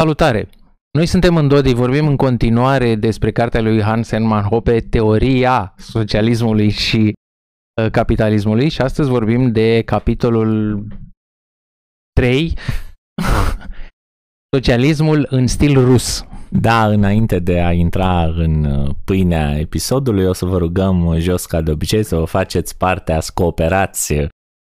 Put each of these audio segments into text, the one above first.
Salutare! Noi suntem în Dodi, vorbim în continuare despre cartea lui Hans Hermann Hoppe, Teoria socialismului și uh, capitalismului și astăzi vorbim de capitolul 3, socialismul în stil rus. Da, înainte de a intra în uh, pâinea episodului, o să vă rugăm jos ca de obicei să vă faceți partea, să cooperați,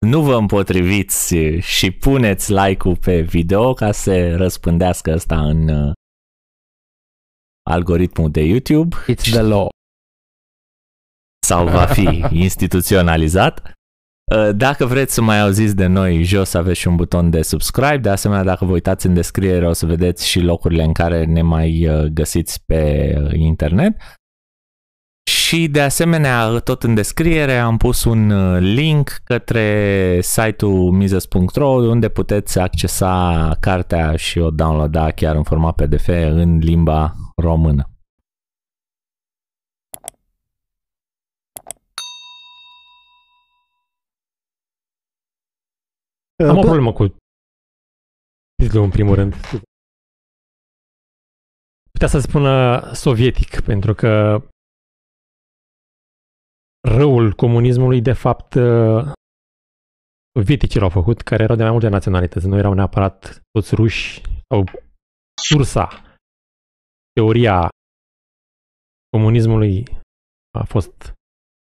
nu vă împotriviți și puneți like-ul pe video ca să răspândească asta în uh, algoritmul de YouTube. It's the law. Sau va fi instituționalizat. Uh, dacă vreți să mai auziți de noi, jos aveți și un buton de subscribe. De asemenea, dacă vă uitați în descriere, o să vedeți și locurile în care ne mai uh, găsiți pe uh, internet. Și de asemenea, tot în descriere am pus un link către site-ul mises.ro unde puteți accesa cartea și o downloada chiar în format PDF în limba română. Am o problemă cu titlul în primul rând. Putea să spună sovietic, pentru că răul comunismului, de fapt, sovieticii l-au făcut, care erau de mai multe naționalități. Nu erau neapărat toți ruși sau sursa, teoria comunismului a fost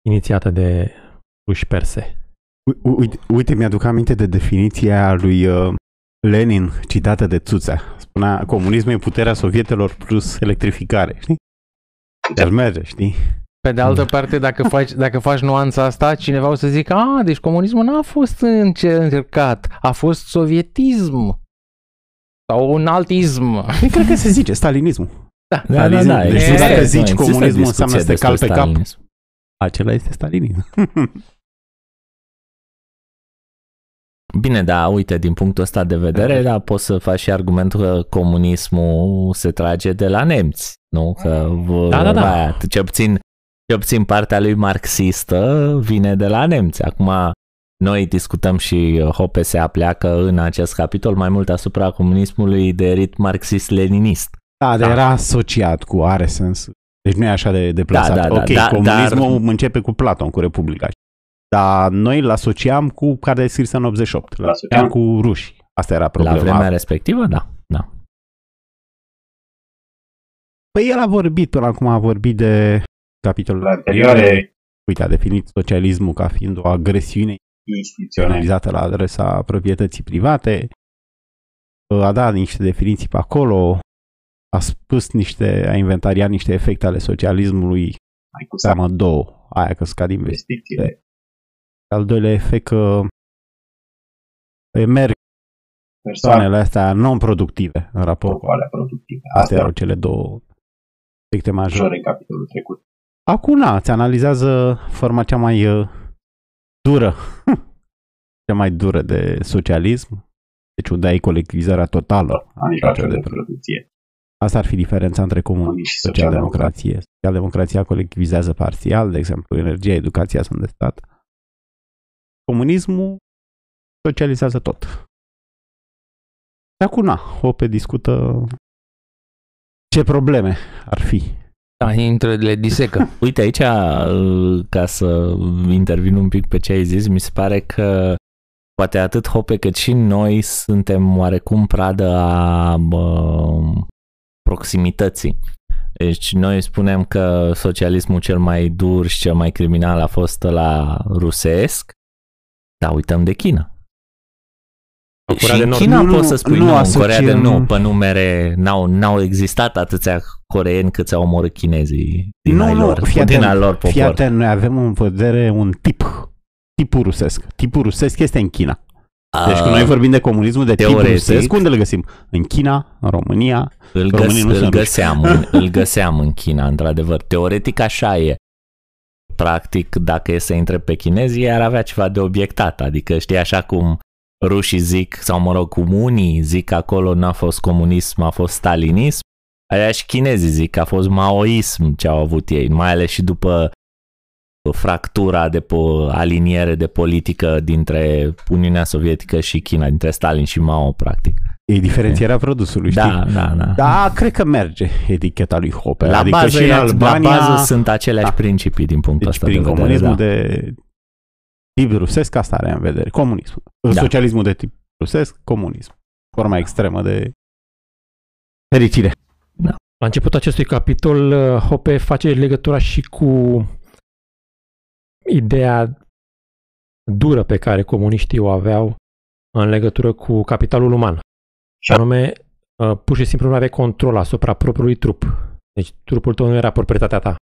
inițiată de ruși perse. Uite, uite mi-aduc aminte de definiția lui uh, Lenin, citată de Țuțea. Spunea, comunismul e puterea sovietelor plus electrificare, știi? Deci merge, știi? Pe de altă parte, dacă faci, dacă faci nuanța asta, cineva o să zică, a, deci comunismul n-a fost încercat, a fost sovietism. Sau un altism. Păi cred că se zice stalinismul. Da, Da, da, da. Deci există- dacă zici există comunismul înseamnă să te discuție cal pe despre cap. stalinism. Acela este stalinism. Bine, da, uite, din punctul ăsta de vedere, da, poți să faci și argumentul că comunismul se trage de la nemți, nu? Că vă, Da, da, da. Aia, ce puțin, ce puțin partea lui marxistă vine de la nemți. Acum, noi discutăm și Hoppe se apleacă în acest capitol mai mult asupra comunismului de rit marxist-leninist. Da, dar Da. era asociat cu, are sens. Deci nu e așa de deplasat. Da, da, da, ok, da, comunismul dar- începe cu Platon, cu Republica. Dar noi îl asociam cu care e scris în 88. Îl asociam cu ruși. Asta era problema. La vremea respectivă, da. da. Păi el a vorbit, până acum a vorbit de capitolul anterioare. Uite, a definit socialismul ca fiind o agresiune instituționalizată la adresa proprietății private. A dat niște definiții pe acolo, a spus niște, a inventariat niște efecte ale socialismului, mai cu seamă două, aia că scad investițiile. Al doilea efect că emerg persoanele astea non-productive în raport cu alea productive. Astea erau cele două efecte majore. în capitolul trecut. Acum, na, ți analizează forma cea mai uh, dură, cea mai dură de socialism, deci unde ai colectivizarea totală a mijloacelor de producție. producție. Asta ar fi diferența între comunism Comunism și și socialdemocrație. Socialdemocrația colectivizează parțial, de exemplu, energia, educația sunt de stat. Comunismul socializează tot. Și acum, na, Hope discută ce probleme ar fi. Da, intră, le disecă. Uite aici, uh, ca să intervin un pic pe ce ai zis, mi se pare că poate atât Hope cât și noi suntem oarecum pradă a bă, proximității. Deci noi spunem că socialismul cel mai dur și cel mai criminal a fost la rusesc, dar uităm de China. Sau Și Coreea de în Nord. China Nu, poți nu, să spui nu nu, în Corea de asociem- nu, pe numere n-au, n-au existat atâția coreeni cât au omorât chinezii din ai lor, fii din atent, al lor popor. Fii atent, noi avem în vedere un tip, tipul rusesc. Tipul rusesc este în China. Deci când Ah, noi vorbim de comunismul de tip teoretic. rusesc, unde îl găsim? În China, în România, Îl, Românii găs, nu îl, sunt găseam, în, îl găseam în China, într-adevăr. Teoretic așa e. Practic, dacă e să intre pe chinezii, ar avea ceva de obiectat. Adică, știi, așa cum rușii zic, sau mă rog, cum unii zic că acolo n-a fost comunism, a fost stalinism, aia și chinezii zic că a fost maoism ce au avut ei, mai ales și după fractura de po- aliniere de politică dintre Uniunea Sovietică și China, dintre Stalin și Mao, practic. E diferențierea produsului, știi? Da, da, da. Da, cred că merge eticheta lui Hopper. La, adică bază, și în e- Albania, la bază sunt aceleași Da. principii din punctul deci ăsta prin de vedere. comunismul Da. de tip rusesc, asta are în vedere. Comunismul. Da. Socialismul de tip rusesc, comunism. Forma extremă de fericire. La începutul acestui capitol, uh, Hoppe face legătura și cu ideea dură pe care comuniștii o aveau în legătură cu capitalul uman. Și anume, uh, pur și simplu nu aveai control asupra propriului trup. Deci trupul tău nu era proprietatea ta.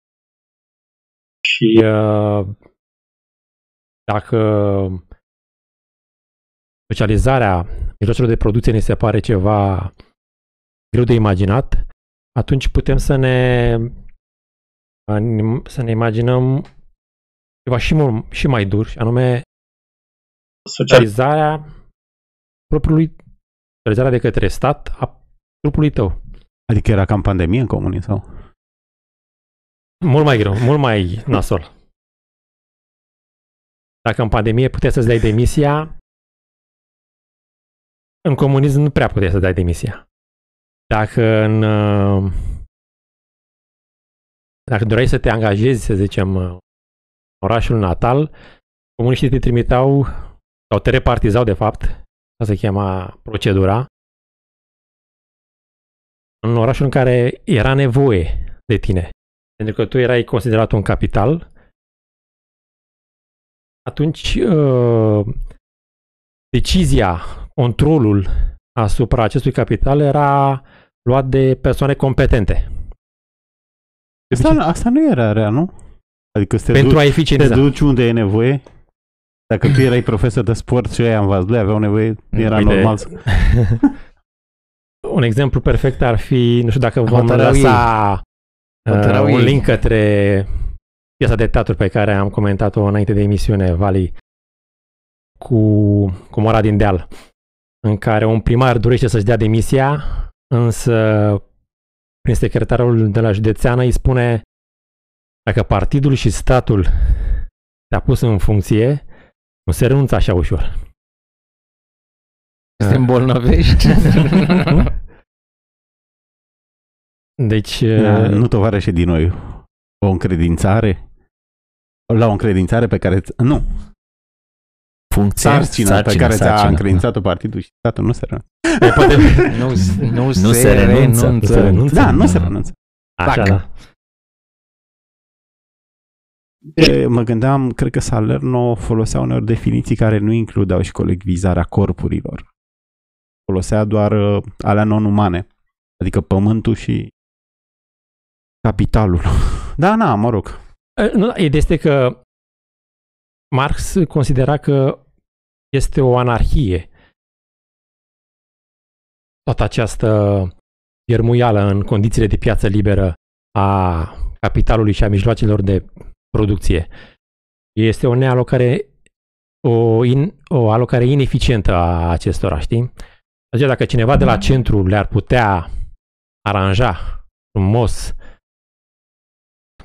Și uh, dacă socializarea mijloacelor de producție ne se pare ceva greu de imaginat, atunci putem să ne să ne imaginăm ceva și, mult, și mai dur, și anume socializarea propriului, socializarea de către stat a trupului tău. Adică era ca în pandemie în comunism sau? Mult mai greu, mult mai nasol. Dacă în pandemie puteai să-ți dai demisia, în comunism nu prea puteai să dai demisia. Dacă în uh, dacă doreai să te angajezi, să zicem, în orașul natal, comuniștii te trimiteau sau te repartizau, de fapt, asta se chema procedura, în orașul în care era nevoie de tine. Pentru că tu erai considerat un capital, atunci uh, decizia, controlul asupra acestui capital era luat de persoane competente. Asta, asta nu era rea, nu? Adică să te, Pentru duci, a te eficientiza. duci unde e nevoie. Dacă tu erai profesor de sport și aia în Vaslui aveau nevoie, era Uite, normal să... un exemplu perfect ar fi, nu știu dacă vom Hotărău lăsa uh, Hotărău un ei. link către piesa de teatru pe care am comentat-o înainte de emisiune, Vali, cu, cu Mora din Deal, în care un primar dorește să-și dea demisia, însă prin secretarul de la județeană îi spune dacă partidul și statul te-a pus în funcție, nu se renunță așa ușor. Te îmbolnăvești. Deci, Da, uh, nu tovarășe din noi o încredințare la o încredințare pe care ți- nu, Funcție, sarcina, pe care ți-a sarcină. încredințat-o partidul și statul nu se renunță. poate, nu, nu, Nu se, se renunță. Nu se renunță. Da, nu se renunță. Așa, Tac. da. E, Mă gândeam, cred că Salerno folosea uneori definiții care nu includeau și colectivizarea corpurilor. Folosea doar uh, alea non-umane, adică pământul și capitalul. Da, na, mă rog. Uh, Nu, ideea este că Marx considera că este o anarhie toată această iermuială în condițiile de piață liberă a capitalului și a mijloacelor de producție. Este o nealocare, o, in, o alocare ineficientă a acestora, știi? Adică dacă cineva de la centru le-ar putea aranja frumos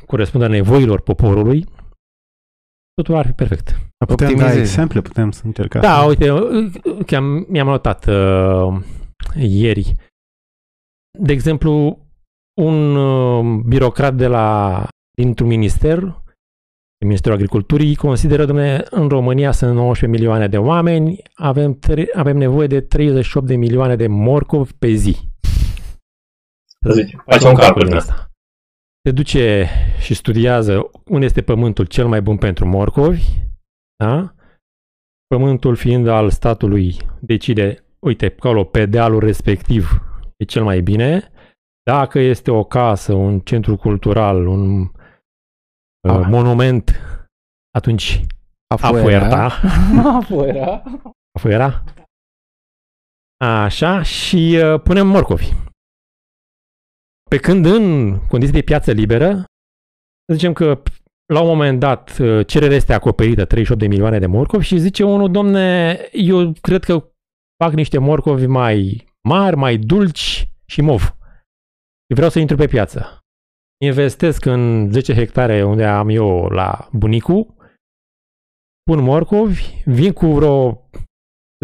corespundă nevoilor poporului, totul ar fi perfect. Putem da Optimizezi. exemple, putem să încercăm. Da, uite, chiar mi-am notat uh, ieri. De exemplu, un uh, birocrat de la, dintr-un minister, Ministerul Agriculturii, consideră, domne, în România sunt 19 milioane de oameni, avem, tre- avem nevoie de 38 de milioane de morcovi pe zi. Să zicem, facem un calcul din asta. Se duce și studiază unde este pământul cel mai bun pentru morcovi, da? Pământul fiind al statului decide, uite, acolo pe dealul respectiv e cel mai bine. Dacă este o casă, un centru cultural, un uh, Ah. monument, atunci afuera. Afuera. afuera. Așa, și uh, punem morcovi. Pe când în condiții de piață liberă, să zicem că la un moment dat uh, cererea este acoperită 38 de milioane de morcovi și zice unul, domne, eu cred că fac niște morcovi mai mari, mai dulci și mov. Și vreau să intru pe piață. investesc în 10 hectare unde am eu la bunicu, pun morcovi, vin cu vreo,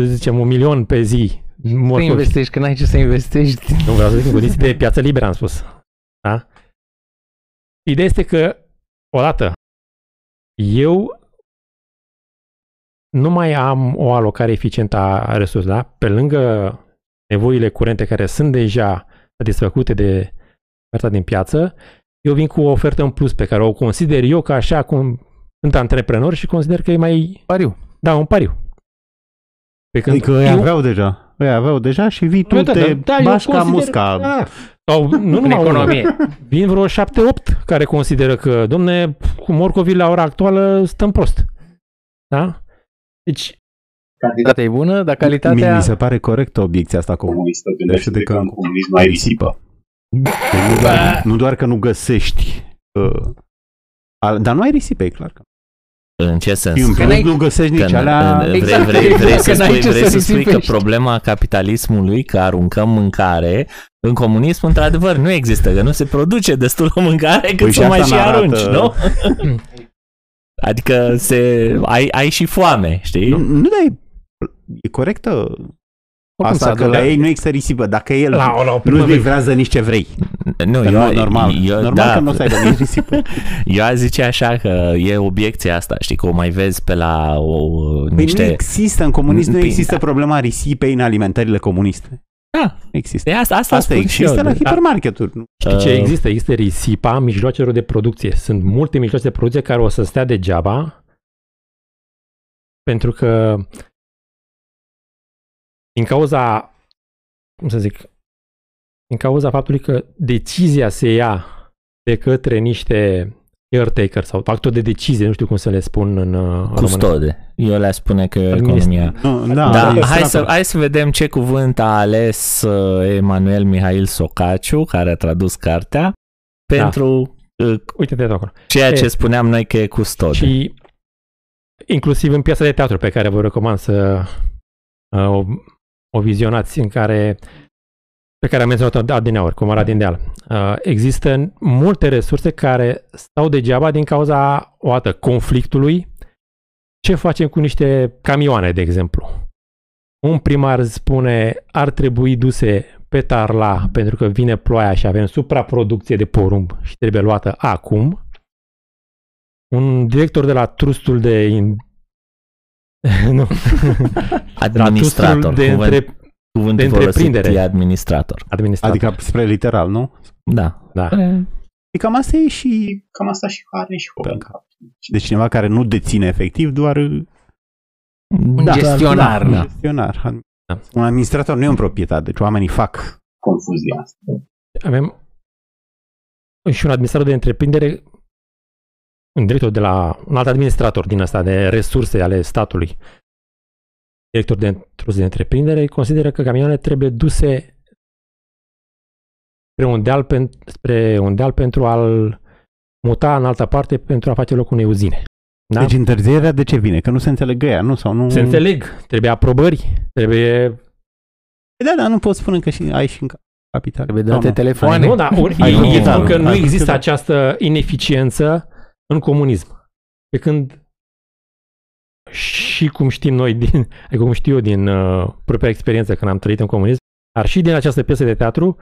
să zicem, un milion pe zi Să morcovi. investești, că n-ai ce să investești. Nu vreau să zic în condiții de piață liberă, am spus. Da? Ideea este că, odată, eu nu mai am o alocare eficientă a resurselor, da? Pe lângă nevoile curente care sunt deja satisfăcute de oferta din piață, eu vin cu o ofertă în plus pe care o consider eu ca așa cum sunt antreprenor și consider că e mai, Pariu. da, un pariu. Pe când Adică ei eu- aveau deja. Ei aveau deja și vii tu, Da, da, te da, eu bași ca consider- musca. Da. Sau nu În numai unul. economie. Vin vreo 7-8 care consideră că, domne, cu morcovii la ora actuală stăm prost. Da? Deci, Cantitatea e bună, dar Mie calitatea... mi se pare corectă obiecția asta comunistă. Gândește-te că în comunism nu ai risipă. Deci nu, doar, nu doar că nu găsești, uh, al- dar nu ai risipă, e clar. Că. În ce sens? Și în plus n-ai- nu găsești Că nici n- alea... vrei, Exact, vrei, vrei, exact, să că n-ai spui, ce vrei să să spui că risipești. problema capitalismului, că aruncăm mâncare, în comunism, într-adevăr, nu există, că nu se produce destul de mâncare cât Păi și să mai asta și n-arată- arunci, nu? adică se, ai, ai și foame, știi? Nu, nu dar e, e corectă Oricum asta s-a că adus- la ei nu există risipă. Dacă el la, la o nu primă livrează nici ce vrei. Nu, Că eu, nu, normal. Eu, normal da, că nu o să aibă nici risipă. eu aș zice așa că e obiecția asta, știi, că o mai vezi pe la o, Păi niște... nu există în comunism, nu Păi, există problema risipei în alimentările comuniste. Da, Nu există. de asta, asta, Asta spun și există eu, la de- hipermarketuri. nu? Știi ce Uh, există? Există risipa mijloacelor de producție. Sunt multe mijloace de producție care o să stea degeaba pentru că din cauza, cum să zic, din cauza faptului că decizia se ia de către niște caretaker sau actor de decizie, nu știu cum să le spun în uh, română. Custode. Eu le spune că e Administ- economia. Nu, da, Da, da, hai, este să, la- hai să vedem ce cuvânt a ales uh, Emanuel Mihail Socaciu, care a tradus cartea, pentru uh, Uite-te de acolo. ceea ce E, spuneam noi că e custode. Și inclusiv în piesa de teatru pe care vă recomand să uh, o, o vizionați în care pe care am menționat-o adineauri, cum Aradin Deal. Uh, există multe resurse care stau degeaba din cauza, o dată, conflictului. Ce facem cu niște camioane, de exemplu? Un primar spune ar trebui duse pe tarla pentru că vine ploaia și avem supraproducție de porumb și trebuie luată acum. Un director de la trustul de in... nu, de la Administrator. trustul de cuvânt, între... cuvântul de folosit întreprindere. e administrator. administrator. Adică- Adică spre literal, nu? Da. Da. E cam asta e și... Cam asta și are și Hope în cap. Deci cineva care nu deține efectiv, doar Un Da. gestionar. Da. gestionar. Da. Un administrator nu e un proprietar, deci oamenii fac confuzia asta. avem și un administrator de întreprindere, un director de la, un alt administrator din asta de resurse ale statului, director de trust de întreprindere, consideră că camioanele trebuie duse spre un deal, pen, spre un deal pentru a-l muta în altă parte pentru a face loc unei uzine. Da? Deci întârzierea de ce vine? Că nu se înțelegă ea, nu? Sau nu... Se înțeleg, trebuie aprobări, trebuie... Da, da, nu poți spune că și ai și în capital. Trebuie Sau date nu? telefoane. Nu, dar ori, Ai eu computerul. spun că nu Ai există computerul. această ineficiență în comunism. Pe când și cum știm noi, din, adică cum știu eu din uh, propria experiență când am trăit în comunism, dar și din această piesă de teatru,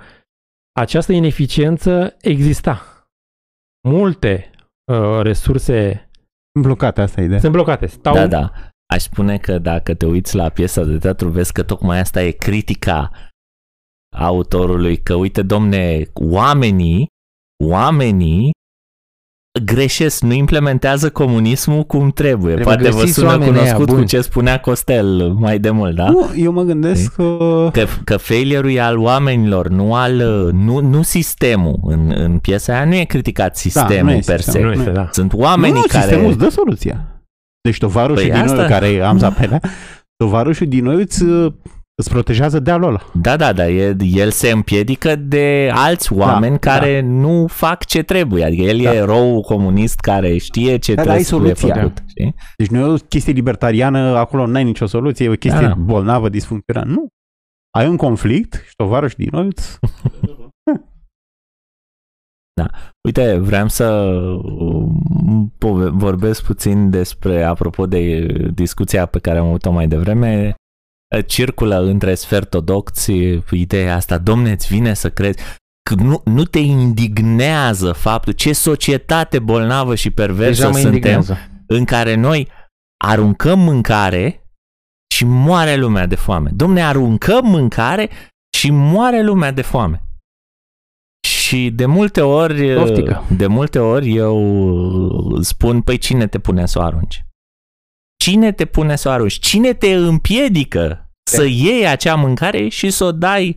această ineficiență exista. Multe uh, resurse Sunt blocate, asta e ideea. sunt blocate. Stau, Da, da. Aș spune că dacă te uiți la piesa de teatru, vezi că tocmai asta e critica autorului, că uite, domne, oamenii, oamenii greșesc, nu implementează comunismul cum trebuie. Trebuie Poate vă găsiți sună oamenii aia cunoscut cu buni. ce spunea Costel mai de mult, da? Nu, eu mă gândesc că... Că, că failure-ul e al oamenilor, nu al nu, nu sistemul. În, în piesa aia nu e criticat sistemul nu e per sistemul, se. nu este, da. Sunt Nu, oamenii nu, care... sistemul îți dă soluția. Deci tovarășul Păi din asta- noi, care am zapelea, tovarășul din noi îți, îți protejează dealul ăla. Da, da, da, el, el se împiedică de alți oameni Da, care nu fac ce trebuie. Adică el Da. e erou comunist care știe ce Da, dar ai trebuie soluția. făcut. Știi? Deci nu e o chestie libertariană, acolo n-ai nicio soluție, e o chestie Da, da. bolnavă, disfuncțională. Nu. Ai un conflict și tovarășul din noi îți... Da. Uite, vreau să um, pove- vorbesc puțin despre, apropo de discuția pe care am avut-o mai devreme, circulă între sfertodoxi ideea asta, domne, îți vine să crezi că nu, nu te indignează faptul ce societate bolnavă și perversă Deja mă suntem indignează. în care noi aruncăm mâncare și moare lumea de foame. Domne, aruncăm mâncare și moare lumea de foame. Și de multe ori, Poftică. de multe ori eu spun, păi cine te pune să o arunci? Cine te pune să o arunci? Cine te împiedică să iei acea mâncare și să o dai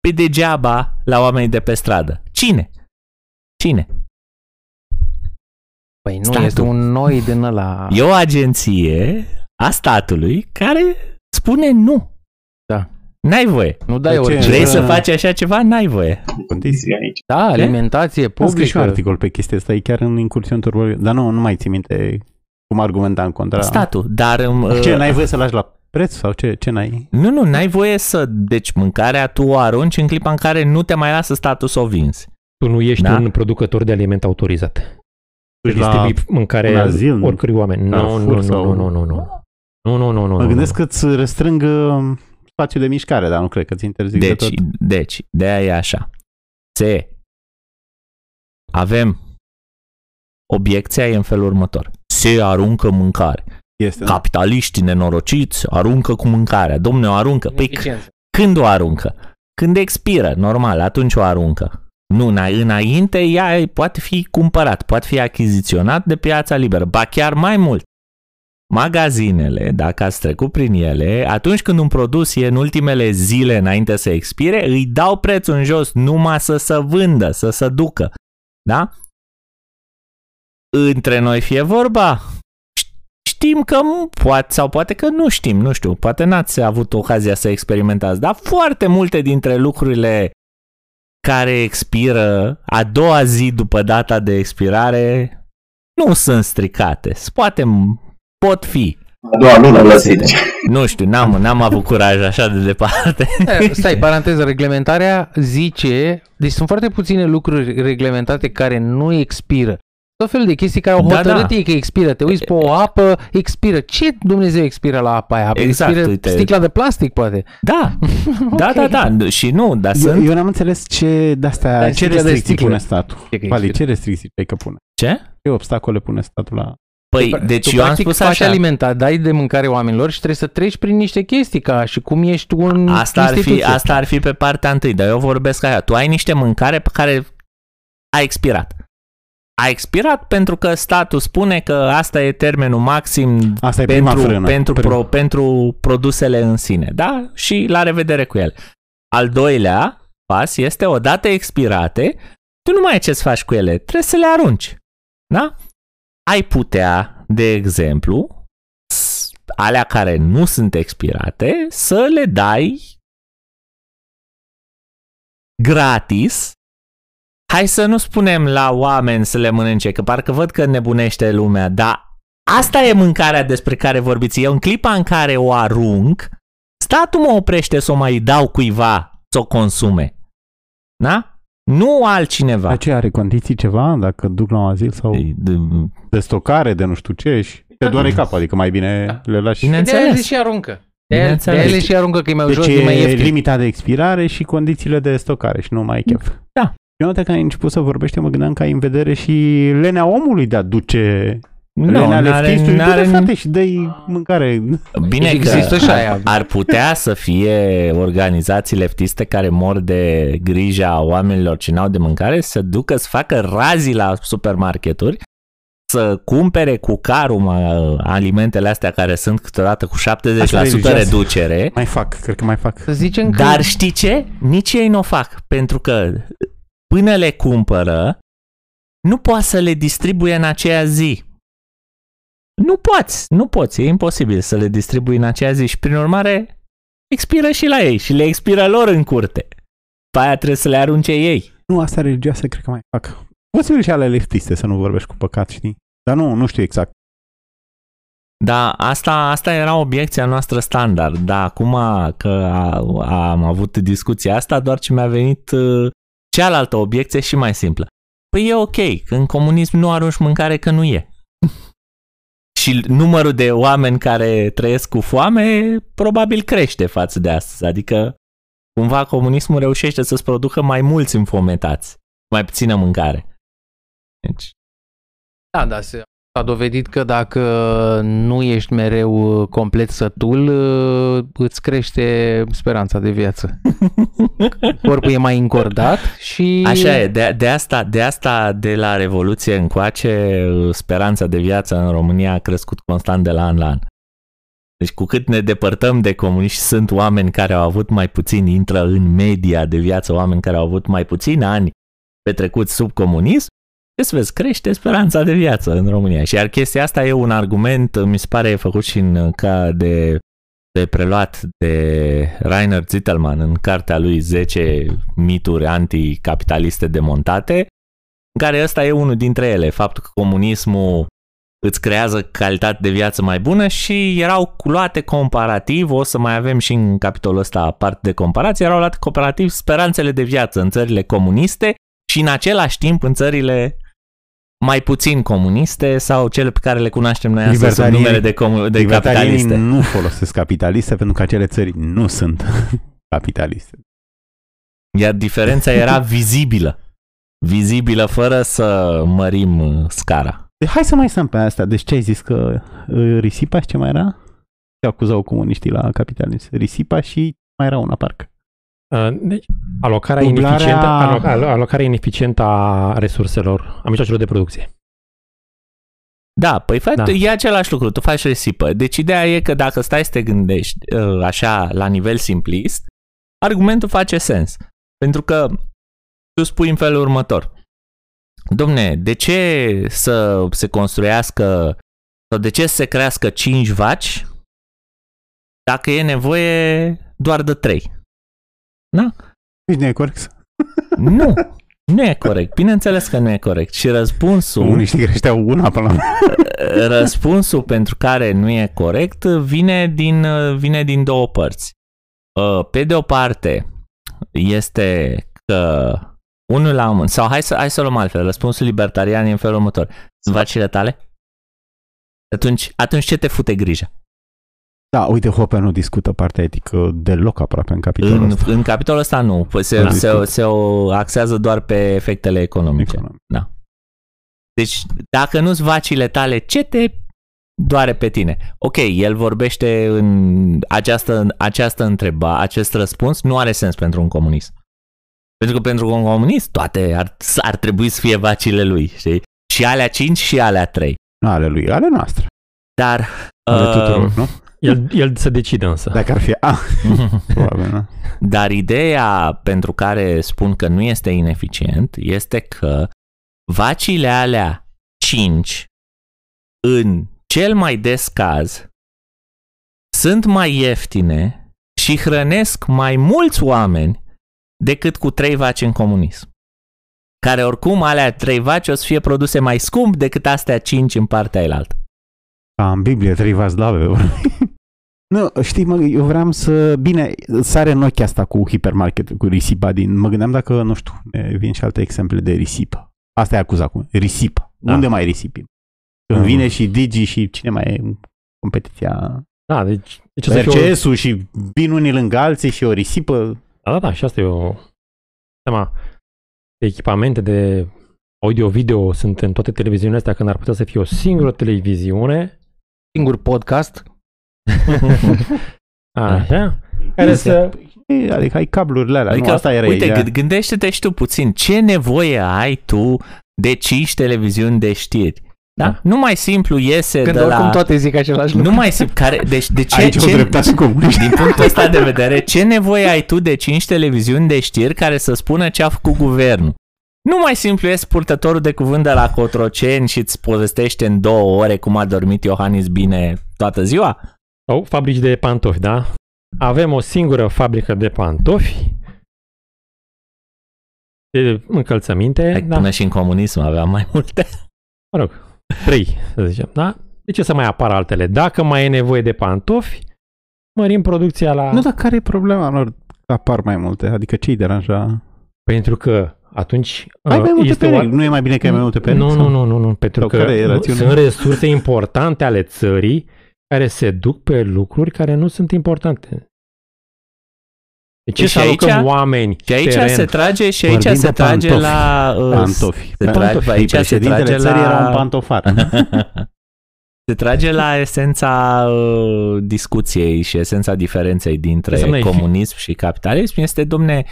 pe degeaba la oamenii de pe stradă? Cine? Cine? Păi nu, Statul. este un noi din ăla. E o agenție a statului care spune nu. Da. N-ai voie. Nu dai De ce? orice. Vrei Da. să faci așa ceva? N-ai voie. Condiții aici. Da, alimentație Am scris și un publică. articol pe chestia asta, e chiar în incursiune turbo, dar nu, nu mai ții minte cum argumenta în contra. Statul. Dar um, Ce, uh, n-ai voie să lași la preț sau ce, ce n-ai? nu, nu, n-ai voie să... Deci mâncarea tu o arunci în clipa în care nu te mai lasă statul să o vinzi. Tu nu ești Da? un producător de aliment autorizat. Duci La la... distribui mâncare un azil, oricărui oameni. Nu, Carrefour nu, nu, sau- nu, nu, nu, nu. Nu, nu, nu, nu. Mă nu, gândesc nu. că îți restrâng uh, spațiul de mișcare, dar nu cred că ți interzic de Deci, tot. deci, de aia e așa. Se. Avem obiecția e în felul următor. Se aruncă mâncare. Este, da. Capitaliștii nenorociți aruncă cu mâncarea. Domne, o aruncă. Păi Ineficiență. Când o aruncă? Când expiră, normal, atunci o aruncă. Nu, îna- înainte ea poate fi cumpărat, poate fi achiziționat de piața liberă, ba chiar mai mult. Magazinele, dacă ați trecut prin ele, atunci când un produs e în ultimele zile înainte să expire, îi dau prețul în jos numai să se vândă, să se ducă. Da? Între noi fie vorba, știm că m- poate sau poate că nu știm, nu știu, poate n-ați avut ocazia să experimentați, dar foarte multe dintre lucrurile care expiră a doua zi după data de expirare nu sunt stricate. Poate pot fi. A doua lună lăsite. Nu știu, n-am, n-am avut curaj așa de departe. Eh, Stai, paranteză, reglementarea zice, deci sunt foarte puține lucruri reglementate care nu expiră. Tot felul de chestii care au Da, hotărât da. ei că expiră. Te uiți pe o apă, expiră. Ce Dumnezeu expiră la apa aia? Exact, expiră uite. sticla de plastic, poate. Da, da, da, da. Și nu, dar Eu, sunt... eu n-am înțeles ce de-astea, Dar ce sticla de restricții sticlă. pune statul. Ce că Vali, expiră. ce restricții ai că pune? Ce? Ce obstacole pune statul la... Păi, Tu, deci tu eu am practic spus faci așa. alimentat, dai de mâncare oamenilor și trebuie să treci prin niște chestii ca și cum ești un Asta ar, fi, instituție. asta ar fi pe partea întâi, dar eu vorbesc așa. Tu ai niște mâncare pe care a expirat. A expirat pentru că statul spune că asta e termenul maxim Asta e prima pentru, frână. pentru, Prima. pro, pentru produsele în sine. Da? Și la revedere cu ele. Al doilea pas este odată expirate, tu nu mai ai ce să faci cu ele, trebuie să le arunci. Da? Ai putea, de exemplu, s- alea care nu sunt expirate, să le dai gratis hai să nu spunem la oameni să le mănânce, că parcă văd că nebunește lumea, dar asta e mâncarea despre care vorbiți. Eu în clipa în care o arunc, statul mă oprește să o mai dau cuiva să o consume. Da? Nu altcineva. Dar ce are condiții ceva? Dacă duc la un azil sau E, de- de stocare, de nu știu ce și te doare capul, adică mai bine le lași. Bine De aia le înțeles. și aruncă. De aia, de Bineînțeles. aia le și aruncă că e mai Deci ușor, e mai e ieftin. limita de expirare și condițiile de stocare și nu mai ai chef. Da. Eu notă că ai început să vorbești, eu mă gândeam că ai în vedere și lenea omului de a duce Nu, lenea n-are, leftistului. n-are, Du-te, frate, și dă mâncare. Bine Deci că există și aia. ar putea să fie organizații leftiste care mor de grija oamenilor ce n-au de mâncare să ducă să facă razii la supermarketuri să cumpere cu carul mă, alimentele astea care sunt câteodată cu 70% Asta religioasă. reducere. Mai fac, cred că mai fac. Să zicem că... Dar știi ce? Nici ei nu o fac, pentru că până le cumpără, nu poți să le distribuie în aceea zi. Nu poți, nu poți, e imposibil să le distribui în aceea zi și prin urmare expiră și la ei și le expiră lor în curte. Pe aia trebuie să le arunce ei. Nu, asta religioasă cred că mai fac. Posibil și ale leftiste să nu vorbești cu păcat, știi? Dar nu, nu știu exact. Da, asta, asta era obiecția noastră standard, dar acum că a, am avut discuția asta, doar ce mi-a venit uh, cealaltă obiecție și mai simplă. Păi e ok, că în comunism nu arunci mâncare că nu e. și numărul de oameni care trăiesc cu foame probabil crește față de astăzi. Adică cumva comunismul reușește să-ți producă mai mulți înfometați, mai puțină mâncare. Deci, Da, da, se a dovedit că dacă nu ești mereu uh, complet sătul, uh, îți crește speranța de viață. Corpul e mai încordat și... Așa e, de, de, asta, de asta de la Revoluție încoace speranța de viață în România a crescut constant de la an la an. Deci cu cât ne depărtăm de comuniști, sunt oameni care au avut mai puțin, intră în media de viață, oameni care au avut mai puțini ani petrecuți sub comunism, ce să vezi, crește speranța de viață în România. Și iar chestia asta e un argument, mi se pare făcut și în, ca de, de preluat de Rainer Zittelmann în cartea lui 10 mituri anticapitaliste demontate, în care ăsta e unul dintre ele, faptul că comunismul îți creează calitate de viață mai bună și erau luate comparativ, o să mai avem și în capitolul ăsta parte de comparație, erau luate comparativ speranțele de viață în țările comuniste și în același timp în țările mai puțin comuniste sau cele pe care le cunoaștem noi astăzi sub numele de, comu- de capitaliste. nu folosesc capitaliste pentru că acele țări nu sunt capitaliste. Iar diferența era vizibilă. Vizibilă fără să mărim uh, scara. Deci hai să mai stăm pe asta. Deci ce ai zis că uh, risipa și ce mai era? Ce acuzau comuniștii la capitalism? Risipa și mai era una parcă. Uh, Deci, alocarea, Dublarea- ineficientă, aloca, alo- alocarea ineficientă a resurselor, a mijloacelor de producție. Da, păi faci, Da. da. e același lucru, tu faci risipă. Deci ideea e că dacă stai să te gândești uh, așa la nivel simplist, argumentul face sens. Pentru că tu spui în felul următor. Domne, de ce să se construiască sau de ce să se crească 5 vaci dacă e nevoie doar de 3? Deci nu e corect. Nu, nu e corect. Bineînțeles că nu e corect. Și răspunsul... Comuniștii creșteau una până la răspunsul pentru care nu e corect vine din, vine din două părți. Uh, Pe de o parte, este că unul la un sau hai să, hai să o luăm altfel, răspunsul libertarian e în felul următor. Sunt vacile tale? Atunci, atunci ce te fute grija? Da, uite, Hopper nu discută partea etică deloc aproape în capitolul În, ăsta. în capitolul ăsta nu, se, Da. se, se o axează doar pe efectele economice. Economic. Deci, dacă nu-ți vacile tale, ce te doare pe tine? Ok, el vorbește în această, această întrebare, acest răspuns nu are sens pentru un comunist. Pentru că pentru un comunist toate ar, ar trebui să fie vacile lui, știi? Și alea 5 și alea 3. Nu ale lui, ale noastre. Dar... Ale uh, tuturor, nu? El, el se decide însă. Dacă ar fi... Ah, probabil, nu? Dar ideea pentru care spun că nu este ineficient este că vacile alea 5 în cel mai des caz sunt mai ieftine și hrănesc mai mulți oameni decât cu trei vaci în comunism. Care oricum alea trei vaci o să fie produse mai scump decât astea 5 în partea elaltă. Ca în Biblie, trei vaslave. nu, știi, mă, eu vreau să... Bine, sare în ochi asta cu hipermarket, cu risipa din... Mă gândeam dacă, nu știu, ne vin și alte exemple de risipă. Asta e acuzat cu risipă. Da. Unde mai risipim? Când Mhm. vine și Digi și cine mai e în competiția... Da, deci, deci o să fie o, RCS-ul și vin unii lângă alții și o risipă. Da, da, da, și asta e o... Seama, de echipamente de audio-video sunt în toate televiziunile astea, când ar putea să fie o singură televiziune, Singur podcast. așa, care să... E, Adică ai cablurile alea. Adică, nu, asta era uite, ideea. gând- gândește-te și tu puțin, ce nevoie ai tu de 5 televiziuni de știri? Da? Da. Nu mai simplu iese Când de oricum la... toate zic același lucru. Nu mai simplu, care, deci de ce, Aici o ce, dreptate comuniști. din punctul ăsta de vedere, ce nevoie ai tu de 5 televiziuni de știri care să spună ce a făcut guvernul? Nu mai simplu ies purtătorul de cuvânt de la Cotroceni și îți povestește în două ore cum a dormit Iohannis bine toată ziua? Sau fabrici de pantofi, da? Avem o singură fabrică de pantofi, de încălțăminte, Hai, da, Până și în comunism aveam mai multe. mă rog, trei, să zicem, da? De ce să mai apară altele? Dacă mai e nevoie de pantofi, mărim producția la... Nu, dar care e problema lor? Apar mai multe. Adică ce-i deranja? Pentru că atunci Ai mai uh, multe este perechi. o... Nu e mai bine că ai mai multe perechi? Nu, sau? nu, nu, nu, nu, pentru Sau că care e nu- rațiunea? sunt resurse importante ale țării care se duc pe lucruri care nu sunt importante. De ce Deci să alocăm aici- oameni Și aici teren? se trage și aici Vorbim se de trage pantofi. la... uh, Pantofi. Se trage, Pantofi. aici se Președintele trage țării la... era un pantofar. se trage la esența uh, discuției și esența diferenței dintre Înseamnă efi- comunism și capitalism este, domne,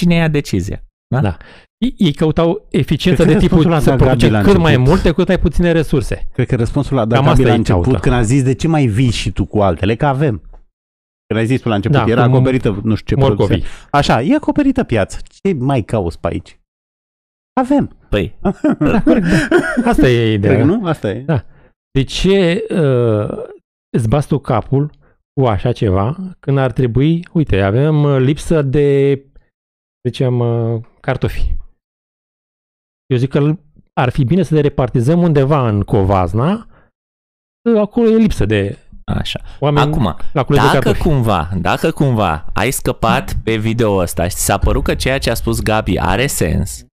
cine ia decizia? Da. Ei- Ei căutau eficiență Cred de că tipul răspunsul să la Gabi produce la cât mai început. multe, cât mai puține resurse. Cred că răspunsul la Cam Gabi asta la e început, caută. când a zis de ce mai vii și tu cu altele, că avem. Când ai zis tu la început, Da, era cu acoperită, nu știu ce Morcovii. produse. Așa, e acoperită piața. Ce mai cauți pe aici? Avem. Păi, Asta e ideea. Cred că nu? Asta e. Da. De ce uh, îți bați tu capul cu așa ceva când ar trebui, uite, avem uh, lipsă de, zicem, uh, cartofi. Eu zic că ar fi bine să le repartizăm undeva în Covazna, uh, acolo e lipsă de așa. oameni Acum, la cules de dacă cartofi. cumva, dacă cumva ai scăpat pe video ăsta și ți s-a părut că ceea ce a spus Gabi are sens,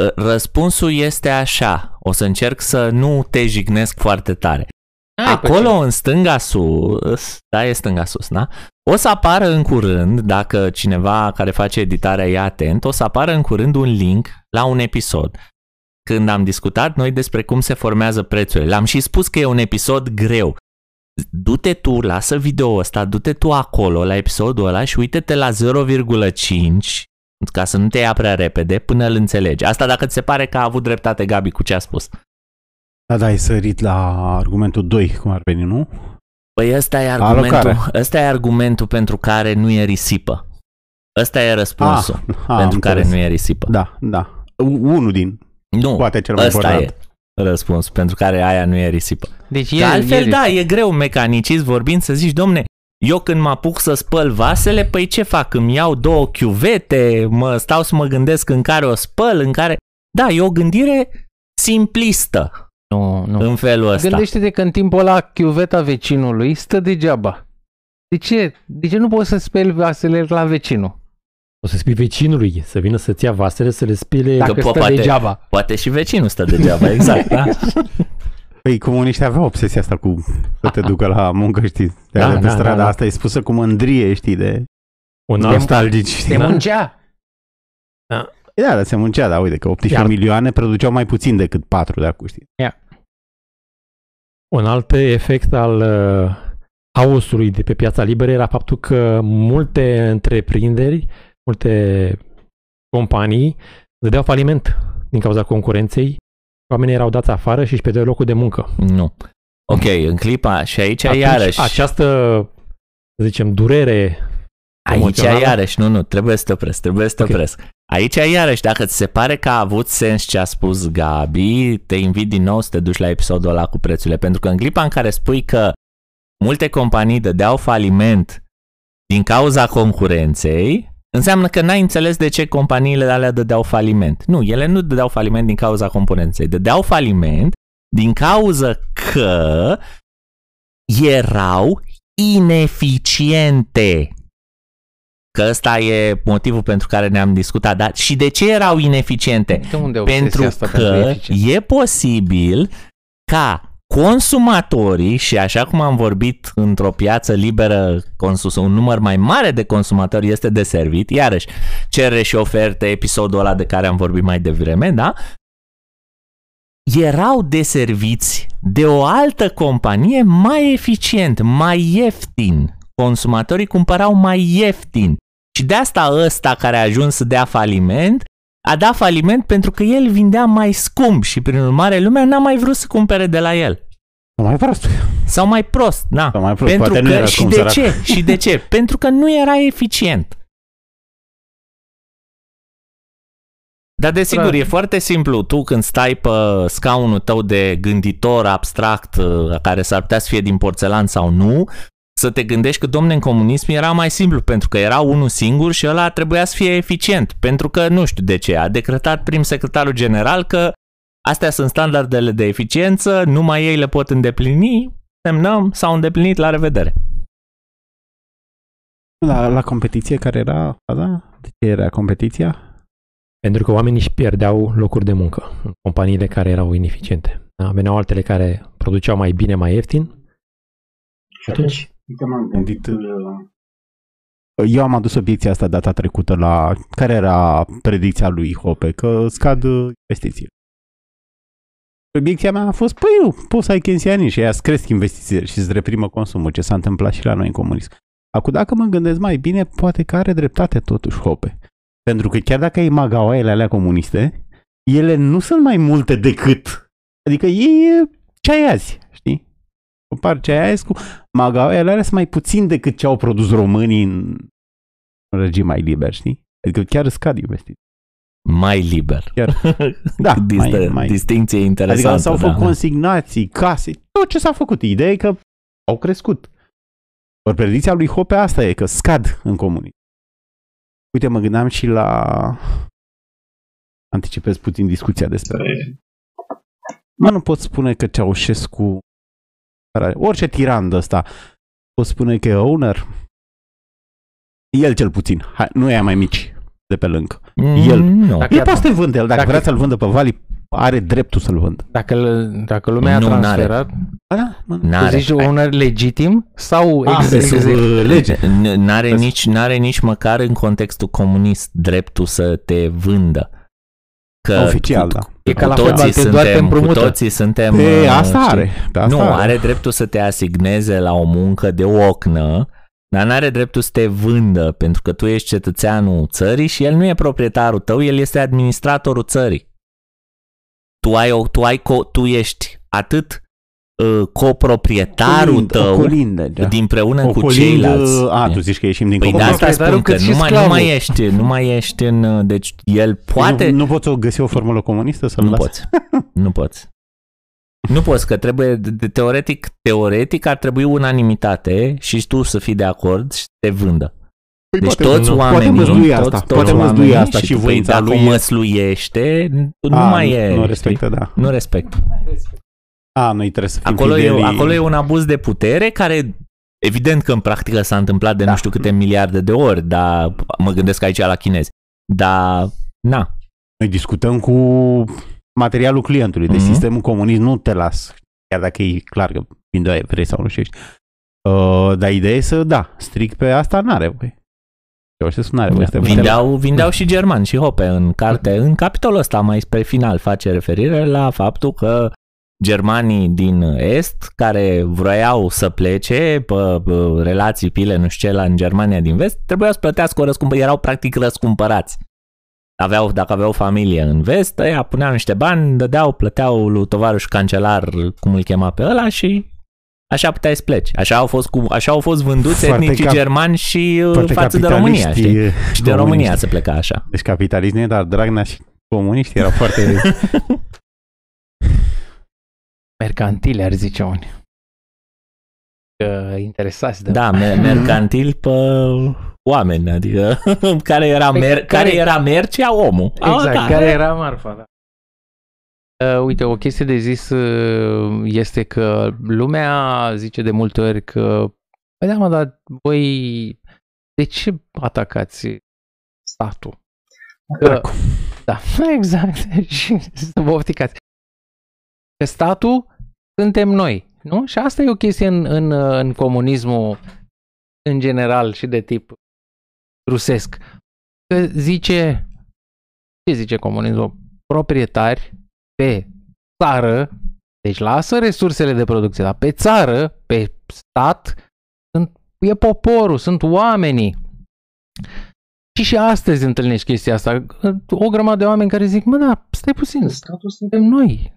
ă, răspunsul este așa. O să încerc să nu te jignesc foarte tare. Hai, pe Acolo în stânga sus, da, e stânga sus, da? O să apară în curând, dacă cineva care face editarea e atent, o să apară în curând un link la un episod. Când am discutat noi despre cum se formează prețurile, l-am și spus că e un episod greu. Du-te tu, lasă video ăsta, du-te tu acolo la episodul ăla și uite-te la 0,5 ca să nu te ia prea repede până îl înțelegi. Asta dacă ți se pare că a avut dreptate Gabi cu ce a spus. Da, da, ai sărit la argumentul 2, cum ar veni, nu? Păi ăsta e argumentul, Alocare. ăsta e argumentul pentru care nu e risipă. Ăsta e răspunsul ah, pentru am care înțeles. nu e risipă. Da, da. U- Unul din, Nu, poate cel mai ăsta important. e răspunsul pentru care aia nu e risipă. Deci Că e, altfel, e, da, e greu mecanicist vorbind să zici, domne, eu când mă apuc să spăl vasele, păi ce fac? Îmi iau două chiuvete, mă stau să mă gândesc în care o spăl, în care... Da, e o gândire simplistă Nu, nu. în felul ăsta. Gândește-te că în timpul ăla chiuveta vecinului stă degeaba. De ce? De ce nu poți să speli vasele la vecinul? O să spui vecinului să vină să-ți ia vasele, să le spile. Dacă po- stă poate- degeaba. Poate și vecinul stă degeaba, exact, da? Păi comuniștii aveau obsesia asta cu să te ducă la muncă, știi? De Da, da, pe da, strada da, da. asta e spusă cu mândrie, știi, de Un alt nostalgici, știi? Se muncea. Da, dar se muncea, da, uite, că 18 Iar- milioane produceau mai puțin decât 4 de acum, știi? Un alt efect al uh, haosului de pe piața liberă era faptul că multe întreprinderi, multe companii dădeau faliment din cauza concurenței. Oamenii erau dați afară și își pierdeau locul de muncă. Nu. Ok, în clipa și aici Atunci, iarăși... Această, să zicem, durere Aici emoțională. iarăși, nu, nu, trebuie să te opresc, trebuie să te Ok. opresc. Aici iarăși, dacă ți se pare că a avut sens ce a spus Gabi, te invit din nou să te duci la episodul ăla cu prețurile, pentru că în clipa în care spui că multe companii dădeau faliment din cauza concurenței, înseamnă că n-ai înțeles de ce companiile alea dădeau faliment. Nu, ele nu dădeau faliment din cauza concurenței, dădeau faliment din cauza că erau ineficiente. Că ăsta e motivul pentru care ne-am discutat. Dar și de ce erau ineficiente? De unde obsesia Pentru asta că pentru eficiență? e posibil ca consumatorii, și așa cum am vorbit într-o piață liberă, consus, un număr mai mare de consumatori este deservit, iarăși cerere și oferte, episodul ăla de care am vorbit mai devreme, da? Erau deserviți de o altă companie mai eficient, mai ieftin. Consumatorii cumpărau mai ieftin. Și de asta ăsta care a ajuns să dea faliment, a dat faliment pentru că el vindea mai scump și prin urmare lumea n-a mai vrut să cumpere de la el. Sau mai prost. Sau mai prost, da. Sau mai prost, Pentru poate nu că, era și cum de sărac. ce? Și de ce? Pentru că nu era eficient. Dar desigur, Da. e foarte simplu. Tu când stai pe scaunul tău de gânditor abstract, uh, care s-ar putea să fie din porțelan sau nu, să te gândești că, domne, în comunism era mai simplu, pentru că era unul singur și ăla trebuia să fie eficient. Pentru că, nu știu de ce, a decretat prim secretarul general că astea sunt standardele de eficiență, numai ei le pot îndeplini, semnăm, s-au îndeplinit, la revedere. La, la competiție care era, da? De ce era competiția? Pentru că oamenii își pierdeau locuri de muncă în companiile care erau ineficiente. Da? Veneau altele care produceau mai bine, mai ieftin. Și atunci, uite, m-am gândit... Uh, eu am adus obiecția asta data trecută la care era predicția lui Hope, că scad investițiile. Obiecția mea a fost, păi nu, poți să ai keynesianii și aia cresc investițiile și îți reprimă consumul, ce s-a întâmplat și la noi în comunism. Acum, dacă mă gândesc mai bine, poate că are dreptate totuși Hope. Pentru că chiar dacă ai magaoaiele alea comuniste, ele nu sunt mai multe decât, adică e ce ai azi, știi? Compar ce ai azi cu magaoaiele alea sunt mai puțin decât ce au produs românii în regim mai liber, știi? Adică chiar scad investiții. Mai liber. Chiar. Da, Dist- mai, mai. Distinție interesantă. Adică s-au făcut da. consignații, case, tot ce s-a făcut. Ideea e că au crescut. Ori predicția lui Hope asta e, că scad în comunism. Uite, mă gândeam și la... Anticipez puțin discuția despre... Mă, nu pot spune că Ceaușescu... Orice tiran de ăsta pot spune că e owner. El cel puțin. Hai, nu e mai mici de pe lângă. El. Mm, Nu. Dacă- El poate să-l vândă el. Dacă, Dacă- vrea să-l vândă pe Vali, are dreptul să-l vândă. Dacă, dacă lumea Nu, a n-are. transferat, A, da, mă, tu N-are. zici un legitim sau Ah, ex- pe ex- sub, ex- uh, lege. N- N-are Vezi? nici, n-are nici măcar în contextul comunist dreptul să te vândă. Că Oficial, cu, da. E ca la cu fotbal, toții te doar te suntem, cu împrumută. toții suntem... Pe uh, asta știi? are. Pe asta nu, are. are dreptul să te asigneze la o muncă de ocnă, dar nu are dreptul să te vândă, pentru că tu ești cetățeanul țării și el nu e proprietarul tău, el este administratorul țării. Tu ai, o, tu, ai co, tu ești atât uh, coproprietarul Colind- tău, o colindă, da. din împreună O cu colindă- ceilalți. A, tu zici că ieșim din Păi de comunism. asta spun că cât și nu mai, nu sclavul. mai ești, nu mai ești în... uh, Deci el poate... Nu, nu poți o găsi o formulă comunistă să-l Nu lasi? poți. Nu poți. Nu poți, că trebuie, de- de- teoretic, teoretic ar trebui unanimitate și tu să fii de acord și să te vândă. Păi Deci poate- toți nu, oamenii, Poate măslui toți, asta, toți poate măslui oamenii asta și tu, păi, voința dacă lui. o măsluiește, nu A, mai e. Nu știi? respectă, da. Nu respect. A, noi trebuie să fim Acolo e, fideli. acolo e un abuz de putere care evident că în practică s-a întâmplat de Da. nu știu câte miliarde de ori, dar mă gândesc aici la chinezi. Dar, na, Noi discutăm cu materialul clientului. Deci Mhm. sistemul comunist nu te las. Chiar dacă e clar că vinde vrei sau nu știu ești. Uh, dar ideea e să, da, strict pe asta n-are voie. Ceaușescu n-are voie să te vândă. vindeau, vindeau și germani și Hope în carte. În capitolul ăsta mai spre final face referire la faptul că germanii din Est care vroiau să plece pe, pe relații pile, nu știu ce, la în Germania din Vest, trebuiau să plătească o răscumpărare, erau practic răscumpărați. Aveau, dacă aveau familie în vest, ăia puneau niște bani, dădeau, plăteau lui tovarăș cancelar, cum îl chema pe ăla și așa puteai să pleci. Așa au fost, cu, așa au fost vânduți Foarte etnicii cap- germani și uh, Foarte față de România, capitaliști, știi? e, Și de comuniști. România se pleca așa. Deci capitalism nu e, dar Dragnea și comuniști erau foarte... mercantile, ar zice unii. Că interesați de Da, me- mercantil pe oameni, adică care era, Păi, mer- care- care era mercea omul. Exact, Ah, care era marfa, da. Uh, uite, o chestie de zis uh, este că lumea zice de multe ori că Păi da, mă, dar voi de ce atacați statul? Că, Dracu. da, exact. Și să vă ofticați. Că statul suntem noi, nu? Și asta e o chestie în, în, în comunismul în general și de tip rusesc. Că zice, ce zice comunismul? Proprietari pe țară, deci lasă resursele de producție, dar pe țară, pe stat, sunt, e poporul, sunt oamenii. Și și astăzi întâlnești chestia asta. O grămadă de oameni care zic, mă, da, stai puțin, statul suntem noi.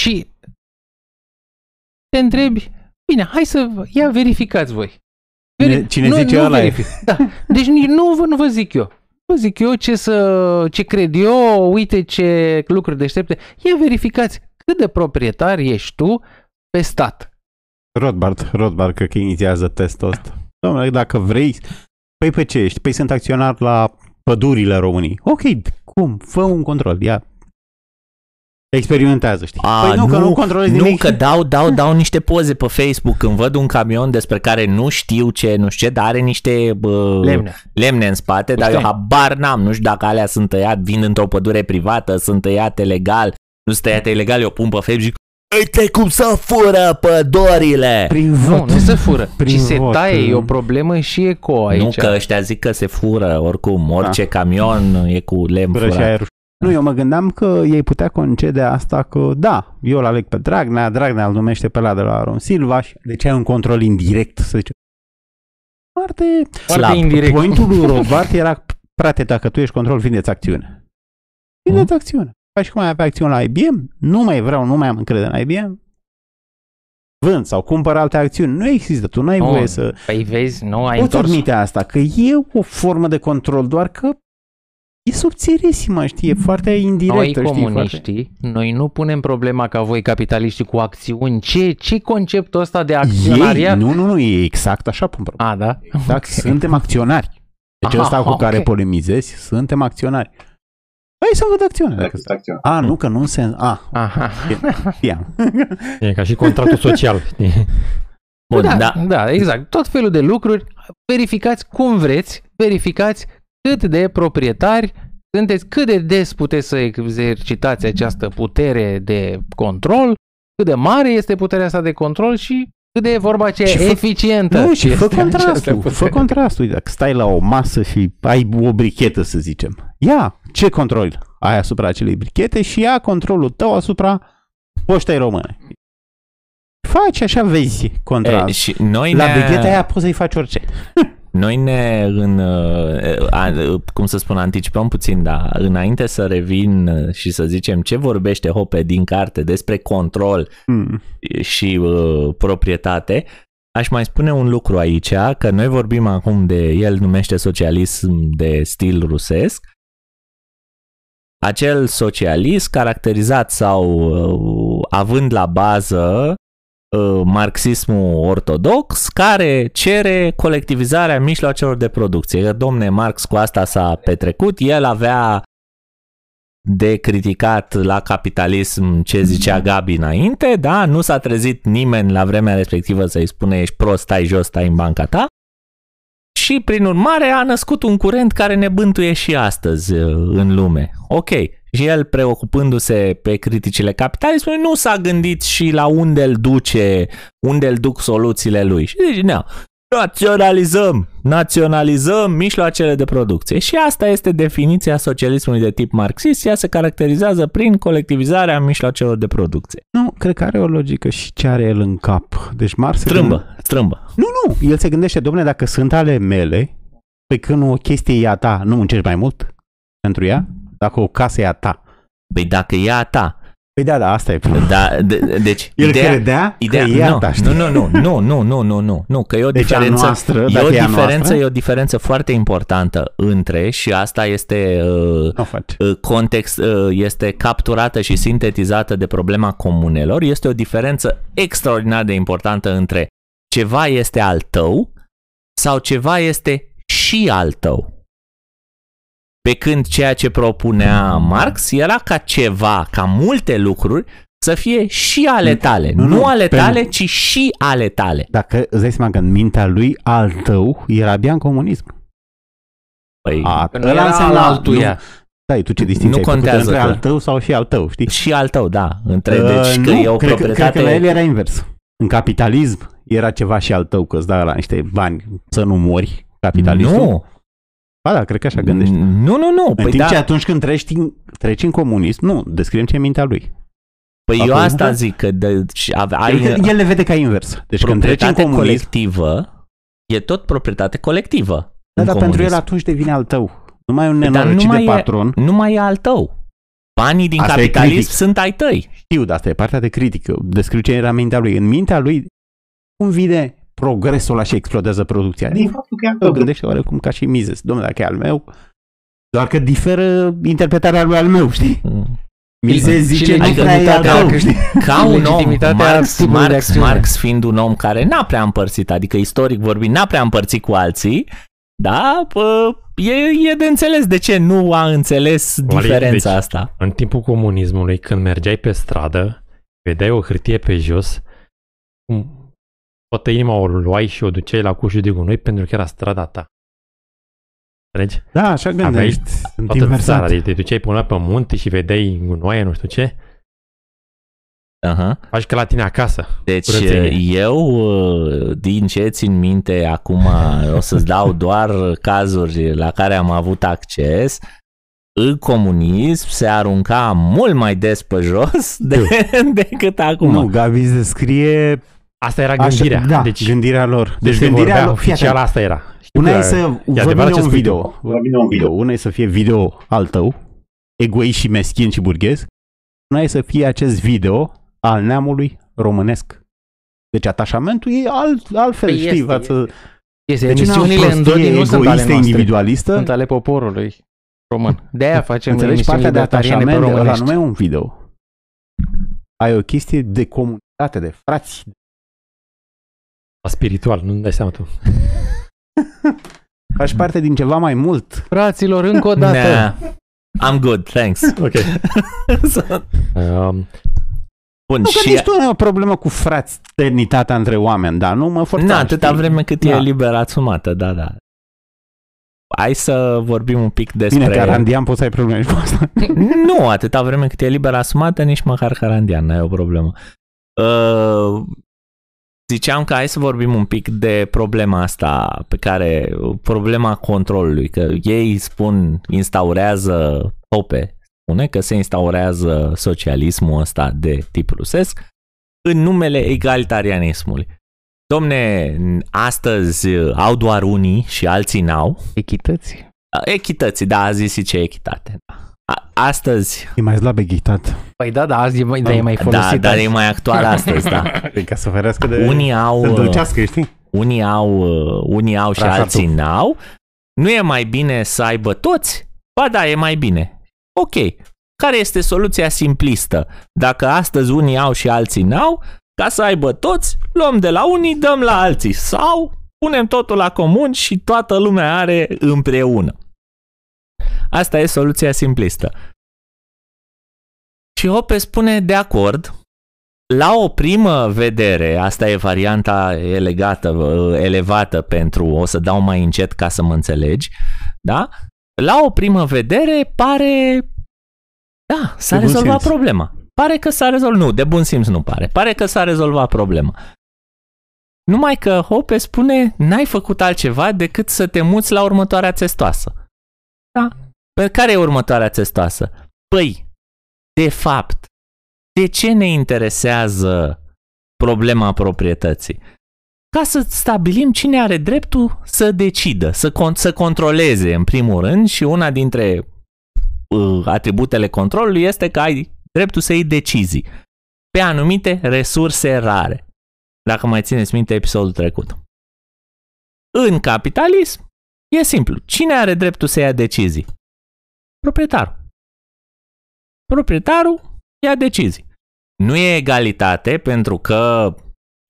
Și te întrebi, bine, hai să, ia verificați voi. Cine- cine zice ăla e. verific. Da. Deci nici nu, vă, nu vă zic eu. Vă zic eu ce, să, ce cred eu, uite ce lucruri deștepte. Ia verificați cât de proprietar ești tu pe stat. Rothbard, Rothbard cred că inițiază testul ăsta. Domnule, dacă vrei, păi pe ce ești? Păi sunt acționar la pădurile României. Ok, cum? Fă un control, ia. Experimentează, știi? A, păi nu, că nu controlezi nu nimic. că dau, dau, dau niște poze pe Facebook când văd un camion despre care nu știu ce, nu știu ce, dar are niște bă, Lemne. lemne în spate, dar eu Puțin. habar n-am, nu știu dacă alea sunt tăiate, vin într-o pădure privată, sunt tăiate legal, nu sunt tăiate ilegal, eu pun pe Facebook și zic, Uite cum să fură pădurile! Prin Nu, vot. nu se fură, Prin ci se vot, taie, e o nu? problemă și eco Nu aici. că ăștia zic că se fură oricum, orice Ah. camion e cu lemn Fără și furat. aerul. Nu, eu mă gândeam că ei putea concede asta că, da, eu îl aleg pe Dragnea, Dragnea îl numește pe la de la Ron Silva și de ce ai un control indirect, să zicem. Foarte... Foarte slab. indirect. Pointul lui Rothbard era, frate, dacă tu ești control, vindeți acțiune. Vindeți acțiune. Ca și cum ai avea acțiune la IBM, nu mai vreau, nu mai am încredere în IBM, vând sau cumpăr alte acțiuni. Nu există, tu nu ai Nu, voie să... Păi vezi, nu ai Poți întors. admite asta, că e o formă de control, doar că e subțiresimă, știi, e foarte Noi indirectă, știi, foarte... comuniștii, noi nu punem problema ca voi capitaliștii cu acțiuni. Ce, ce conceptul ăsta de Ei, acționariat? nu, nu, nu, e exact așa pun problema. A, da? Exact, suntem acționari. Deci Aha, ăsta cu care ok. polemizezi, suntem acționari. Hai să văd acțiune. Dacă A, nu, că nu în sens... A, Aha. știam. E ca și contractul social. știi? Bun, da, da. da, exact. Tot felul de lucruri. Verificați cum vreți, verificați cât de proprietari sunteți, cât de des puteți să exercitați această putere de control, cât de mare este puterea asta de control și cât de e vorba aceea Și fă- eficientă. Nu, și fă este contrastul. această Fă putere. contrastul. Dacă stai la o masă și ai o brichetă, să zicem. Ia, ce control ai asupra acelei brichete și ia controlul tău asupra poștei române. Faci așa, vezi E, contrast. și noi La ne... bricheta aia poți să-i faci orice. Noi ne, în, uh, a, cum să spun, anticipăm puțin, dar înainte să revin uh, și să zicem ce vorbește Hope din carte despre control Hmm. și uh, proprietate, aș mai spune un lucru aici, că noi vorbim acum de, el numește socialism de stil rusesc, acel socialist caracterizat sau uh, având la bază uh, marxismul ortodox care cere colectivizarea mijloacelor de producție. Că, Domne, Marx cu asta s-a petrecut, el avea de criticat la capitalism ce zicea Gabi înainte, da, nu s-a trezit nimeni la vremea respectivă să-i spune ești prost, stai jos, stai în banca ta și prin urmare a născut un curent care ne bântuie și astăzi uh, în lume. Ok, și el preocupându-se pe criticile capitalismului nu s-a gândit și la unde îl duce, unde îl duc soluțiile lui. Și zice, nu, naționalizăm, naționalizăm mijloacele de producție. Și asta este definiția socialismului de tip marxist, ea se caracterizează prin colectivizarea mijloacelor de producție. Nu, cred că are o logică și ce are el în cap. Deci Marx... se Strâmbă, strâmbă. Nu, nu, el se gândește, domne, dacă sunt ale mele, pe când o chestie e a ta, nu muncești mai mult pentru ea? Dacă o casă e a ta. Păi dacă e a ta, Păi da, da, asta e problema. da, de, deci El ideea, credea Ideea, că e a nu, ta, știi? nu, nu, nu, nu, nu, nu, nu, nu, că e o Deci a diferență, noastră, e dacă o e a diferență, noastră? e o diferență foarte importantă între și asta este uh, Nu o face. uh, context, uh, este capturată și sintetizată de problema comunelor, este o diferență extraordinar de importantă între ceva este al tău sau ceva este și al tău. Pe când ceea ce propunea Marx era ca ceva, ca multe lucruri, să fie și ale tale. Nu, Nu, nu, ale pe- tale, ci și ale tale. Dacă îți dai seama că în mintea lui al tău era abia în comunism. Păi, A, Că nu era al altuia. Nu, stai, tu ce distinție Nu ai făcut contează între că- al tău sau și al tău, știi? și al tăău, da. Între, Uh, deci că nu, e o cred, că- proprietate... Cred că la el era invers. În capitalism era ceva și al tău, că îți dă la niște bani să nu mori capitalistul. Nu, Ba da, cred că așa gândește. nu, nu, nu. În Păi, timp da, ce atunci când treci, în- treci în comunism, nu, descriem ce e mintea lui. păi eu Acum, asta da. zic, că de, și ave, El, ai el le vede ca invers. Deci când treci în proprietate comunism, colectivă, e tot proprietate colectivă. da, în dar pentru el comunism. atunci devine al tău. Nu mai e un Dar nu nenorocit mai de e- patron. Nu mai e al tău. Banii din Asta e capitalism critic. sunt ai tăi. Știu, dar asta e partea de critică. Descriu ce era în mintea lui. În mintea lui, cum vine progresul ăla și explodează producția? Din faptul că el gândește oarecum ca și Mises. Domnule, dacă e al meu, doar că diferă interpretarea lui al meu, știi? Mises Și zice, nu Adică prea e al legitimitatea tău, că- știi? Ca un om, Legitimitatea Marx, tipului de Marx, acțiune. Marx fiind un om care n-a prea împărțit, adică istoric vorbind, n-a prea împărțit cu alții, da, pă, e, e de înțeles de ce nu a înțeles Oare, diferența deci- asta. În timpul comunismului, când mergeai pe stradă, vedeai o hârtie pe jos, cum toată inima o luai și o duceai la cușul de gunoi pentru că era strada ta. Înțelegi? Da, așa gândești. Sunt Toată țara, inversat. deci te duceai până pe munte și vedeai gunoaie, nu știu ce, Aha. faci că la tine acasă. Deci Curățenie. eu, uh, din ce țin minte, acum o să-ți dau doar cazuri la care am avut acces, în comunism se arunca mult mai des pe jos de, decât acum. Nu, Gabi îți descrie Asta era așa, gândirea. da, deci, gândirea lor. deci Deci se gândirea vorbea lor, fii oficial atent. asta era. Știu Una că e să vă adevărat vine ce un spui video. tu. Vă vine un video. Una e să fie video al tău, egoist și meschin și burghez. Una e să fie acest video al neamului românesc. Deci atașamentul e alt, altfel, Păi știi, este, față... Este, Deci emisiunile în Dodi nu sunt ale egoistă, noastre. individualistă. Sunt ale poporului român. De aia facem Înțelegi emisiuni partea de libertariene pe atașament, ăla românești. nu e un video. Ai o chestie de comunitate, de frați. Spiritual, nu-mi dai seama tu. Faci parte din ceva mai mult. Fraților, încă o dată. Nah, I'm good, thanks. Ok. um, Bun, Nu că și nici tu nu ai o problemă cu fraternitatea între oameni, dar nu mă forța. nu, atâta știi? vreme cât e Da. liber asumată, da, da. Hai să vorbim un pic despre... Bine, Carandian poți să ai probleme și cu asta. Nu, atâta vreme cât e liber asumată, nici măcar Carandian, n-ai o problemă. Uh, ziceam că hai să vorbim un pic de problema asta pe care, problema controlului, că ei spun, instaurează, Hope spune că se instaurează socialismul ăsta de tip rusesc în numele egalitarianismului. Domne, astăzi au doar unii și alții n-au. Echități. Echității, da, a zis și ce echitate. Da. A- Astăzi, E mai slab echitat. Păi da, da, azi e mai, da, e mai da, folosit. dar azi. e mai actual astăzi, da. Ca să ferească de... Unii au, Să dulcească, știi? unii au, uh, unii au și Rahatul. alții n-au. Nu e mai bine să aibă toți? Ba da, e mai bine. Ok. Care este soluția simplistă? Dacă astăzi unii au și alții n-au, ca să aibă toți, luăm de la unii, dăm la alții. Sau punem totul la comun și toată lumea are împreună. Asta e soluția simplistă. Și Hope spune de acord, la o primă vedere, asta e varianta elegată, uh, elevată pentru, o să dau mai încet ca să mă înțelegi, da? La o primă vedere pare, da, s-a De bun rezolvat simț. problema. Pare că s-a rezolvat, nu, de bun simț nu pare, pare că s-a rezolvat problema. Numai că Hope spune, n-ai făcut altceva decât să te muți la următoarea testoasă. Da? Pe care e următoarea testoasă? Păi, de fapt, de ce ne interesează problema proprietății? Ca să stabilim cine are dreptul să decidă, să, con- să controleze în primul rând și una dintre uh, atributele controlului este că ai dreptul să iei decizii pe anumite resurse rare. Dacă mai țineți minte episodul trecut. În capitalism e simplu. Cine are dreptul să ia decizii? Proprietarul. Proprietarul ia decizii. Nu e egalitate pentru că,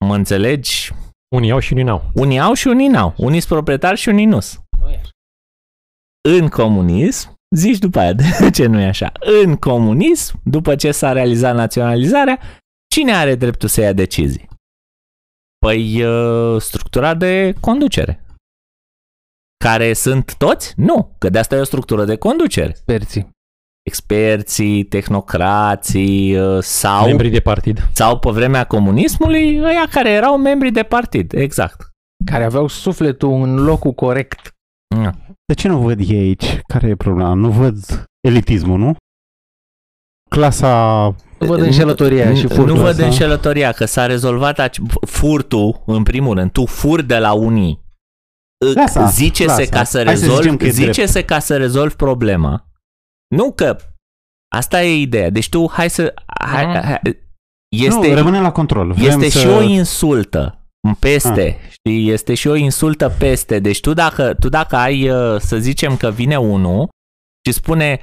mă înțelegi, unii au și unii n-au. unii au și unii n-au. Unii sunt proprietari și unii nu sunt. În comunism, zici după aia de ce nu e așa. În comunism, după ce s-a realizat naționalizarea, cine are dreptul să ia decizii? Păi uh, structura de conducere. Care sunt toți? Nu, că de asta e o structură de conducere. Experții. Experții, tehnocrații uh, sau, Membrii de partid. sau pe vremea comunismului, ăia care erau membri de partid, exact. Care aveau sufletul în locul corect. Mm. De ce nu văd ei aici? Care e problema? Nu văd elitismul, nu? Clasa... Nu văd înșelătoria și Nu furtul văd ăsta. înșelătoria, că s-a rezolvat ace- furtul, în primul rând. Tu furi de la unii. Lasă, zice-se lasă. ca să Hai să zicem rezolvi, că e zice-se ca să rezolvi problema. Nu că asta e ideea. Deci tu hai să hai, Mhm. hai, este nu, rămâne la control. Vrem este să... și o insultă peste, știi? Este și o insultă peste. Deci tu dacă, tu dacă ai, uh, să zicem că vine unul și spune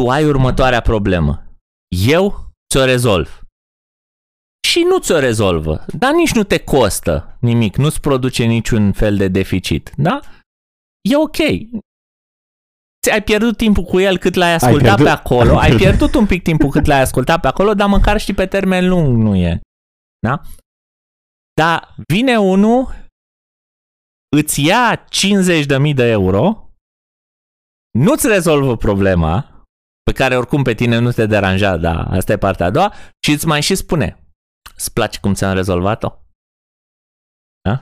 tu ai următoarea problemă. Eu ți-o rezolv. Și nu ți-o rezolvă, dar nici nu te costă nimic, nu-ți produce niciun fel de deficit, da? E ok. ai pierdut timpul cu el cât l-ai ascultat pierdut- pe acolo, ai ai pierdut. pierdut un pic timpul cât l-ai ascultat pe acolo, dar măcar știi pe termen lung nu e. Da? Dar vine unul, îți ia 50.000 de euro, nu-ți rezolvă problema, pe care oricum pe tine nu te deranja, dar asta e partea a doua, și îți mai și spune, îți place cum ți-am rezolvat-o? Da?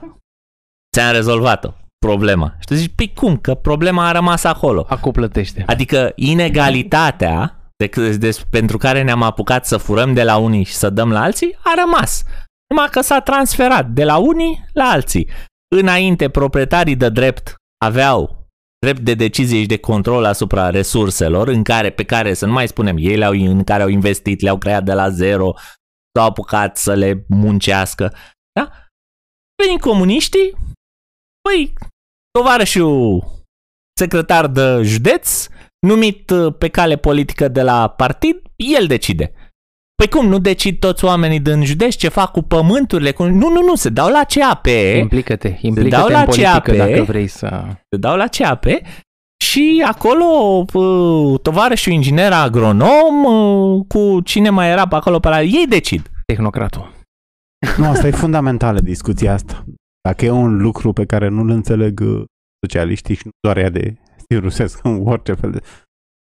Ți-am rezolvat-o, problema. Și tu zici, păi cum, că problema a rămas acolo. Acum plătește. Adică inegalitatea de, de, pentru care ne-am apucat să furăm de la unii și să dăm la alții a rămas. Numai că s-a transferat de la unii la alții. Înainte, proprietarii de drept aveau drept de decizie și de control asupra resurselor în care, pe care, să nu mai spunem, ei le-au, în care au investit, le-au creat de la zero, s-au apucat să le muncească. Da? Veni comuniștii, păi, tovarășul secretar de județ, numit uh, pe cale politică de la partid, el decide. Păi cum, nu decid toți oamenii din județ ce fac cu pământurile? Cu... Nu, nu, nu, se dau la CAP, Implică-te, dau implică-te la în politică CAP. dacă vrei să... se dau la CAP și acolo uh, tovarășul inginer agronom uh, cu cine mai era pe acolo pe la ei decid. Tehnocratul. Nu, asta e fundamentală discuția asta. Dacă e un lucru pe care nu-l înțeleg uh, socialiștii și nu doar ea de stil rusesc în orice fel de...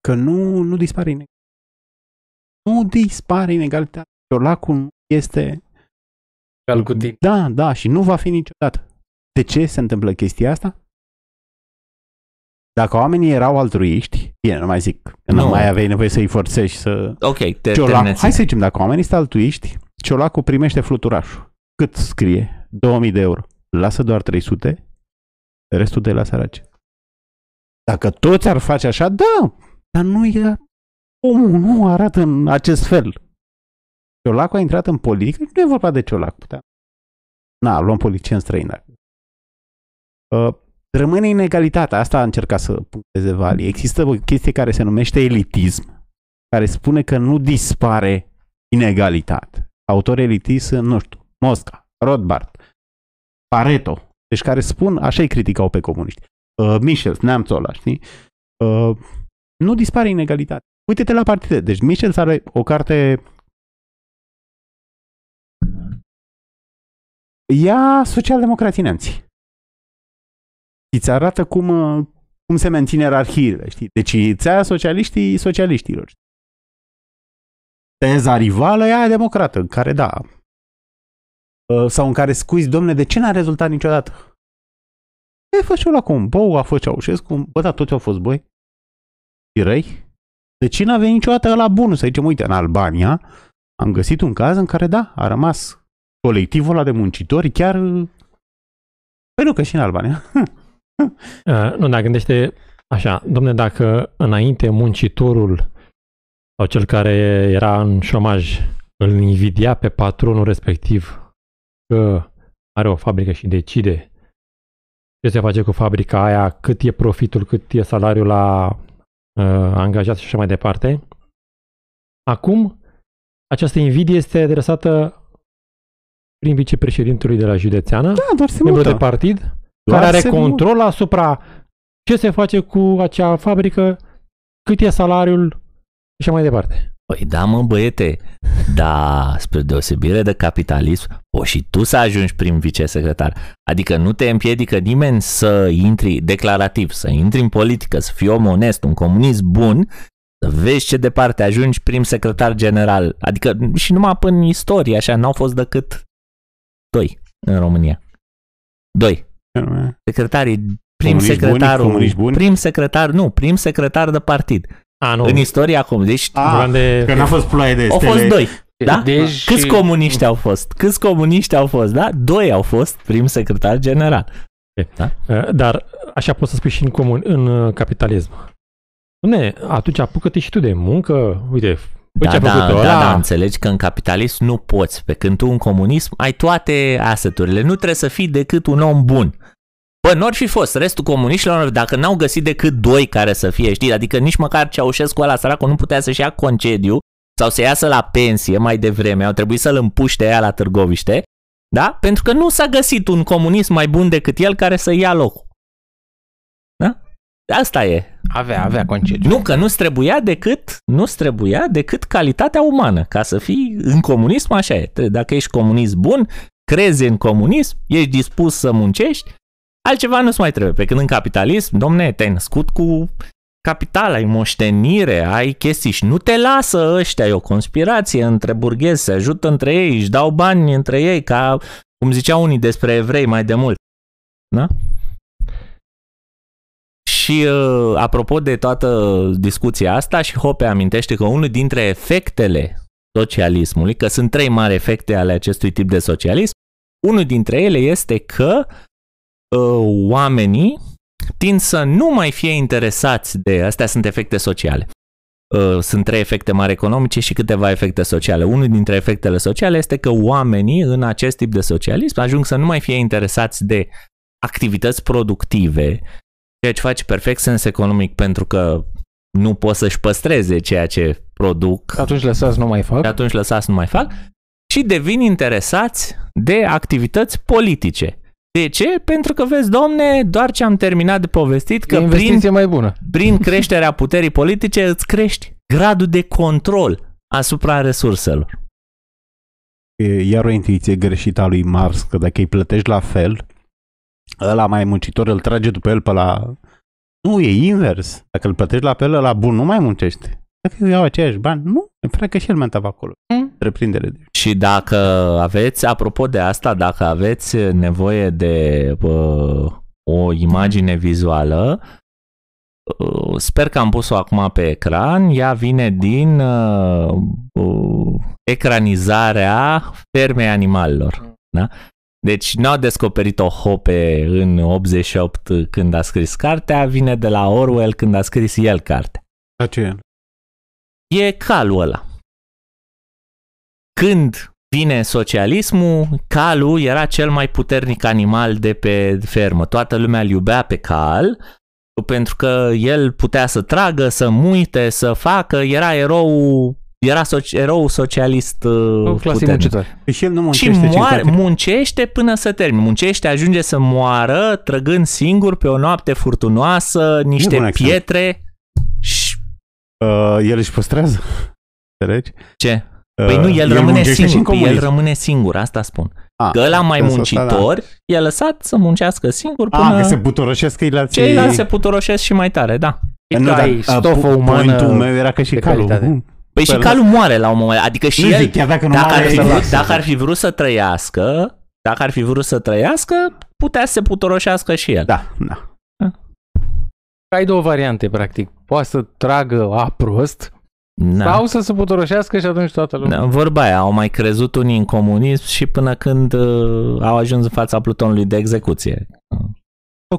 Că nu, nu dispare inegalitatea. Nu dispare inegalitatea. Ciolacul nu este... Calcutin. Da, da, și nu va fi niciodată. De ce se întâmplă chestia asta? Dacă oamenii erau altruiști, bine, nu mai zic, că nu Nu. mai aveai nevoie să-i forțești să... Ok, te Ciolacu, terminați. hai să zicem, dacă oamenii sunt altruiști, Ciolacul primește fluturașul. Cât scrie? 2000 de euro. Lasă doar 300, restul de la săraci. Dacă toți ar face așa, da, dar nu e... Omul nu arată în acest fel. Ciolacul a intrat în politică, nu e vorba de Ciolac. Putea. Na, luăm politicieni străini. dacă- Uh, rămâne inegalitatea. Asta a încercat să puncteze Vali. Există o chestie care se numește elitism, care spune că nu dispare inegalitate. Autori elitiști sunt, nu știu, Mosca, Rothbard, Pareto, deci care spun, așa îi criticau pe comuniști. Uh, Michels, neamțul ăla, știi? Uh, nu dispare inegalitatea. Uite-te la partide. Deci Michels are o carte Ia socialdemocrații neamții. Îți arată cum, uh, cum se menține ierarhiile, știi? Deci îți ia socialiștii socialiștilor. Teza rivală e aia democrată, în care da. Uh, Sau în care scuizi, domne, de ce n-a rezultat niciodată? E, fă și ăla cu un bou, a fost Ceaușescu, bă, da, toți au fost boi. Și răi. De ce n-a venit niciodată la bun? Să zicem, uite, în Albania am găsit un caz în care, da, a rămas colectivul ăla de muncitori chiar... Păi nu, că și în Albania. Uh, nu, dar gândește așa, domne, dacă înainte muncitorul sau cel care era în șomaj îl invidia pe patronul respectiv că are o fabrică și decide ce se face cu fabrica aia, cât e profitul, cât e salariul la uh, angajat și așa mai departe. Acum, această invidie este adresată prin vicepreședintului de la județeană, Da, doar se membru mută. de partid, Doar care are se control asupra ce se face cu acea fabrică, cât e salariul și așa mai departe. Păi da, mă, băiete, da, spre deosebire de capitalism, poți și tu să ajungi prim vicesecretar. Adică nu te împiedică nimeni să intri declarativ, să intri în politică, să fii om onest, un comunist bun, să vezi ce departe ajungi prim secretar general. Adică și numai până în istorie, așa, n-au fost decât doi în România. Doi. Mută. Secretarii, prim Comuniști buni, secretarul, comuniști buni? prim secretar, nu, prim secretar de partid. A, nu, În istorie acum, deci Ah, vorbeam de... Că n-a fost ploaie de au stele. fost doi. Da? Deci, Câți comuniști au fost? Câți comuniști au fost, da? Doi au fost prim secretar general. Uh, Dar așa poți să spui și în, comun, în uh, capitalism. Dom'le, atunci apucă-te și tu de muncă, uite, Păi Da, ce a da, făcut da, ăla? da, înțelegi că în capitalism nu poți, pe când tu în comunism ai toate aseturile, nu trebuie să fii decât un om bun. Bă, nu ar fi fost restul comuniștilor, dacă n-au găsit decât doi care să fie, știi, adică nici măcar Ceaușescu ăla săracul nu putea să-și ia concediu sau să iasă la pensie mai devreme, au trebuit să-l împuște ea la Târgoviște, da? Pentru că nu s-a găsit un comunist mai bun decât el care să ia locul. Da? Asta e. Avea, avea concediu. Nu, că nu trebuia decât, nu trebuia decât calitatea umană. Ca să fii în comunism, așa e. Dacă ești comunist bun, crezi în comunism, ești dispus să muncești, altceva nu-ți mai trebuie. Pe când în capitalism, domne, te-ai născut cu capital, ai moștenire, ai chestii și nu te lasă ăștia, e o conspirație între burghezi, se ajută între ei, își dau bani între ei, ca cum ziceau unii despre evrei mai de mult. Da? Și uh, apropo de toată discuția asta, și Hope amintește că unul dintre efectele socialismului, că sunt trei mari efecte ale acestui tip de socialism, unul dintre ele este că uh, oamenii tind să nu mai fie interesați de, astea sunt efecte sociale. Uh, sunt trei efecte mari economice și câteva efecte sociale. Unul dintre efectele sociale este că oamenii în acest tip de socialism ajung să nu mai fie interesați de activități productive, ceea ce face perfect sens economic pentru că nu pot să-și păstreze ceea ce produc. Atunci lăsați nu mai fac. Și atunci lăsați nu mai fac. Și devin interesați de activități politice. De ce? Pentru că vezi, domne, doar ce am terminat de povestit, că e prin, mai bună. prin creșterea puterii politice îți crești gradul de control asupra resurselor. E iar o intuiție greșită a lui Mars, că dacă îi plătești la fel, ăla mai muncitor îl trage după el pe la... Nu, e invers. Dacă îl plătești la pe ăla bun, nu mai muncește. Dacă eu iau aceiași bani, nu, îmi că și el menta acolo. Mm. Întreprindere. Și dacă aveți, apropo de asta, dacă aveți nevoie de uh, o imagine vizuală, uh, sper că am pus-o acum pe ecran, ea vine din uh, uh, ecranizarea fermei animalelor. Da? Deci nu a descoperit-o Hope în 88 când a scris cartea, vine de la Orwell când a scris el cartea. La ce? E calul ăla. Când vine socialismul, calul era cel mai puternic animal de pe fermă. Toată lumea îl iubea pe cal, pentru că el putea să tragă, să muite, să facă, era erou era soci- erou socialist uh, muncitor. Păi și el nu muncește. Și moare, muncește până să termine. Muncește, ajunge să moară trăgând singur pe o noapte furtunoasă, niște pietre. Și... Uh, el își păstrează. Înțelegi? Ce? Păi nu, el, el rămâne singur. El rămâne singur, asta spun. A, că ăla mai muncitor da. i-a lăsat să muncească singur până... A, că se putoroșesc ceilalți... Ceilalți se putoroșesc și mai tare, da. Nu, dar, stofă umană... meu era că și calul. Păi și calul moare la un moment Adică și el, zic, chiar dacă, nu dacă, ar fi vrut, dacă ar fi vrut să trăiască, dacă ar fi vrut să trăiască, putea să se putoroșească și el. Da, da. Ai două variante, practic. Poate să tragă a prost, da. Sau să se putoroșească și atunci toată lumea. Da, vorba aia, au mai crezut unii în comunism și până când uh, au ajuns în fața plutonului de execuție.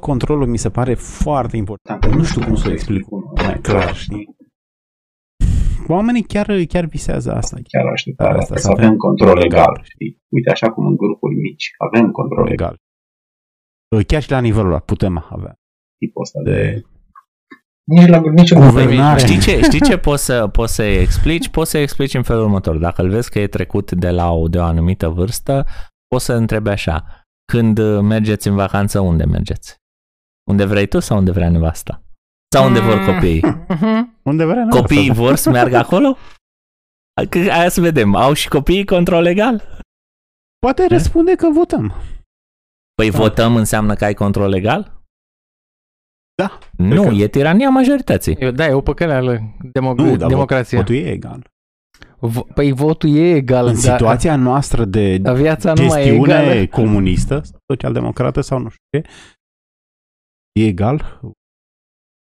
Controlul mi se pare foarte important. Nu știu cum să o explic mai clar, știi? Oamenii chiar, chiar visează asta. Chiar așteptarea asta, să avem control legal, știi? Uite, așa cum în grupuri mici, avem control legal. Chiar și la nivelul ăla putem avea. Tipul ăsta de nici la nici guvernare. Știi ce, știi ce poți să, poți să explici? Poți să explici în felul următor. Dacă îl vezi că e trecut de la o, de o anumită vârstă, poți să întrebi așa. Când mergeți în vacanță, unde mergeți? Unde vrei tu sau unde vrea nevasta? Sau unde vor copiii? unde vrea nevasta. Copiii vor să meargă acolo? Hai să vedem. Au și copiii control legal? Poate răspunde că votăm. Păi da. votăm înseamnă că ai control legal? Da. Nu, că... e tirania majorității. Eu, da, e o păcăleală. Democ- nu, democrația. Votul e egal. V- păi votul e egal. În dar situația noastră de viața nu gestiune mai e egală. comunistă, social-democrată sau nu știu ce, e egal.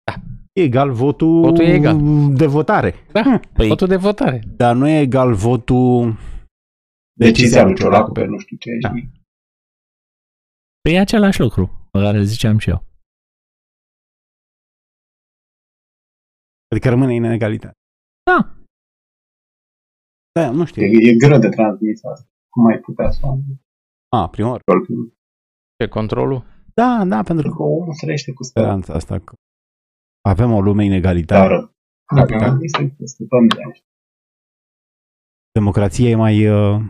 Da. E egal votul, votul e egal. de votare. Da, păi, votul de votare. Dar nu e egal votul decizia lui Ciolacu pe nu știu ce. Da. Păi e același lucru, pe care ziceam și eu. Adică rămâne în inegalitate. Da. Da, nu știu. E, e greu de transmis asta. Cum ai putea să A, prima oară. Ce, controlul? Da, da, pentru că omul trăiește cu speranța asta. Că avem o lume inegalitară. Dar, da, este Democrația e mai, uh,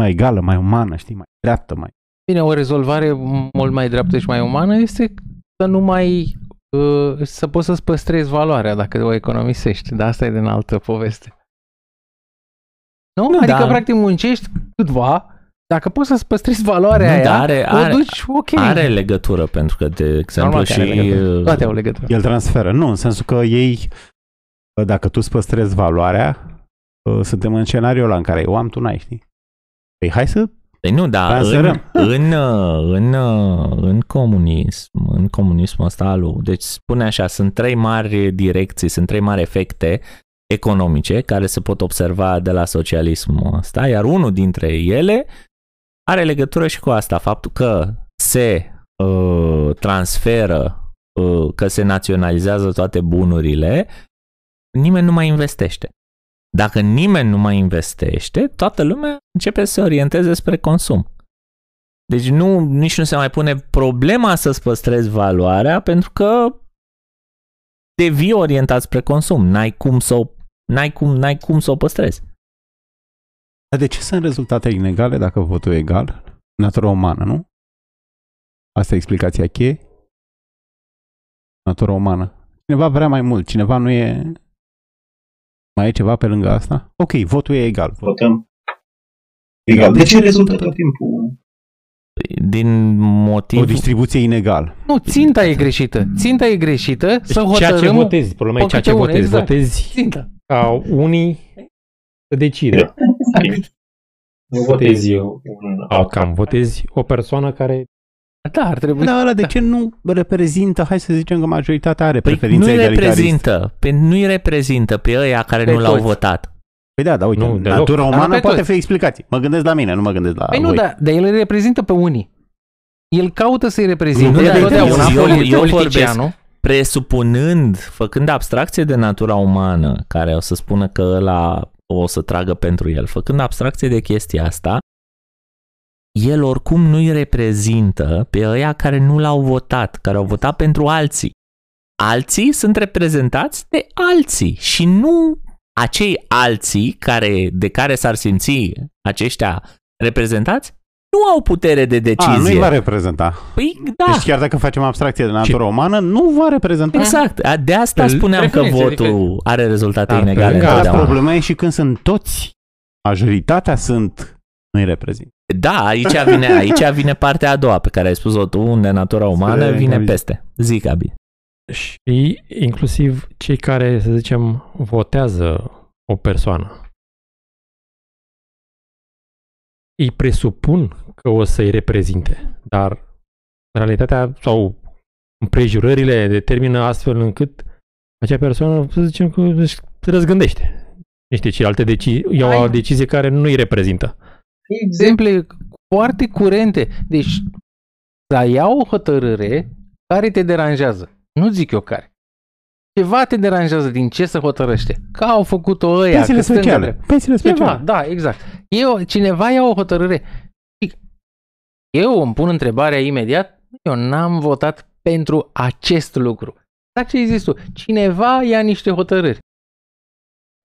mai egală, mai umană, știi, mai dreaptă, mai... Bine, o rezolvare mult mai dreaptă și mai umană este să nu mai uh, să poți să-ți păstrezi valoarea dacă o economisești. Dar asta e din altă poveste. Nu? Nu, adică, da. practic, muncești câtva, dacă poți să-ți păstrezi valoarea Nu, aia, dar are- o are- duci ok. Are legătură, pentru că, de exemplu, Normal că și... are legătură. uh, Toate au legătură. El transferă. Nu, în sensul că ei, dacă tu îți păstrezi valoarea, uh, suntem în scenariul ăla în care eu am, tu n-ai, știi? Păi hai să... Păi nu, da, în, Transferăm. în, uh, în, uh, în comunism, în comunismul ăsta lui, deci spune așa, sunt trei mari direcții, sunt trei mari efecte economice care se pot observa de la socialismul ăsta, iar unul dintre ele are legătură și cu asta, faptul că se uh, transferă, uh, că se naționalizează toate bunurile, nimeni nu mai investește. Dacă nimeni nu mai investește, toată lumea începe să se orienteze spre consum. Deci nu, nici nu se mai pune problema să-ți păstrezi valoarea pentru că devii orientat spre consum. N-ai cum să o, n-ai cum, n-ai cum să o păstrezi. Dar de ce sunt rezultate inegale dacă votul e egal? Natura umană, nu? Asta e explicația cheie? Natura umană. Cineva vrea mai mult, cineva nu e... Mai e ceva pe lângă asta? Ok, votul e egal. Votăm. Egal. De ce rezultă tot timpul? Din O motiv... distribuție inegală. Nu, ținta e greșită. Ținta e greșită să Deci ceea ce hotărâm votezi, problema e pe ceea ce câte une, votezi. exact. Votezi ținta. ca unii să decide. Nu votezi un Outcome. Votezi o persoană care Da, ar trebui Dar ăla de da. ce nu reprezintă, hai să zicem că majoritatea are Păi preferințe nu-i egalitariste? reprezintă, pe, nu-i reprezintă pe ăia care Pe nu l-au toți. votat. Păi da, da, uite, Nu, deloc. natura Dar umană pe poate toți. fi explicație. Mă gândesc la mine, nu mă gândesc la Păi nu, voi. dar, dar el îi reprezintă pe unii. El caută să-i reprezinte Nu, dar totdeauna eu- eu- poli- eu politicianul. Presupunând, făcând abstracție de natura umană, care o să spună că ăla o să tragă pentru el, făcând abstracție de chestia asta, el oricum nu-i reprezintă pe ăia care nu l-au votat, care au votat pentru alții. Alții sunt reprezentați de alții și nu acei alții care, de care s-ar simți aceștia reprezentați nu au putere de A, decizie. nu-i va reprezenta. Păi da, Deci chiar dacă facem abstracție de natura umană, nu va reprezenta. exact. A, De asta Pe- spuneam că preferințe votul are rezultate Dar pe inegale lângă Dar întotdeauna. problema e și când sunt toți, majoritatea sunt, nu-i reprezintă. Da, aici vine, aici vine partea a doua pe care ai spus-o tu, unde natura umană Spre vine egalitatea. peste. Zic, Gabi. și inclusiv cei care, să zicem, votează o persoană. Îi presupun că o să-i reprezinte, dar realitatea sau împrejurările determină astfel încât acea persoană, să zicem că își răzgândește niște ce alte decizii, iau o Ai- decizie care nu îi reprezintă. Exemple foarte curente. Deci, să iau o hotărâre care te deranjează. Nu zic eu care. Ceva te deranjează din ce se hotărăște. Că au făcut-o ăia. Pensiile că stânga speciale. dreapta. Pensiile Ceva, speciale. da, exact. Eu, cineva ia o hotărâre. Eu îmi pun întrebarea imediat. Eu n-am votat pentru acest lucru. Exact ce ai zis tu. Cineva ia niște hotărâri.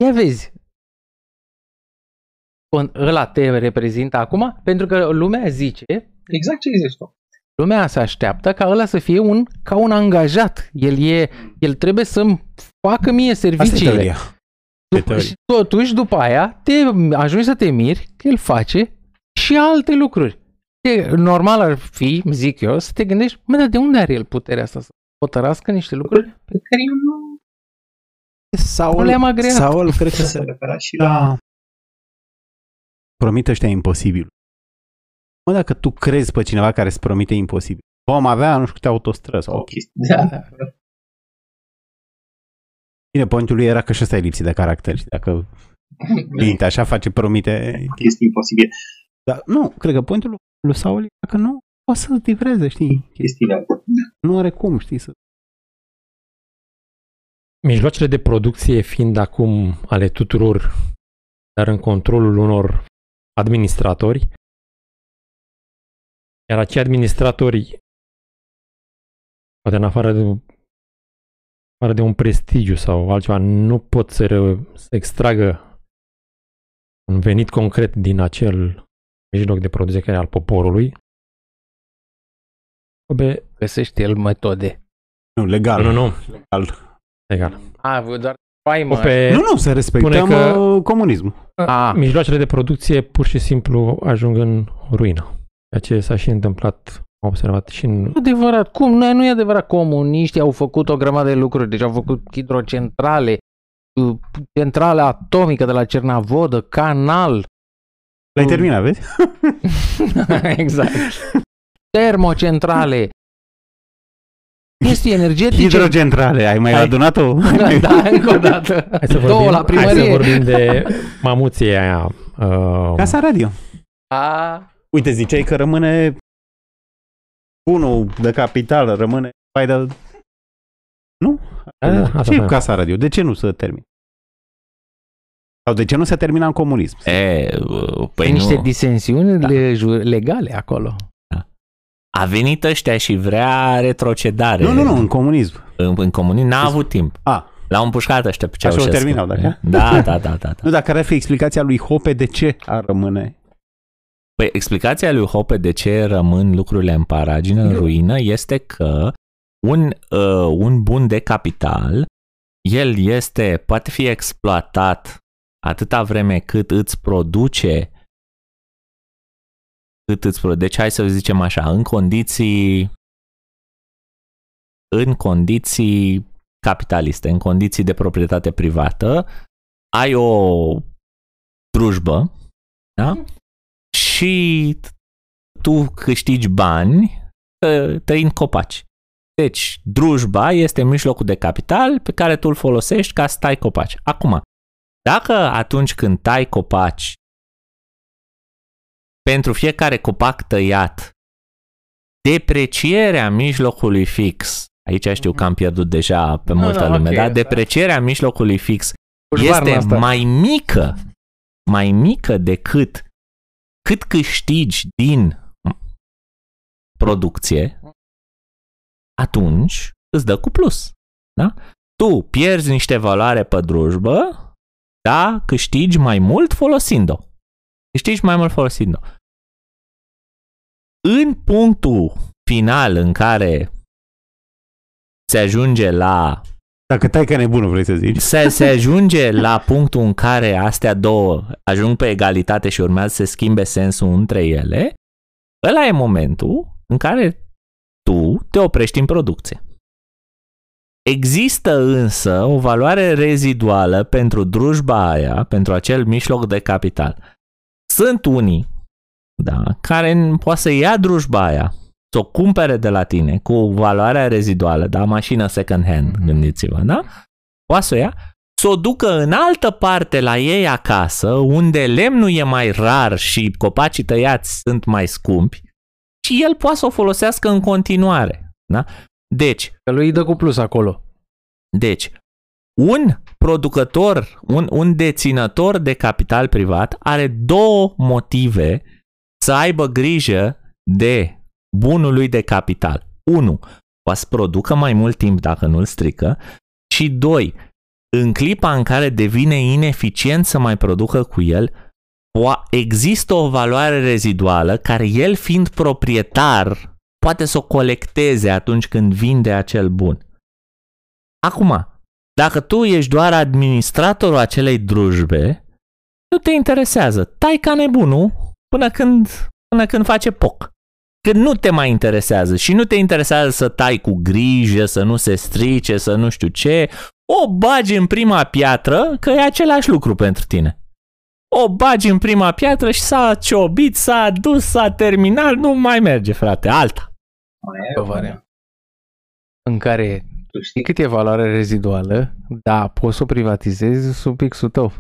Ia vezi. Con- Ăla te reprezintă acum? Pentru că lumea zice, Exact ce ai zis tu. lumea se așteaptă ca ăla să fie un, ca un angajat. El, e, el trebuie să-mi facă mie Asta e serviciile. teoria. După, teorie. și totuși, după aia, te ajungi să te miri că el face și alte lucruri. Te, normal ar fi, zic eu, să te gândești, mă, dar de unde are el puterea asta să hotărască niște lucruri pe care eu nu, Saul, nu le-am agreat. Saul cred că Se se refera și la... da. Promite ăștia imposibil. Mă, dacă tu crezi pe cineva care îți promite imposibil, vom avea, nu știu câte autostrăzi sau o chestie. Da, da. Bine, pointul lui era că și ăsta e lipsit de caracter. și Dacă minte așa, face, promite... Chestii imposibile. Dar nu, cred că pointul lui Saul e că nu poate să livreze, știi? Chestiile alea. Nu are cum, știi, să... Mijloacele de producție fiind acum ale tuturor, dar în controlul unor administratori, iar acei administratori, poate în afară de, afară de un prestigiu sau altceva, nu pot să, re, să extragă un venit concret din acel mijloc de producție care e al poporului, Bă, găsește el metode. Nu, legal. Nu, nu, nu. Legal. Egal. A, vă doar faimă. Pe Nu, nu, să respectăm Spune că- uh, comunismul. A, mijloacele de producție pur și simplu ajung în ruină. Ceea ce s-a și întâmplat, am observat și în... adevărat, cum? Nu, nu e adevărat. Comuniștii au făcut o grămadă de lucruri. Deci au făcut hidrocentrale, uh, centrală atomică de la Cernavodă, canal. L-ai terminat, vezi? exact. Termocentrale. Chestii energetice. Hidrocentrale, ai mai Hai. adunat-o? da, încă o dată. Hai să Două vorbim, la hai primărie. să vorbim de mamuție aia. Uh, Casa radio. A, Uite, ziceai că rămâne unul de capital, rămâne mai de... Nu? Da, da, asta ce e spuneam. casa radio? De ce nu se termină? Sau de ce nu se termina în comunism? E, uh, păi niște nu. disensiuni le- ju- legale acolo. A venit ăștia și vrea retrocedare. Nu, nu, nu, în comunism. În, în comunism n-a avut timp. A, L-au împușcat ăștia pe Așa o Ceaușescu. terminau, dacă? Da, da, da, da. da. nu, dar care ar fi explicația lui Hope de ce ar rămâne? Păi explicația lui Hope de ce rămân lucrurile în paragină, în ruină, este că un, uh, un bun de capital, el este, poate fi exploatat atâta vreme cât îți produce cât îți produce. Deci hai să zicem așa, în condiții în condiții capitaliste, în condiții de proprietate privată, ai o drujbă, da? și tu câștigi bani tă- tăind copaci. Deci, drujba este mijlocul de capital pe care tu îl folosești ca să tai copaci. Acum, dacă atunci când tai copaci, pentru fiecare copac tăiat, deprecierea mijlocului fix, aici știu că am pierdut deja pe Nu, multă nu, lume, ok, da? da. deprecierea mijlocului fix Pușvarna este asta. mai mică, mai mică decât cât câștigi din producție, atunci îți dă cu plus. Da? Tu pierzi niște valoare pe drujbă, da, câștigi mai mult folosind-o. Câștigi mai mult folosind-o. În punctul final în care se ajunge la Dacă tai că nebunul, vrei să zici. se, se ajunge la punctul în care astea două ajung pe egalitate și urmează să se schimbe sensul între ele, ăla e momentul în care tu te oprești în producție. Există însă o valoare reziduală pentru drujba aia, pentru acel mijloc de capital. Sunt unii da, care poate să ia drujba aia, să o cumpere de la tine cu valoarea reziduală, da, mașină second hand, Mhm. gândiți-vă, da? Poate să o ia, să o ducă în altă parte la ei acasă, unde lemnul e mai rar și copacii tăiați sunt mai scumpi, și el poate să o folosească în continuare. Da? Deci, Că lui îi dă cu plus acolo. deci, un producător, un, un deținător de capital privat are două motive să aibă grijă de bunul lui de capital. Unu, poate să producă mai mult timp dacă nu-l strică și doi, în clipa în care devine ineficient să mai producă cu el, po- există o valoare reziduală care el fiind proprietar poate să o colecteze atunci când vinde acel bun. Acum, dacă tu ești doar administratorul acelei drujbe, nu te interesează. Tai ca nebunul până când, până când face poc. Când nu te mai interesează și nu te interesează să tai cu grijă, să nu se strice, să nu știu ce, o bagi în prima piatră că e același lucru pentru tine. O bagi în prima piatră și s-a ciobit, s-a dus, s-a terminat, nu mai merge, frate, alta. Mai ai O o variantă. În care Tu știi cât e valoare reziduală, da, poți să o privatizezi sub pixul tău.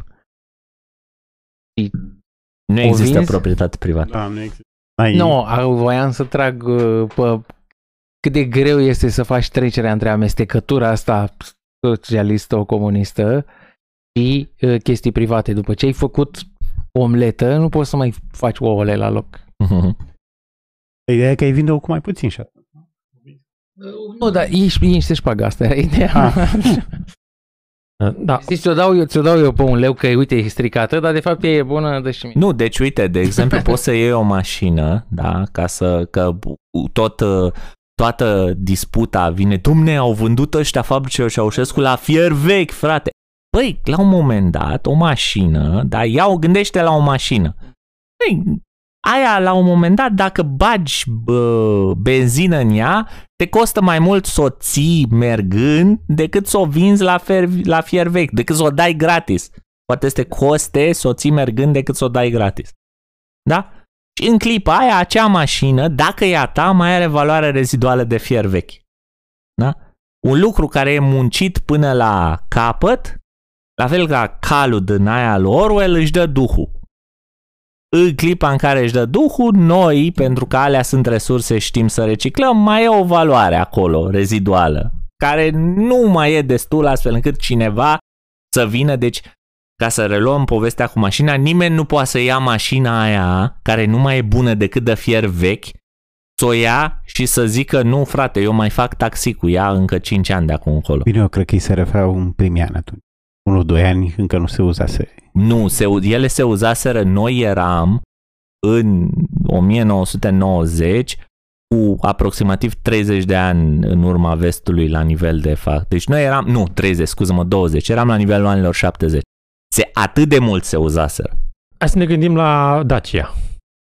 Nu O există vinzi? proprietate privată. Da, nu există. Ai, Nu, a- voiam să trag uh, pe cât de greu este să faci trecerea între amestecătura asta socialistă, comunistă și uh, chestii private. După ce ai făcut omletă, nu poți să mai faci ouăle la loc. Ideea e că ai vinde-o cu mai puțin și atunci. Nu, dar ești, ești șpaga, asta era ideea. Ah. Da, Zici, ți-o dau, eu, ți-o dau eu pe un leu că, uite, e stricată, dar de fapt ea e bună, dă și mie. Nu, deci uite, de exemplu, poți să iei o mașină, da, ca să, că tot, uh, toată disputa vine, dumne, au vândut ăștia fabricile Ceaușescu la fier vechi, frate. Păi, la un moment dat, o mașină, dar iau, gândește la o mașină. Păi, aia, la un moment dat, dacă bagi bă, benzină în ea, te costă mai mult să o ții mergând decât să o vinzi la, fer, la fier vechi, decât să o dai gratis. Poate este coste să o ții mergând decât să o dai gratis. Da? Și în clipa aia, acea mașină, dacă e a ta, mai are valoare reziduală de fier vechi. Da? Un lucru care e muncit până la capăt, la fel ca calul din aia lui Orwell, își dă duhul. În clipa în care își dă duhul, noi, pentru că alea sunt resurse știm să reciclăm, mai e o valoare acolo, reziduală, care nu mai e destul astfel încât cineva să vină, deci ca să reluăm povestea cu mașina, nimeni nu poate să ia mașina aia, care nu mai e bună decât de fier vechi, să o ia și să zică, nu frate, eu mai fac taxi cu ea încă 5 ani de acum încolo. Bine, eu cred că îi se referau în primii ani atunci. 1-2 ani încă nu se uzase. Nu, se, ele se uzaseră, noi eram în 1990 cu aproximativ 30 de ani în urma vestului la nivel de fapt. Deci noi eram, nu, 30, scuză-mă, 20, eram la nivelul anilor 70. Se, atât de mult se uzaseră. Hai să ne gândim la Dacia,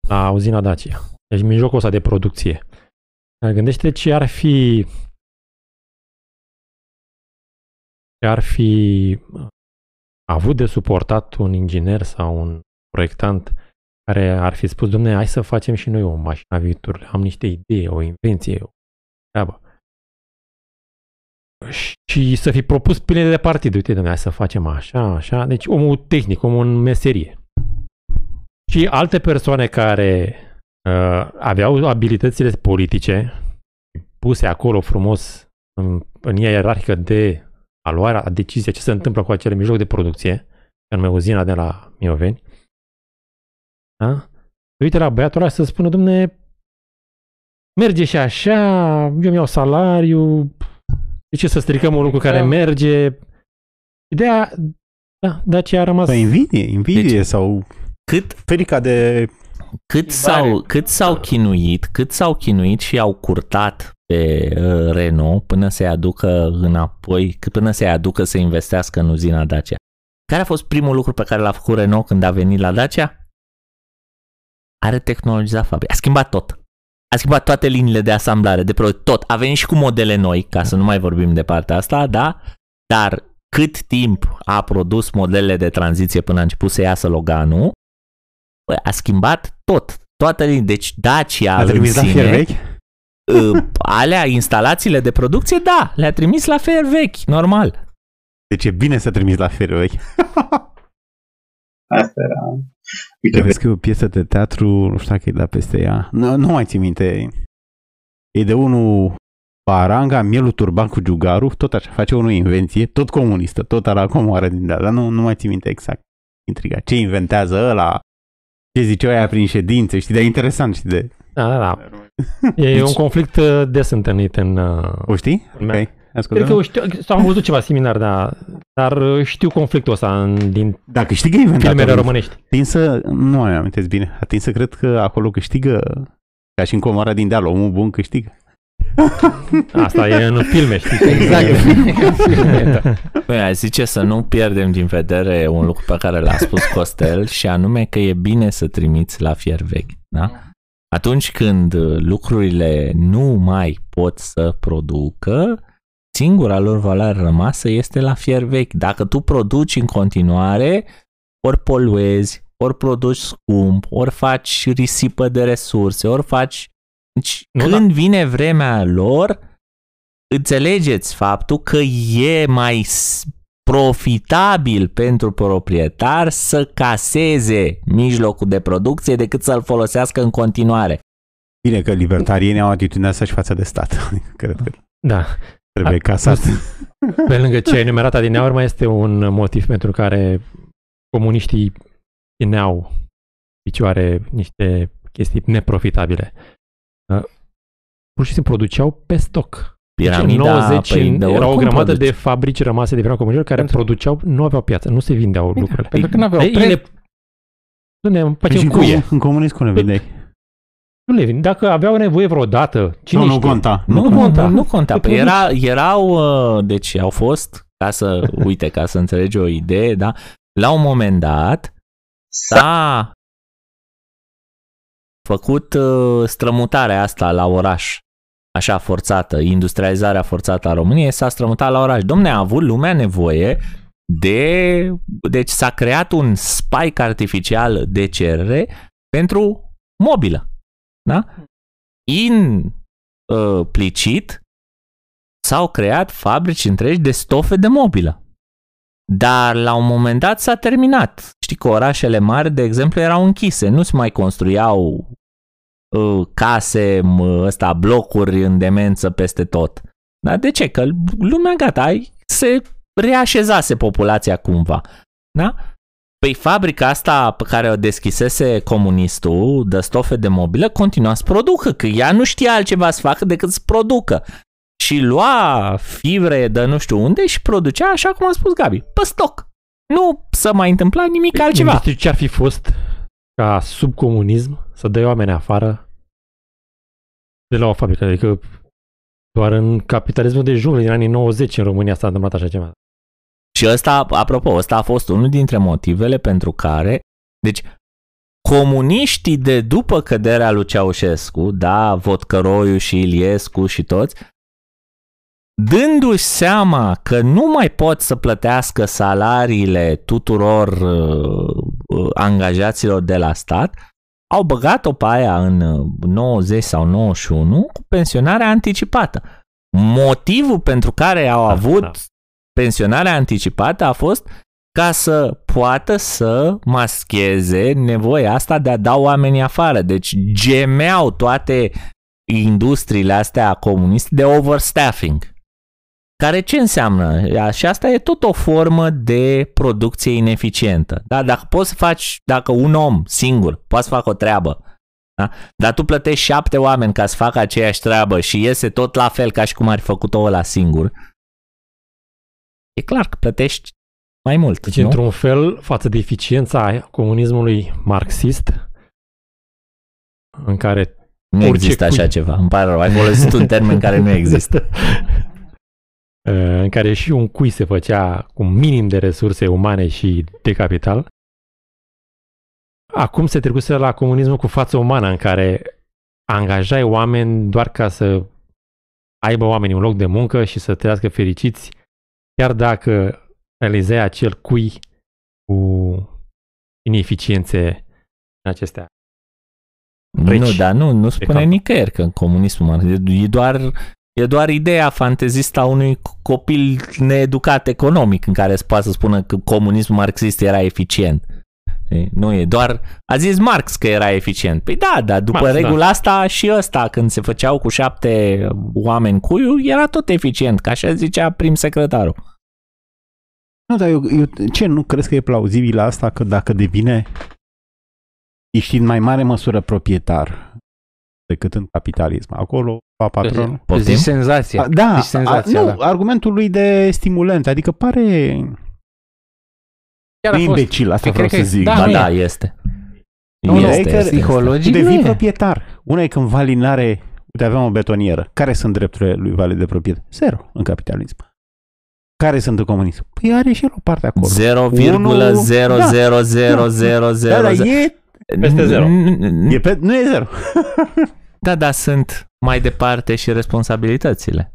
la uzina Dacia. Deci mijlocul ăsta de producție. Gândește ce ar fi ce ar fi avut de suportat un inginer sau un proiectant care ar fi spus, domne, hai să facem și noi o mașină a viitorului, am niște idei, o invenție, o treabă. Și să fi propus pline de partid, uite, domne, hai să facem așa, așa, deci omul tehnic, omul în meserie. Și alte persoane care uh, aveau abilitățile politice puse acolo frumos în, în ierarhică de a lua a decizia ce se întâmplă cu acele mijloc de producție, anume uzina de la Mioveni, da? uite la băiatul ăla să spună, domne, merge și așa, eu mi iau salariu, de ce să stricăm un lucru care da. merge? Ideea, da, de aceea a rămas... Păi invidie, invidie deci, sau cât, ferica de... Cât s-au, cât s-au chinuit, cât s-au chinuit și au curtat pe uh, Renault până să-i aducă înapoi, până să-i aducă să investească în uzina Dacia. Care a fost primul lucru pe care l-a făcut Renault când a venit la Dacia? A retehnologizat fabrica. A schimbat tot. A schimbat toate liniile de asamblare, de produs, tot. A venit și cu modele noi, ca să nu mai vorbim de partea asta, da? Dar cât timp a produs modelele de tranziție până a început să iasă Loganul, a schimbat tot. Toate linii. Deci Dacia a trimis în sine, la vechi? Uh, alea, instalațiile de producție, da, le-a trimis la fer vechi, normal. Deci e bine să trimis la fer vechi. Asta era. Uite, vezi că e o piesă de teatru, nu știu dacă e dat peste ea. Nu, nu mai țin minte. E de unul Paranga, mielul turban cu giugaru, tot așa, face o invenție, tot comunistă, tot ara comoară din dar nu, nu mai țin minte exact. Intriga. Ce inventează ăla? Ce zice aia prin ședințe, știi, de interesant, știi, de... Da, da, da. E deci... un conflict uh, des întâlnit în... Uh, o știi? În ok. Cred că știu, sau am văzut ceva similar, da, dar uh, știu conflictul ăsta în, din Dacă câștigă inventatorul, filmele românești. Tin să, nu mai amintesc bine, atin să cred că acolo câștigă, ca și în comara din deal, omul bun câștigă. Asta e în filme, știi? Exact. Păi, zice să nu pierdem din vedere un lucru pe care l-a spus Costel și anume că e bine să trimiți la fier vechi. Da? Atunci când lucrurile nu mai pot să producă, singura lor valoare rămasă este la fier vechi. Dacă tu produci în continuare, ori poluezi, ori produci scump, ori faci risipă de resurse, ori faci... Deci, nu, când da. vine vremea lor, înțelegeți faptul că e mai profitabil pentru proprietar să caseze mijlocul de producție decât să-l folosească în continuare. Bine că libertarienii au atitudinea să-și față de stat. Cred că da. trebuie casat. Pe lângă ce ai enumerat adineauri, mai este un motiv pentru care comuniștii țineau picioare niște chestii neprofitabile. Pur și simplu produceau pe stoc. Piramida, 90 păi, de era o grămadă produci. de fabrici rămase de vremea comunistă care Pentru- produceau, nu aveau piață, nu se vindeau lucrurile. Pentru că nu aveau Ei, preț. le, nu ne Păi facem și în, cuie. comun- în comunism cum le vindeai? Levin, dacă aveau nevoie vreodată, cine nu, nu știe? conta. Nu, Nu nu, conta. nu, nu conta. Pe Păi era, erau, uh, deci au fost, ca să, uite, ca să înțelegi o idee, da? La un moment dat s-a făcut uh, strămutarea asta la oraș, așa forțată, industrializarea forțată a României, s-a strămutat la oraș. Domne, a avut lumea nevoie de... Deci s-a creat un spike artificial de cerere pentru mobilă. Da? Implicit s-au creat fabrici întregi de stofe de mobilă. Dar la un moment dat s-a terminat. Știi că orașele mari, de exemplu, erau închise, nu se mai construiau uh, case, m- ăsta, blocuri în demență peste tot. Dar de ce? Că lumea gata, ai, se reașezase populația cumva. Da? Păi fabrica asta pe care o deschisese comunistul de stofe de mobilă continua să producă, că ea nu știa altceva să facă decât să producă. Și lua fibre de nu știu unde și producea, așa cum a spus Gabi, pe stoc. Nu să mai întâmpla nimic altceva. Nu știu ce ar fi fost ca sub comunism să dai oameni afară de la o fabrică. Adică doar în capitalismul de junglă din anii 90 în România s-a întâmplat așa ceva. Și ăsta, apropo, ăsta a fost unul dintre motivele pentru care, deci, comuniștii de după căderea lui Ceaușescu, da, Vodcăroiu și Iliescu și toți, dându-și seama că nu mai pot să plătească salariile tuturor uh, uh, angajaților de la stat, au băgat-o pe aia în uh, 90 sau 91 cu pensionarea anticipată. Motivul pentru care au avut da. pensionarea anticipată a fost ca să poată să mascheze nevoia asta de a da oamenii afară. Deci gemeau toate industriile astea comuniste de overstaffing. Care ce înseamnă? Și asta e tot o formă de producție ineficientă. Da? Dacă poți să faci, dacă un om singur poate să facă o treabă, da? dar tu plătești șapte oameni ca să facă aceeași treabă și iese tot la fel ca și cum ar fi făcut-o ăla singur, e clar că plătești mai mult. Deci, nu? într-un fel, față de eficiența comunismului marxist, în care Nu orice există cui- așa ceva. Îmi pare rău. Ai folosit un termen care nu există. în care și un cui se făcea cu minim de resurse umane și de capital, acum se trecuse la comunismul cu față umană, în care angajai oameni doar ca să aibă oamenii un loc de muncă și să trăiască fericiți, chiar dacă realizai acel cui cu ineficiențe în acestea. Reci. Nu, dar nu, nu spune camp. nicăieri că în comunismul marxist e doar, e doar ideea fantezistă a unui copil needucat economic în care se poate să spună că comunismul marxist era eficient. E, Nu e doar, a zis Marx că era eficient. Păi da, dar după Marx, da. regula asta și ăsta, când se făceau cu șapte oameni cuiu, era tot eficient, ca așa zicea prim secretarul. Nu, dar eu, eu, ce, nu crezi că e plauzibil asta că dacă devine, ești în mai mare măsură proprietar decât în capitalism, acolo, pa patronul? Poftim? Zici senzația. A, da, Zici senzația, a, nu, da. argumentul lui de stimulant, adică pare Chiar a fost. imbecil, asta Cred vreau că să e- zic. da, Ba nu da, e. este. Nu, nu, este, e că este, este. psihologic devii nu e. proprietar. Una e când Valin are, uite, aveam o betonieră. Care sunt drepturile lui Vali de proprietate? Zero în capitalism. Care sunt în comunism? Păi are și el o parte acolo. 0,0000000. Da, dar e, Peste zero. e pe, nu e zero. Da, dar sunt mai departe și responsabilitățile.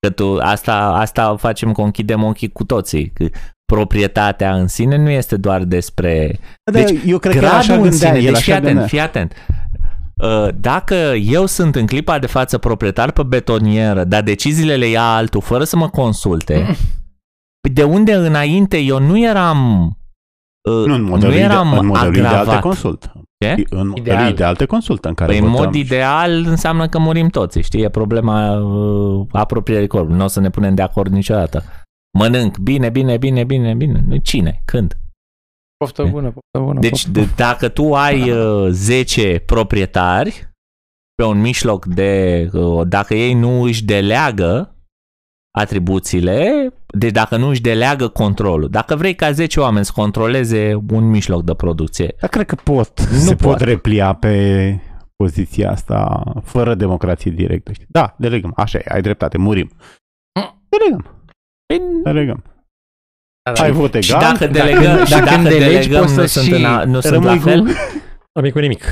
Că tu, asta, asta facem că închidem ochii cu toții. Că proprietatea în sine nu este doar despre Deci, Deci, eu cred că el așa gradul în gândea, sine. el Deci fii așa atent, gândea. fii atent. Uh, Dacă eu sunt în clipa de față proprietar pe betonieră, dar deciziile le ia altul fără să mă consulte, păi de unde înainte eu nu eram uh, Nu, în nu modelul, eram ide- în modelul ideal te agravat. consult. Ce? În modelul Ideal. ideal te consultă în care Păi în votăm mod și- ideal înseamnă că murim toți, știi? E problema uh, apropierii corpului. Nu o să ne punem de acord niciodată. Mănânc, bine, bine, bine, bine, bine. Cine? Când? Poftă bună, poftă bună. Deci poftă de, dacă tu ai uh, 10 proprietari pe un mijloc de... Uh, dacă ei nu își deleagă atribuțiile, deci dacă nu își deleagă controlul, dacă vrei ca 10 oameni să controleze un mijloc de producție, Dar cred că pot. Nu se pot poate. replia pe poziția asta fără democrație directă. știi? Da, delegăm. Așa e, ai dreptate, murim. Delegăm. Delegăm. Ai vot Și egal. dacă delegăm, și dacă dacă îndelegi, delegăm poți nu să sunt, și în a, nu sunt la rămâi cu- fel? Nimic cu nimic.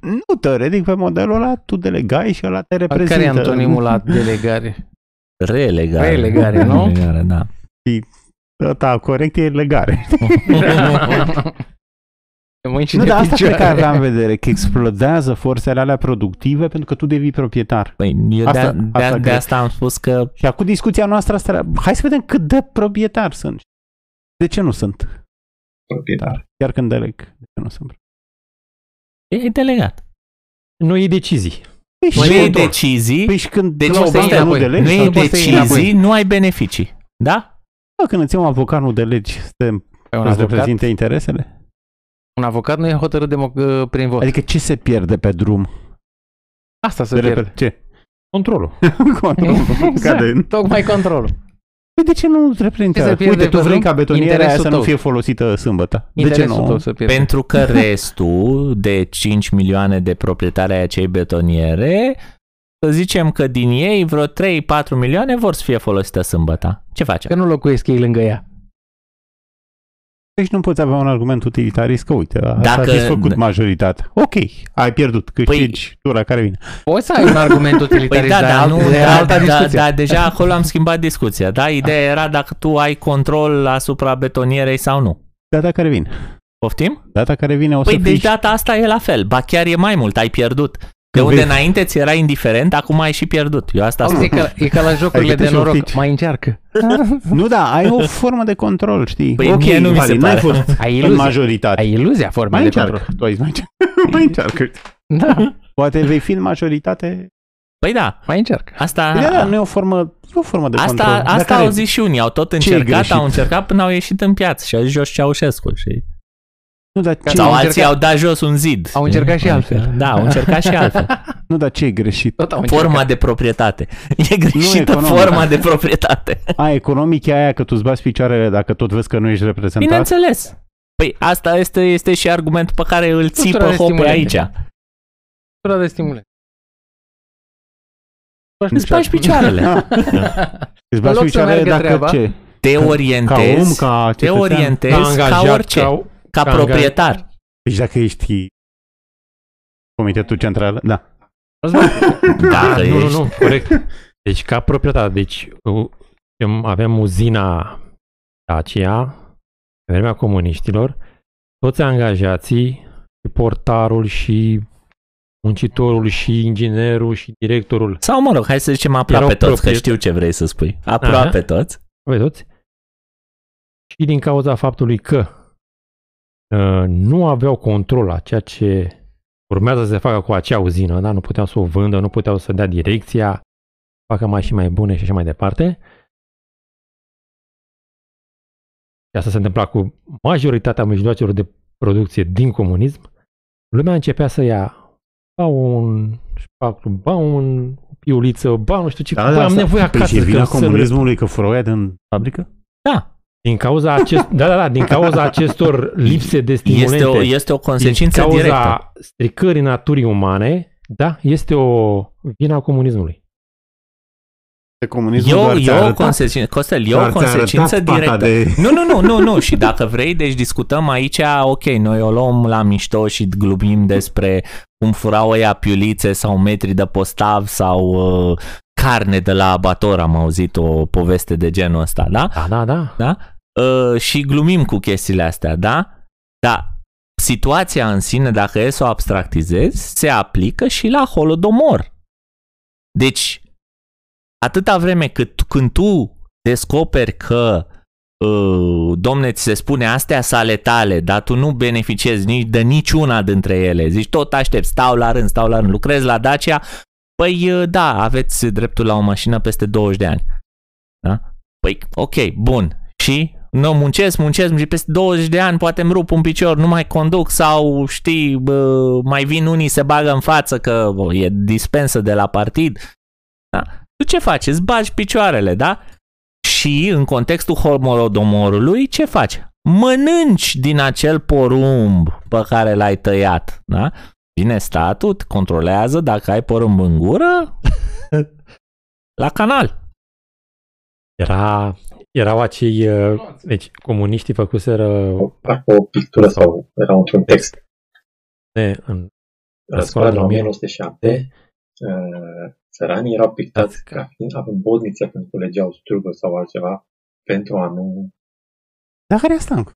Nu, teoretic, pe modelul ăla, tu delegai și ăla te reprezintă. Care e antonimul la delegare? Relegare. Relegare, nu? Relegare, da. Da, corect e legare. Mâini și Nu, de dar asta picioare. cred că avea în vedere, că explodează forțele alea productive pentru că tu devii proprietar. Păi, eu Asta- de, de, asta de cred. asta am spus că Și acum discuția noastră asta era, hai să vedem cât de proprietar sunt. De ce nu sunt? proprietar. Chiar când deleg. De ce nu sunt? e delegat. Nu e decizii. Păi Nu și, e control. decizii, păi și când Deci la o asta e bancă nu înapoi. delegi, nu sau e nu poți să iei decizii, nu ai beneficii. Da? Bă, când îți iei un avocat, nu delegi, să te Păi un îți avocat, reprezinte interesele? un avocat nu e hotărât democ- prin vot. Adică ce se pierde pe drum? Asta se De pierde. repede, ce? Controlul. Controlul. Cade. Exact, tocmai controlul. Păi de ce nu îți reprezintă? Ce se pierde Uite, tu pe vrei drum? ca betonierea aia Interesul să nu tău. fie folosită sâmbătă. De ce Interesul nu? tău se pierde. Pentru că restul de 5 milioane de proprietari ai acei betoniere, să zicem că din ei vreo 3-4 milioane vor să fie folosite sâmbătă. Ce Că facem? nu locuiesc ei lângă ea. Deci nu poți avea un argument utilitarist că uite, asta Dacă- Dacă... fi făcut majoritatea. Ok, ai pierdut, câștigi păi... tura care vine. Poți să ai un argument Păi utilitarist, da, dar dar nu, e da, alta da, discuție. da, deja acolo am schimbat discuția, da? Ideea era dacă tu ai control asupra betonierei sau nu. Data care vine. Poftim? Data care vine o Păi să deci fii... data asta e la fel, ba chiar e mai mult, ai pierdut. De Că unde vei- înainte ți era indiferent, acum ai și pierdut. Eu asta Auzi, spun. e, ca, e ca la jocurile Adică te de noroc. șoptici. Mai încearcă. Nu, da, ai o formă de control, știi? Păi ok, mie nu mi se Vali, n-ai pare. fost Ai în iluzia. majoritate. Ai iluzia formei mai de încearcă. control. Tu ai zis, mai încearcă. mai încearcă. Da, Poate vei fi în majoritate. Păi da, mai încearcă. asta... Păi da, da, nu e o formă, e o formă de control. Asta, Dar asta care- au zis și unii, au tot e încercat, greșit? au încercat până au ieșit în piață și a zis jos Ceaușescu. Și... Nu, dar ce, Sau au alții încercat- au dat jos un zid. Au încercat și altfel. Da, au încercat și altfel. nu, dar ce e greșit? Tot au încercat. Forma de proprietate. E greșită economic. forma de proprietate. A, economic e aia că tu îți bați picioarele dacă tot vezi că nu ești reprezentat? Bineînțeles. Păi asta este, este și argumentul pe care îl țipă Structura de Hope stimulente. aici. Structura de stimule. Îți faci picioarele. Îți În bați loc să picioarele meargă dacă treaba, ce? Te Ca om, orientezi, ca te cetățean? orientezi Ca ca, angajat, orice, ca, ca, ca proprietar. Deci dacă ești Comitetul Central, da. Dacă nu, nu, ești. nu, corect. Deci ca proprietar, deci uh, eu aveam uzina Dacia, pe vremea comuniștilor, toți angajații, și portarul și muncitorul și inginerul și directorul, Sau mă rog, hai să zicem aproape Erau toți, că proprietari. știu ce vrei să spui. Aproape Aha. toți. voi toți, și din cauza faptului că uh, nu aveau control la ceea ce urmează să se facă cu acea uzină, da? nu puteau să o vândă, nu puteau să dea direcția, facă mai și mai bune și așa mai departe. Și asta se întâmpla cu majoritatea mijloacelor de producție din comunism. Lumea începea să ia ba un șpaclu, ba un piuliță, ba nu știu ce, da, am nevoie acasă. Păi și e că vina să- comunismului că furau din fabrică? Da. Din cauza acest, da, da, da, din cauza acestor lipse de stimulente, Este o, este o consecință din cauza directă. stricării naturii umane, da, este o vina a comunismului. De comunismul Eu, doar ți-a eu o arătat- consecință, Costel, e doar o ți-a consecință arătat pata directă. De... Nu, nu, nu, nu, nu. Și dacă vrei, deci discutăm aici, ok, noi o luăm la mișto și glumim despre cum furau ăia piulițe sau metri de postav sau uh, carne de la abator, am auzit o poveste de genul ăsta, da? Da, da, da. da? Uh, și glumim cu chestiile astea, da? Dar situația în sine, dacă e să o abstractizezi, se aplică și la holodomor. Deci, atâta vreme cât când tu descoperi că uh, domne, ți se spune astea sale tale, dar tu nu beneficiezi nici de niciuna dintre ele, zici tot aștept, stau la rând, stau la rând, lucrezi la Dacia, păi uh, da, aveți dreptul la o mașină peste 20 de ani. Da? Păi, ok, bun. Și nu muncesc, muncesc, muncesc, peste 20 de ani poate îmi rup un picior, nu mai conduc sau știi, bă, mai vin unii se bagă în față că bă, e dispensă de la partid. Da? Tu ce faci? Îți bagi picioarele, da? Și în contextul holodomorului, ce faci? Mănânci din acel porumb pe care l-ai tăiat, da? Vine statul, te controlează dacă ai porumb în gură la canal. Era, erau acei, uh, deci comuniștii făcuseră Parcă o pictură sau era într-un text. de, în Răscoala din Răscoala 1907, uh, țăranii erau pictați ca fiind având bodnițe când culegeau strugă sau altceva pentru a nu... Zaharia Stancu.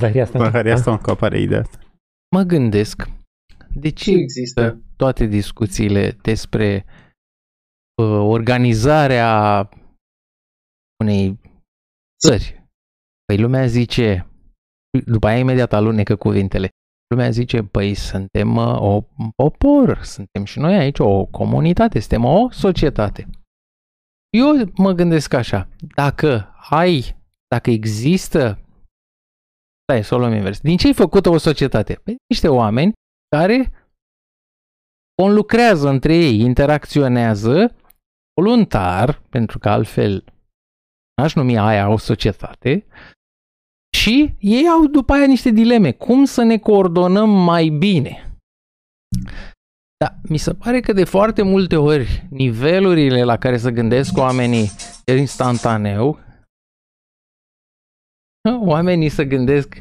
Zaharia asta. Zaharia Stancu apare ideea asta. Mă gândesc, de ce există toate discuțiile despre uh, organizarea unei țări? Păi lumea zice, după aia imediat alunecă cuvintele, lumea zice, păi suntem uh, o, un popor, suntem și noi aici o comunitate, suntem o societate. Eu mă gândesc așa, dacă ai, dacă există, stai să o luăm invers, din ce e făcută o societate? Păi niște oameni care conlucrează între ei, interacționează voluntar, pentru că altfel aș numi aia o societate, și ei au după aia niște dileme. Cum să ne coordonăm mai bine? Da, mi se pare că de foarte multe ori nivelurile la care să gândesc oamenii instantaneu, oamenii să gândesc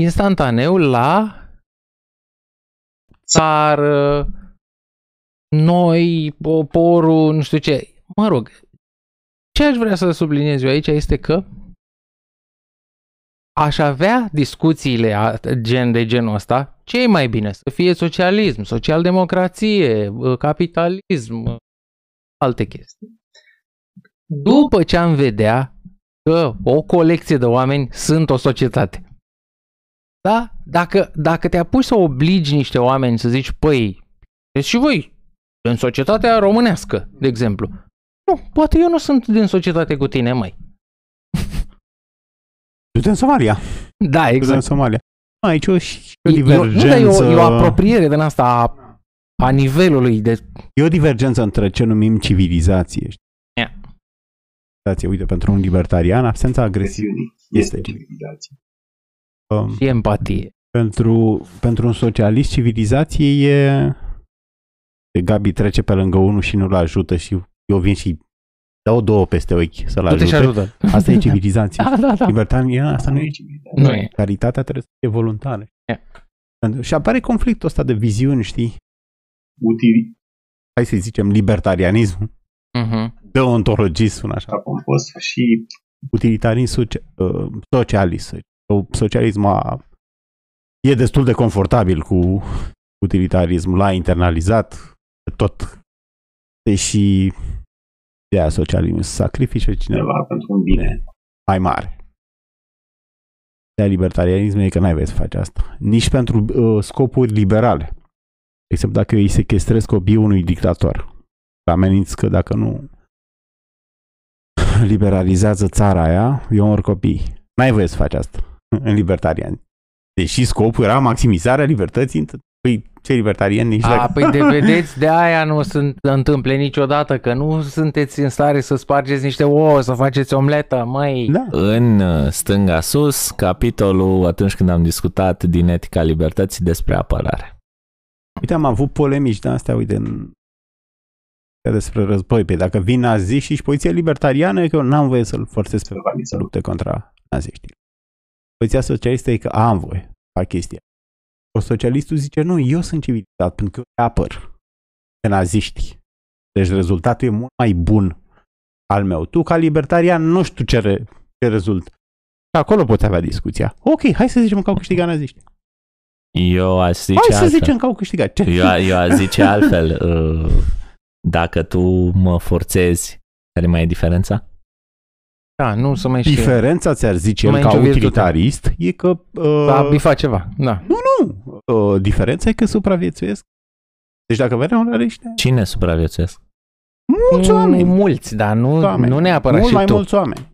instantaneu la țară, noi, poporul, nu știu ce. Mă rog, ce aș vrea să subliniez eu aici este că aș avea discuțiile a- gen de genul ăsta, ce e mai bine? Să fie socialism, socialdemocrație, capitalism, alte chestii. După ce am vedea că o colecție de oameni sunt o societate. Da? Dacă, dacă te apuci să obligi niște oameni să zici, păi, veți și voi în societatea românească, de exemplu. Nu, poate eu nu sunt din societate cu tine, mai. Du-te în Somalia. Da, Du-te în exact. Somalia. Aici o, și o E, e, o- nu, dar e, divergență. o, e o apropiere din asta a, a nivelului de... E o divergență între ce numim civilizație. știi? Ia. Civilizație, Uite, pentru un libertarian, absența agresiunii Agresiunii este este civilizație. Civilizație. Um, și empatie. pentru, pentru un socialist, civilizație e... De Gabi trece pe lângă unul și nu-l ajută și eu vin și dau două peste ochi să-l Du-te și ajute. ajută. Asta e civilizație. Da, da, da. Libertarian, asta nu e civilizație. Nu e. Caritatea trebuie să fie voluntară. Ia. Pentru- Și apare conflictul ăsta de viziuni, știi? Utili, Hai să zicem libertarianism, Mhm. deontologism, sună așa. așa pompos și Utilitarism socia- uh, socialist. Să zicem. Socialismul a, e destul de confortabil cu utilitarism, l-a internalizat tot. Deși ideea socialism să sacrifice cineva cineva pentru un bine. mai mare. Ideea libertarianismului e că n-ai voie să faci asta. Nici pentru uh, scopuri liberale. Except dacă îi sequestrezi copiii unui dictator. Ameninți că dacă nu liberalizează țara aia, eu omor copii. N-ai voie să faci asta în libertarian. Deși scopul era maximizarea libertății, păi ce libertarian nici A, dacă... păi de vedeți, de aia nu se întâmple niciodată, că nu sunteți în stare să spargeți niște ouă, să faceți omletă, măi. Da. În uh, stânga sus, capitolul atunci când am discutat din etica libertății despre apărare. Uite, am avut polemici de astea, uite, în despre război. Pe dacă vin naziști și poliția libertariană, e că eu n-am voie să-l forțez pe Vali să lupte contra naziștilor. Poliția socialistă e că am voie, fac chestia. O socialistul zice, nu, eu sunt civilizat pentru că eu îi apăr pe naziști. Deci rezultatul e mult mai bun al meu. Tu, ca libertarian, nu știu ce, re, ce rezult. Și acolo poți avea discuția. Ok, hai să zicem că au câștigat naziști. Eu aș zice Hai să altfel. zicem că au câștigat. Ce? Eu, eu aș zice altfel. uh, Dacă tu mă forțezi, care mai e diferența? Da, nu să mai știe. Diferența, ți-ar zice Nu el, mai e ca nicio virtute. utilitarist, e că... A Uh, bifat ceva, da. nu, nu. Uh, diferența e că supraviețuiesc. Deci dacă veneau la ăștia, Cine supraviețuiesc? mulți oameni. Mulți, dar nu, mulți oameni. nu neapărat Mult și mai tu. mulți oameni.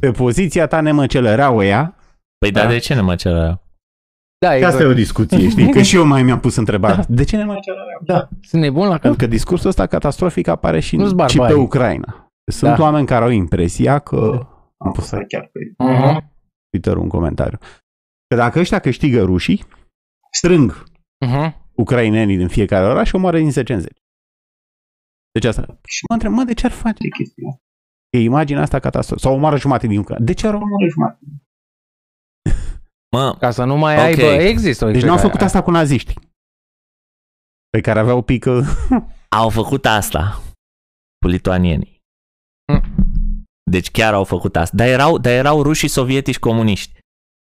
Pe poziția ta nemăcelăreau ea. Păi Da. dar de ce ne mă cer Da, Și exact. asta e o discuție, știi? Că și eu mai mi-am pus întrebarea. Da. De ce nemăcelăreau? Da, sunt nebun la cap. Pentru că discursul ăsta catastrofic apare și, Nu-s și barbari. pe Ucraina. Sunt Da. oameni care au impresia că... Am pus Asta chiar pe Mhm. Twitter un comentariu. Că dacă ăștia câștigă rușii, strâng Mhm. ucrainenii din fiecare oraș și omoară din 10 în 10. Deci asta. Și mă întreb, mă, de ce ar face chestia asta? E imaginea asta catastrofă. Sau omoară jumate din Ucraina. De ce ar omoară jumate? Mă, Ca să nu mai Ok. aibă, există o Deci n-au explicare. făcut asta cu naziștii. Pe care aveau pică... au făcut asta cu lituanienii. Mm. Deci chiar au făcut asta. Dar erau, dar erau rușii sovietici comuniști.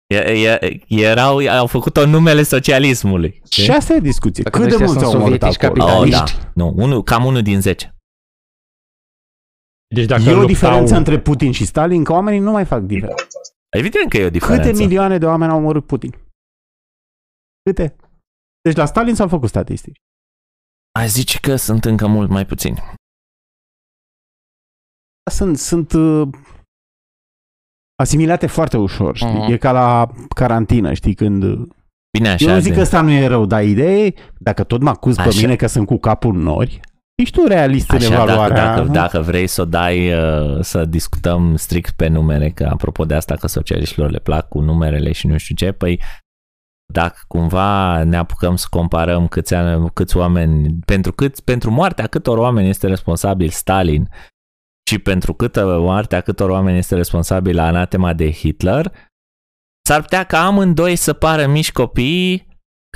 E- e- Erau, au făcut-o în numele socialismului. Și asta e discuție. Dacă Cât de ăștia mulți sunt au omorât sovietici acolo? Oh, capitaliști. da. Nu, unul, cam unul din 10. Deci dacă E o luptau... diferență între Putin și Stalin, că oamenii nu mai fac diferență. Diferența asta. Evident că e o diferență. Câte milioane de oameni au omorât Putin? Câte? Deci la Stalin s-au făcut statistici. Aș zice că sunt încă mult mai puțini. Sunt, sunt uh, asimilate foarte ușor, știi? Mhm. E ca la carantină, știi, când... Bine așa. Eu nu zic de- că ăsta nu e rău, dar ideea e, dacă tot mă acuz pe Așa. mine că sunt cu capul în nori, ești tu realist în Așa, dacă, evaluarea. dacă, dacă vrei să o dai, uh, să discutăm strict pe numere, că apropo de asta că socialiștilor le plac cu numerele și nu știu ce, păi dacă cumva ne apucăm să comparăm câți, ani- câți oameni, pentru, cât, pentru moartea câtor oameni este responsabil Stalin și pentru câtă moartea câtor oameni este responsabil anatema de Hitler, s-ar putea ca amândoi să pară mici copii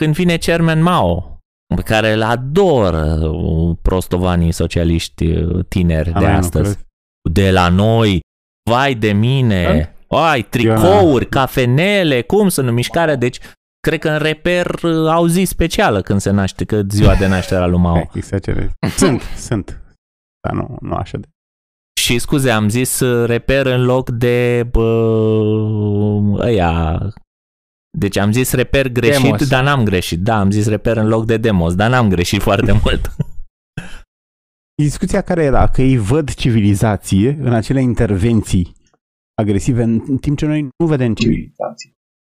când vine Cermen Mao, pe care îl adoră uh, prostovanii socialiști uh, tineri A, de nu, nu astăzi. cred. De la noi, vai de mine, ai, tricouri, cafenele, cum sunt în mișcare, deci cred că în reper uh, au zi specială când se naște, că ziua de naștere a lui Mao. Hai, exagerez. Sunt, sunt. Dar nu, nu așa de... Și scuze, am zis uh, reper în loc de bă, ăia. Deci am zis reper greșit, Demos. dar n-am greșit. Da, am zis reper în loc de demos, dar n-am greșit foarte mult. Discuția care era că ei văd civilizație în acele intervenții agresive, în în timp ce noi nu vedem civilizație. Civilizații.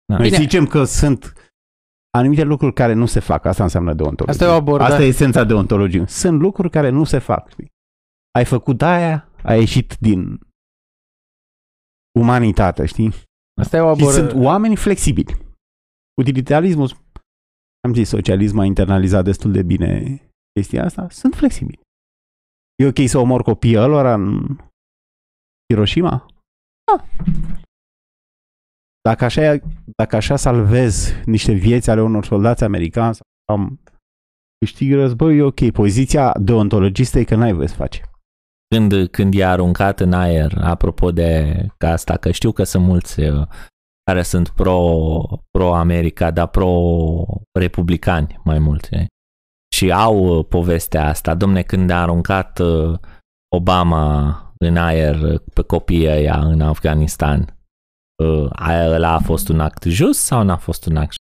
Da. Noi Bine. zicem că sunt anumite lucruri care nu se fac. Asta înseamnă deontologie. Asta e o abordare. Asta e esența deontologiei. Sunt lucruri care nu se fac. știi? Ai făcut aia, ai ieșit din umanitate, știi? Asta e o Și sunt abordare. oameni flexibili. Utilitarismul, am zis, socialismul a internalizat destul de bine chestia asta, sunt flexibili. E ok să omor copiii ălora în Hiroshima? Da. Dacă așa, e- dacă așa salvezi niște vieți ale unor soldați americani sau am câștigi război, e ok. Poziția deontologistă e că n-ai voie să faci. Când, când e aruncat în aer, apropo de ca asta, că știu că sunt mulți uh, care sunt pro, pro-America, dar pro-republicani mai mulți. eh? Și au uh, povestea asta. Domne, când a aruncat uh, Obama în aer uh, pe copiii ăia în Afganistan, uh, aia ăla a fost un act just sau n-a fost un act just?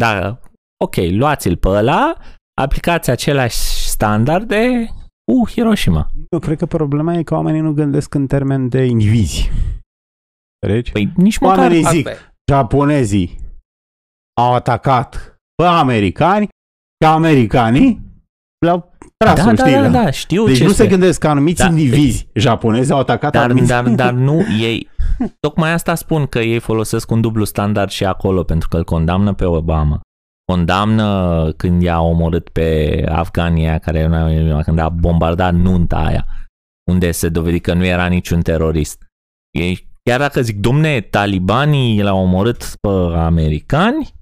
Da, ok, luați-l pe ăla, aplicați aceleași standarde cu Hiroshima. Eu cred că problema e că oamenii nu gândesc în termen de indivizi. Înțelegi? Păi nici măcar... Oamenii Asta zic, e. japonezii au atacat pe americani și americanii le-au tras Da, da, știi? da, da, știu Deci ce nu este. se gândesc că anumiți Da. indivizi japonezi au atacat dar, anumiți... dar, dar nu, ei... Tocmai asta spun că ei folosesc un dublu standard și acolo, pentru că îl condamnă pe Obama. Condamnă când i-a omorât pe afganii aia care când a bombardat nunta aia, unde se dovedi că nu era niciun terorist. Ei, chiar dacă zic, domne, talibanii l-au omorât pe americani,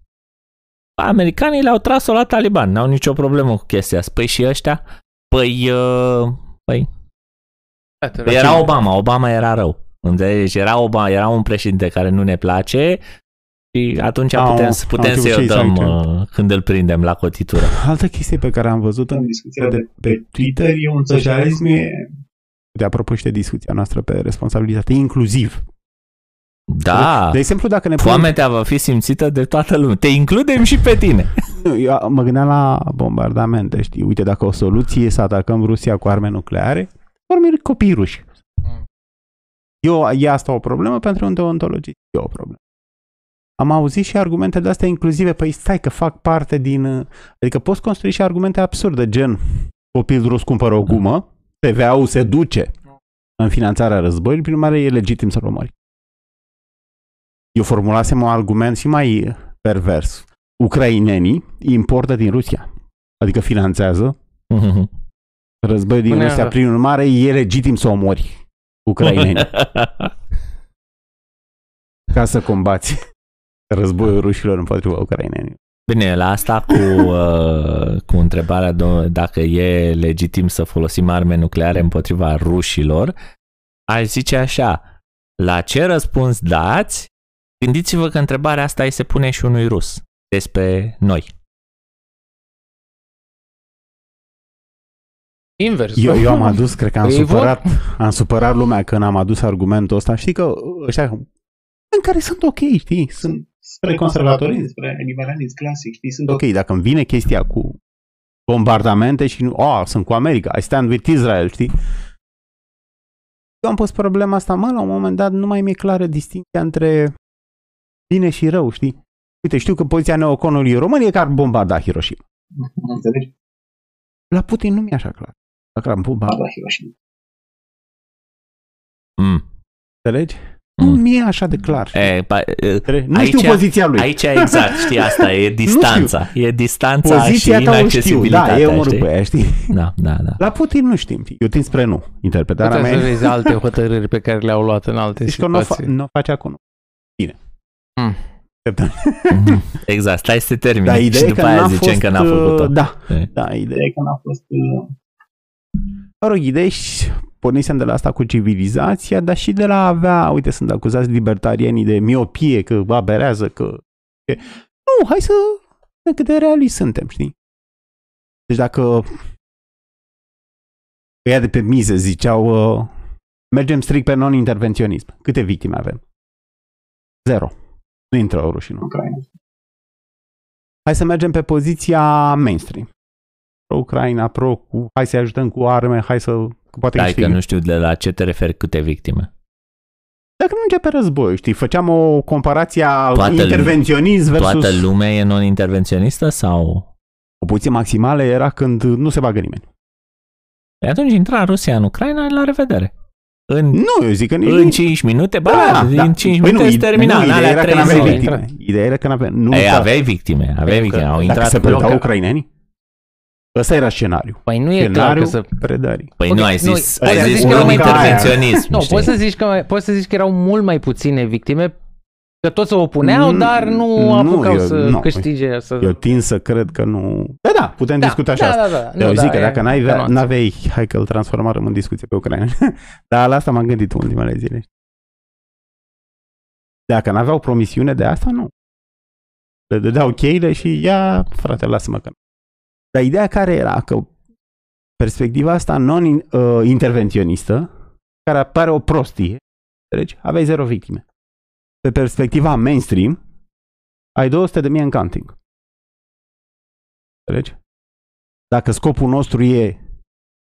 americanii le-au tras-o la taliban, n-au nicio problemă cu chestia asta. Păi și ăștia? Păi, uh, păi, Păi era Obama, Obama era rău. Înțelegi? Era, Obama, era un președinte care nu ne place și atunci Au- putem, au putem început să-i și o ei să dăm uh, când îl prindem la cotitură. Altă chestie pe care am văzut în În discuția de de pe Twitter e un socialism e... De apropo și de discuția noastră pe responsabilitate, inclusiv. Da, De exemplu, dacă ne punem... foametea va fi simțită de toată lumea. Te includem și pe tine. Nu, Eu mă gândeam la bombardamente, știi? Uite, dacă o soluție e să atacăm Rusia cu arme nucleare, vor muri copiii ruși. Mm. Eu, e asta o problemă pentru un deontologist. E o problemă. Am auzit și argumente de astea inclusive, păi stai că fac parte din... uh, Adică poți construi și argumente absurde, gen copil rus cumpără o gumă, TVA-ul se duce în finanțarea războiului, prin urmare e legitim să-l omori. Eu formulasem un argument și mai pervers. ucrainenii importă din Rusia. Adică finanțează războiul din Până- Rusia. Prin urmare, e legitim să omori ucraineni ca să combați războiul rușilor împotriva ucrainenilor. Bine, la asta cu, uh, cu întrebarea do- dacă e legitim să folosim arme nucleare împotriva rușilor, aș zice așa, la ce răspuns dați, gândiți-vă că întrebarea asta îi se pune și unui rus despre noi. Invers. Eu, eu am adus, cred că am Ei vor- supărat, am supărat lumea când am adus argumentul ăsta. Știi că ăștia în care sunt ok, știi? Sunt spre conservatorism, spre liberalism clasic, știi, sunt ok. Dacă îmi vine chestia cu bombardamente și nu, oh, sunt cu America, I stand with Israel, știi? Eu am pus problema asta, mă, la un moment dat nu mai mi-e clară distinția între bine și rău, știi? Uite, știu că poziția neoconului României e că ar bombarda Hiroshima. Înțelegi? La Putin nu mi-e așa clar. Dacă am bombardat, Ba, da, Hiroshima. Mm. înțelegi? Mm. Nu mi-e așa de clar. știi? E, pa, e, Înțelegi? Nu aici- știu poziția lui. aici exact, știi asta, e distanța. E distanța Poziția și ta o știu, inaccesibilitatea. da, e omorât știi? pe aia, știi? Da, da, da. La Putin nu știm, știi? eu tind spre nu. Interpretarea Puteți mea să e vezi alte hotărâri pe care le-au luat în alte Deci că nu o, fa- situații. nu o face acum. Bine. Mm. Mhm. Exact, stai să te termini Dar și ideea e după că aia n-a zicem fost... că n-a făcut-o. uh, Da, E. da, ideea Ideea e că n-a fost... uh, Mă rog, ideea și pornisem de la asta cu civilizația, dar și de la a avea, uite, sunt acuzați libertarienii de miopie, că aberează, că... că- Nu, hai să... cât de realiști suntem, știi? Deci dacă ăia de pe mize ziceau uh, mergem strict pe non-intervenționism, câte victime avem? Zero. Nu intră rușii, nu. Ucraina. Hai să mergem pe poziția mainstream. Pro-Ucraina, pro, cu, hai să-i ajutăm cu arme, hai să... Că poate Stai câștigă. că nu știu de la ce te referi câte victime. Dacă nu începe război, știi, făceam o comparație a Toată intervenționism versus... Toată lumea e non-intervenționistă sau... O poziție maximală era când nu se bagă nimeni. Păi atunci intra Rusia în Ucraina, la revedere. În, Nu, eu zic că nici... în 5 minute, bă, Da, în da. 5 Păi minute nu, se ide- termina, nu, în ideea alea era că 3 n-aveai zile. victime. Ideea era că n-aveai... Nu Ei, uita- aveai victime, aveai Pentru că victime, au Dacă intrat se pe plăteau că- ucrainenii? Ăsta era scenariu. Păi nu e clar Scenariu că să... predării. Păi Ok, nu, ai nu, zis, poți ai să zis zici că un mai intervenționism, Nu, știi? poți să, zici că, poți să zici că erau mult mai puține victime, că toți se opuneau, Mm, dar nu, nu, apucau eu- să nu. câștige. Să... Eu tind să cred că nu... Da, da, putem da, discuta și da, asta. Da, da, Eu nu, zic da, că e dacă n-ai, nuanță. n-aveai, hai că îl transformăm în discuție pe Ucraina. Dar la asta m-am gândit în ultimele zile. Dacă n-aveau promisiune de asta, nu. Le dădeau cheile și ia, frate, lasă-mă că nu. Dar ideea care era? Că perspectiva asta non-intervenționistă, care apare o prostie, înțelegi? Aveai zero victime. Pe perspectiva mainstream, ai 200 de mii în counting. Înțelegi? Dacă scopul nostru e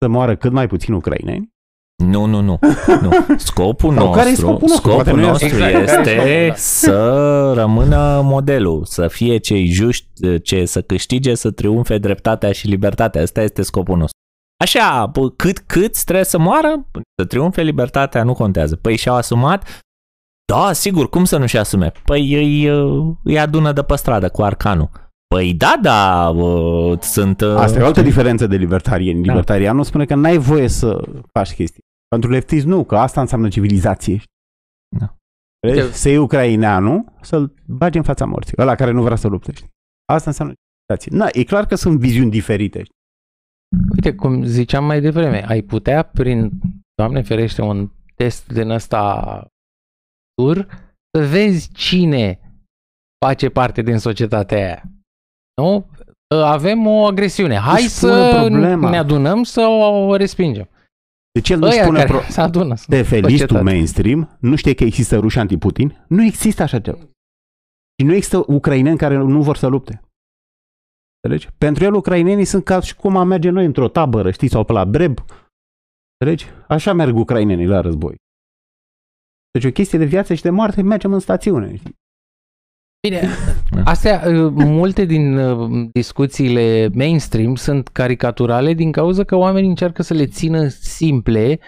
să moară cât mai puțin ucraineni, Nu, nu, nu. nu. Scopul Sau nostru, care e scopul nostru? Poate scopul nu e nostru asta. Exact, care e este scopul, da. să rămână modelul, să fie cei juști, ce să câștige, să triumfe dreptatea și libertatea. Asta este scopul nostru. Așa, bă, cât cât trebuie să moară, să triumfe libertatea, nu contează. Păi și-au asumat da, sigur, cum să nu-și asume? Păi îi, uh, îi adună de pe stradă cu arcanul. Păi da, da, uh, sunt... uh, asta e o altă diferență de libertarieni. Da. Libertarianul spune că n-ai voie să faci chestii. Pentru leftist nu, că asta înseamnă civilizație. Da. Vezi? Uite- Să iei ucraineanul, să-l bagi în fața morții. Ăla care nu vrea să lupte. Știi? Asta înseamnă civilizație. Na, e clar că sunt viziuni diferite. știi? Uite, cum ziceam mai devreme, ai putea prin, Doamne ferește, un test din ăsta tur, să vezi cine face parte din societatea aia. Nu? Avem o agresiune. Hai Își pune să problema. ne adunăm să o respingem. Deci el nu Ăia spune care pro- se adună. sunt TFL-istul societate. mainstream nu știe că există ruși anti-Putin. Nu există așa ceva. Și nu există ucraineni care nu vor să lupte. Înțelegi? Pentru el ucrainenii sunt ca și cum am merge noi într-o tabără, știi, sau pe la Breb. Înțelegi? Așa merg ucrainenii la război. Deci o chestie de viață și de moarte, mergem în stațiune. Știi? Bine, astea, uh, multe din uh, discuțiile mainstream sunt caricaturale din cauza că oamenii încearcă să le țină simple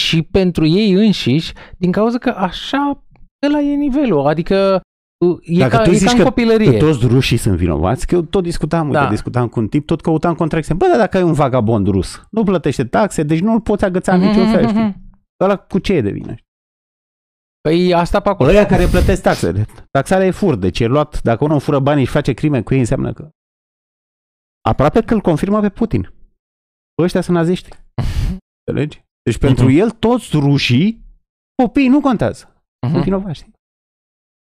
și pentru ei înșiși, din cauza că așa ăla e nivelul. Adică E Dacă ca, tu e zici ca în că- copilărie. Că toți rușii sunt vinovați, că eu tot discutam, uite, Da. discutam cu un tip, tot căutam contracte. Bă, dar dacă ai un vagabond rus, nu plătește taxe, deci nu-l poți agăța în niciun fel, știi? Mhm. Ăla cu ce e de vină? Știi? Păi asta pe acolo. Ăia care plătesc taxele. Taxarea e fur, deci e luat, dacă unul fură banii și face crime cu ei, înseamnă că... Aproape că îl confirmă pe Putin. Bă, ăștia sunt naziști. Înțelegi? Deci pentru Mhm. el toți rușii, copiii nu contează. Sunt Mhm. vinovați. știi?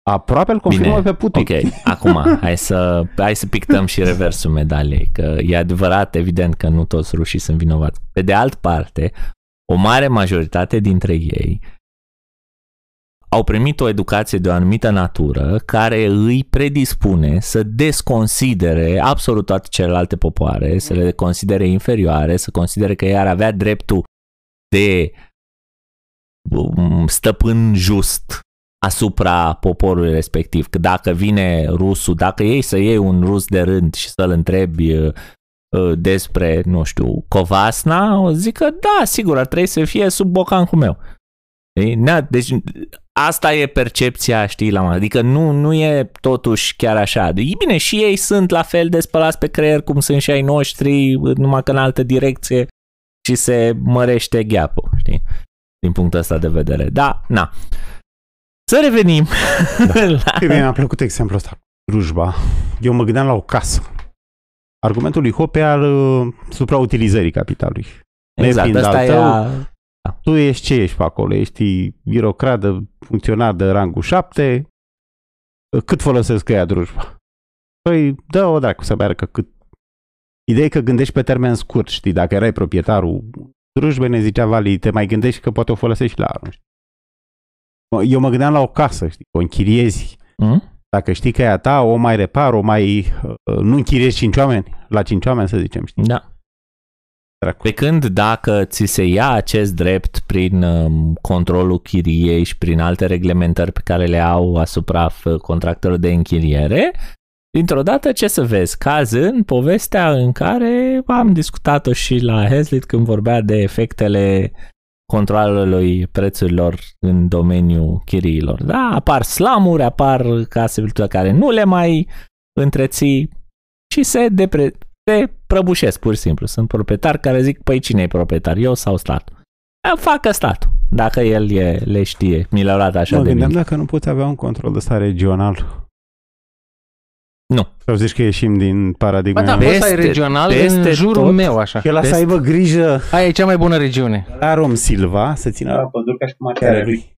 Aproape îl confirmă Bine, pe Putin. Ok, acum, hai să, hai să pictăm și reversul medaliei, că e adevărat, evident că nu toți rușii sunt vinovați. Pe de altă parte, o mare majoritate dintre ei au primit o educație de o anumită natură care îi predispune să desconsidere absolut toate celelalte popoare, să le considere inferioare, să considere că ei ar avea dreptul de um, stăpân just asupra poporului respectiv. Că dacă vine rusul, dacă ei să iei un rus de rând și să-l întrebi uh, uh, despre, nu știu, Covasna, o zic că da, sigur, ar trebui să fie sub bocancul meu. Știi? Na, Deci asta e percepția, știi, la mare. Adică nu, nu e totuși chiar așa. E bine, și ei sunt la fel de spălați pe creier cum sunt și ai noștri, numai că în altă direcție și se mărește gheapul, știi? Din punctul ăsta de vedere. Da, na. Să revenim la... Bine, mi-a plăcut exemplul ăsta cu drujba. Eu mă gândeam la o casă. Argumentul lui Hope e al uh, suprautilizării capitalului. Exact, nefiind asta al e tău, a... Tu ești ce ești pe acolo? Ești birocrat de funcționar de rangul 7? Cât folosesc ăia drujba? Păi, dă o dracu să meargă cât... Ideea e că gândești pe termen scurt, știi? Dacă erai proprietarul drujbei, ne zicea Vali, te mai gândești că poate o folosești la anul. știi? Eu mă gândeam la o casă, știi? O închiriezi. Hmm? Dacă știi că e a ta, o mai repar, o mai... uh, Nu închiriezi cinci oameni? La cinci oameni, să zicem, știi? Da. Dracu. Pe când dacă ți se ia acest drept prin um, controlul chiriei și prin alte reglementări pe care le au asupra f- contractelor de închiriere, dintr-o dată ce să vezi? Caz în povestea în care am discutat-o și la Heslit când vorbea de efectele controlului prețurilor în domeniul chiriilor. Da, apar slamuri, apar case pe care nu le mai întreții și se, depre- se prăbușesc pur și simplu. Sunt proprietari care zic, păi cine e proprietar, eu sau statul? A, Facă statul, dacă el e, le știe. Mi le-au luat așa Mă de gândeam mic. dacă nu poți avea un control de ăsta regional. Nu. Sau zici că ieșim din paradigma Ba da, aia? bă, ăsta e Peste- regional peste în jurul tot. meu, așa. Și ăla să Peste- aibă grijă Aia e cea mai bună regiune. la Rom Silva să țină La la păduri ca și cum ar fi care ale lui.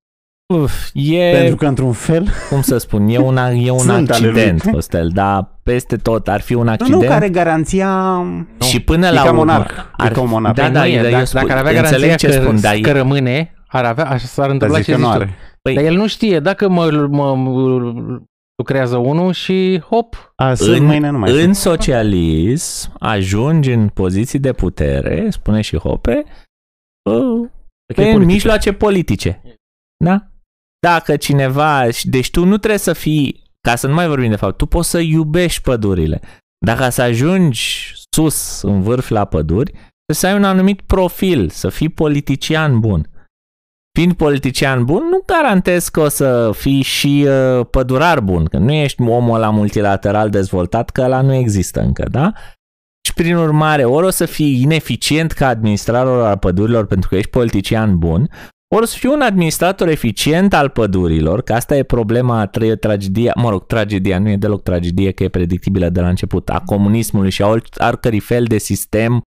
Lui. Uf, e, Pentru că într-un fel, cum să spun, e un, e un Sunt ale lui. accident, Costel, dar peste tot ar fi un nu, accident. nu care garanția și până e la ca urmă, monarh. ar e ca un monarh. Da, Păi da, nu e, dar eu dacă, spun- dacă ar avea înțeleg garanția ce că, spun, dar că e- rămâne, ar avea, așa s-ar Dar întâmpla zici ce că zici nu tu. are. Păi- Dar el nu știe, dacă mă, mă, mă lucrează unul și hop, Azi, în, mâine nu mai în sunt. socialism ajungi în poziții de putere, spune și Hope, uh, Că e pe politică. mijloace politice. Da? Dacă cineva, și- deci tu nu trebuie să fii, ca să nu mai vorbim de fapt, tu poți să iubești pădurile. Dacă să ajungi sus, în vârf la păduri, trebuie să ai un anumit profil, să fii politician bun. Fiind politician bun, nu garantez că o să fii și uh, pădurar bun, că nu ești omul la multilateral dezvoltat, că ăla nu există încă, da? Și prin urmare, ori o să fii ineficient ca administrator al pădurilor pentru că ești politician bun, ori o să fii un administrator eficient al pădurilor, că asta e problema, tra- tragedia, mă rog, tragedia, nu e deloc tragedie, că e predictibilă de la început, a comunismului și a ori- oricărui fel de sistem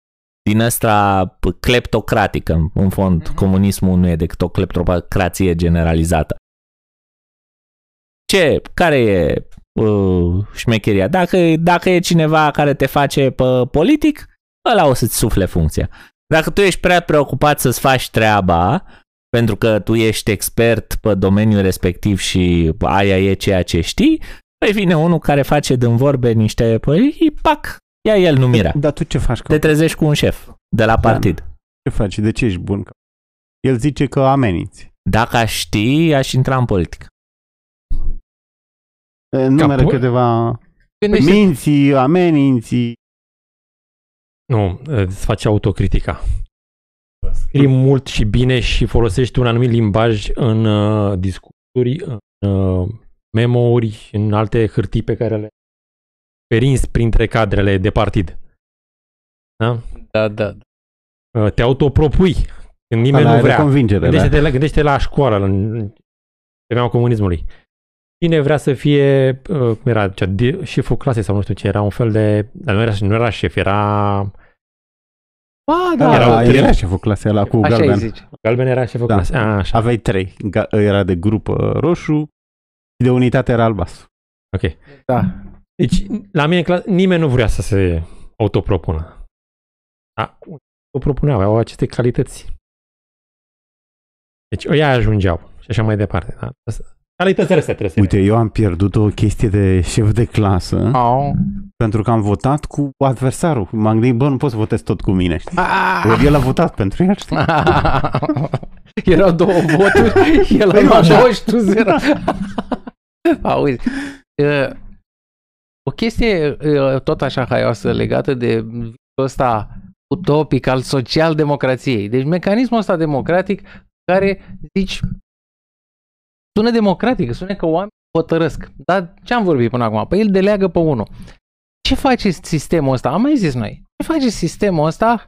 din ăsta p- cleptocratic, în, în fond, comunismul nu e decât o cleptocrație generalizată. Ce, care e uh, șmecheria? Dacă, dacă e cineva care te face pe politic, ăla o să-ți sufle funcția. Dacă tu ești prea preocupat să-ți faci treaba, pentru că tu ești expert pe domeniul respectiv și aia e ceea ce știi, păi vine unul care face din vorbe niște păi, pac, ia el numirea. Dar tu ce faci? Că Te trezești cu un șef de la partid. Ce faci? De ce ești bun? Că El zice că ameninți. Dacă aș ști, aș intra în politică. Numere pu- câteva gândește minți, ameninți. Nu, îți faci autocritica. Scrii mult și bine și folosești un anumit limbaj în uh, discursuri, în uh, memo-uri și în alte hârtii pe care le perins printre cadrele de partid. Da? Da, da. Uh, Te autopropui când nimeni Ăla nu are vrea. convingere. Da. Gândește-te la, gândește la școală, în în perioada comunismului. Cine vrea să fie, uh, cum era, cea, de, șeful clasei sau nu știu ce, era un fel de, dar nu era, nu era șef, era, Ba, Da, da, Erau era, trei. era șeful clasei ăla cu așa îi galben. zice. galben era șeful Da. clasei. A, așa, Aveai trei. Ga- Era de grup uh, roșu și de unitate era albastru. ok. Da. Deci, la mine, în clasă, nimeni nu vrea să se autopropună. Da, o propuneau, au aceste calități. Deci, ăia ajungeau și așa mai departe. Da? Asta- Calitățile astea trebuie să Uite, eu am pierdut o chestie de șef de clasă Au. pentru că am votat cu adversarul. M-am gândit, bă, nu pot să votez tot cu mine. Știi? Ah! Ori el a votat pentru el, știi? Erau două voturi, el Păi nu, a așa. două și tu zero. Auzi, uh, o chestie uh, tot așa haioasă legată de visul ăsta utopic al social-democrației. Deci mecanismul ăsta democratic care, zici, sună democratic, sună că oamenii hotărăsc. Dar ce am vorbit până acum? Păi el deleagă pe unul. Ce face sistemul ăsta? Am mai zis noi. Ce face sistemul ăsta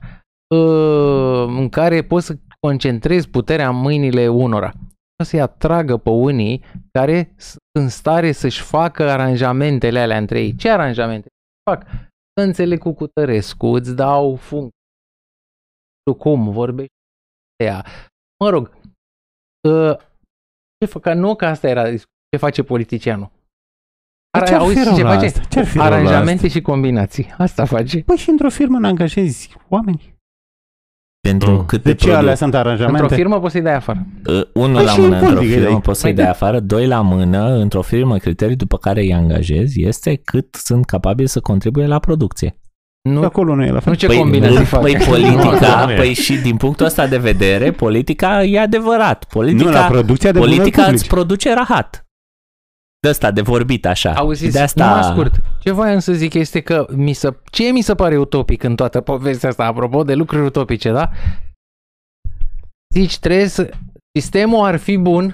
uh, în care poți să concentrezi puterea în mâinile unora? Să-i atragă pe unii care sunt în stare să-și facă aranjamentele alea între ei. Ce aranjamente? Fac. Să înțeleg cu Cutărescu, îți dau funcție. Tu cum vorbești? cu Ea. Mă rog, uh, ce fă, că nu că asta era discuția. ce face politicianul. Dar ce-ar fi auzi rău ce la face? asta? Ce-ar fi rău la Aranjamente și combinații. Asta face. Păi și într-o firmă ne angajezi oameni. Pentru Mm. câte De ce alea produs? sunt Într-o aranjamente? firmă poți să-i dai afară. Uh, Unul Păi la și mână într-o politică de firmă aici. poți să-i Păi dai da. afară, doi la mână într-o firmă, criteriul după care îi angajezi este cât sunt capabili să contribuie la producție. Nu, Acolo nu e la fel. nu ce păi, combinații nu, face. păi Nu, politica, nu e. păi și din punctul ăsta de vedere, politica e adevărat. Nu, la Politica, producția de bunuri politica îți publice. produce rahat. De asta, de vorbit așa. Auziți, de asta... numai scurt, ce voiam să zic este că mi se, ce mi se pare utopic în toată povestea asta, apropo de lucruri utopice, da? Zici, trebuie să, sistemul ar fi bun,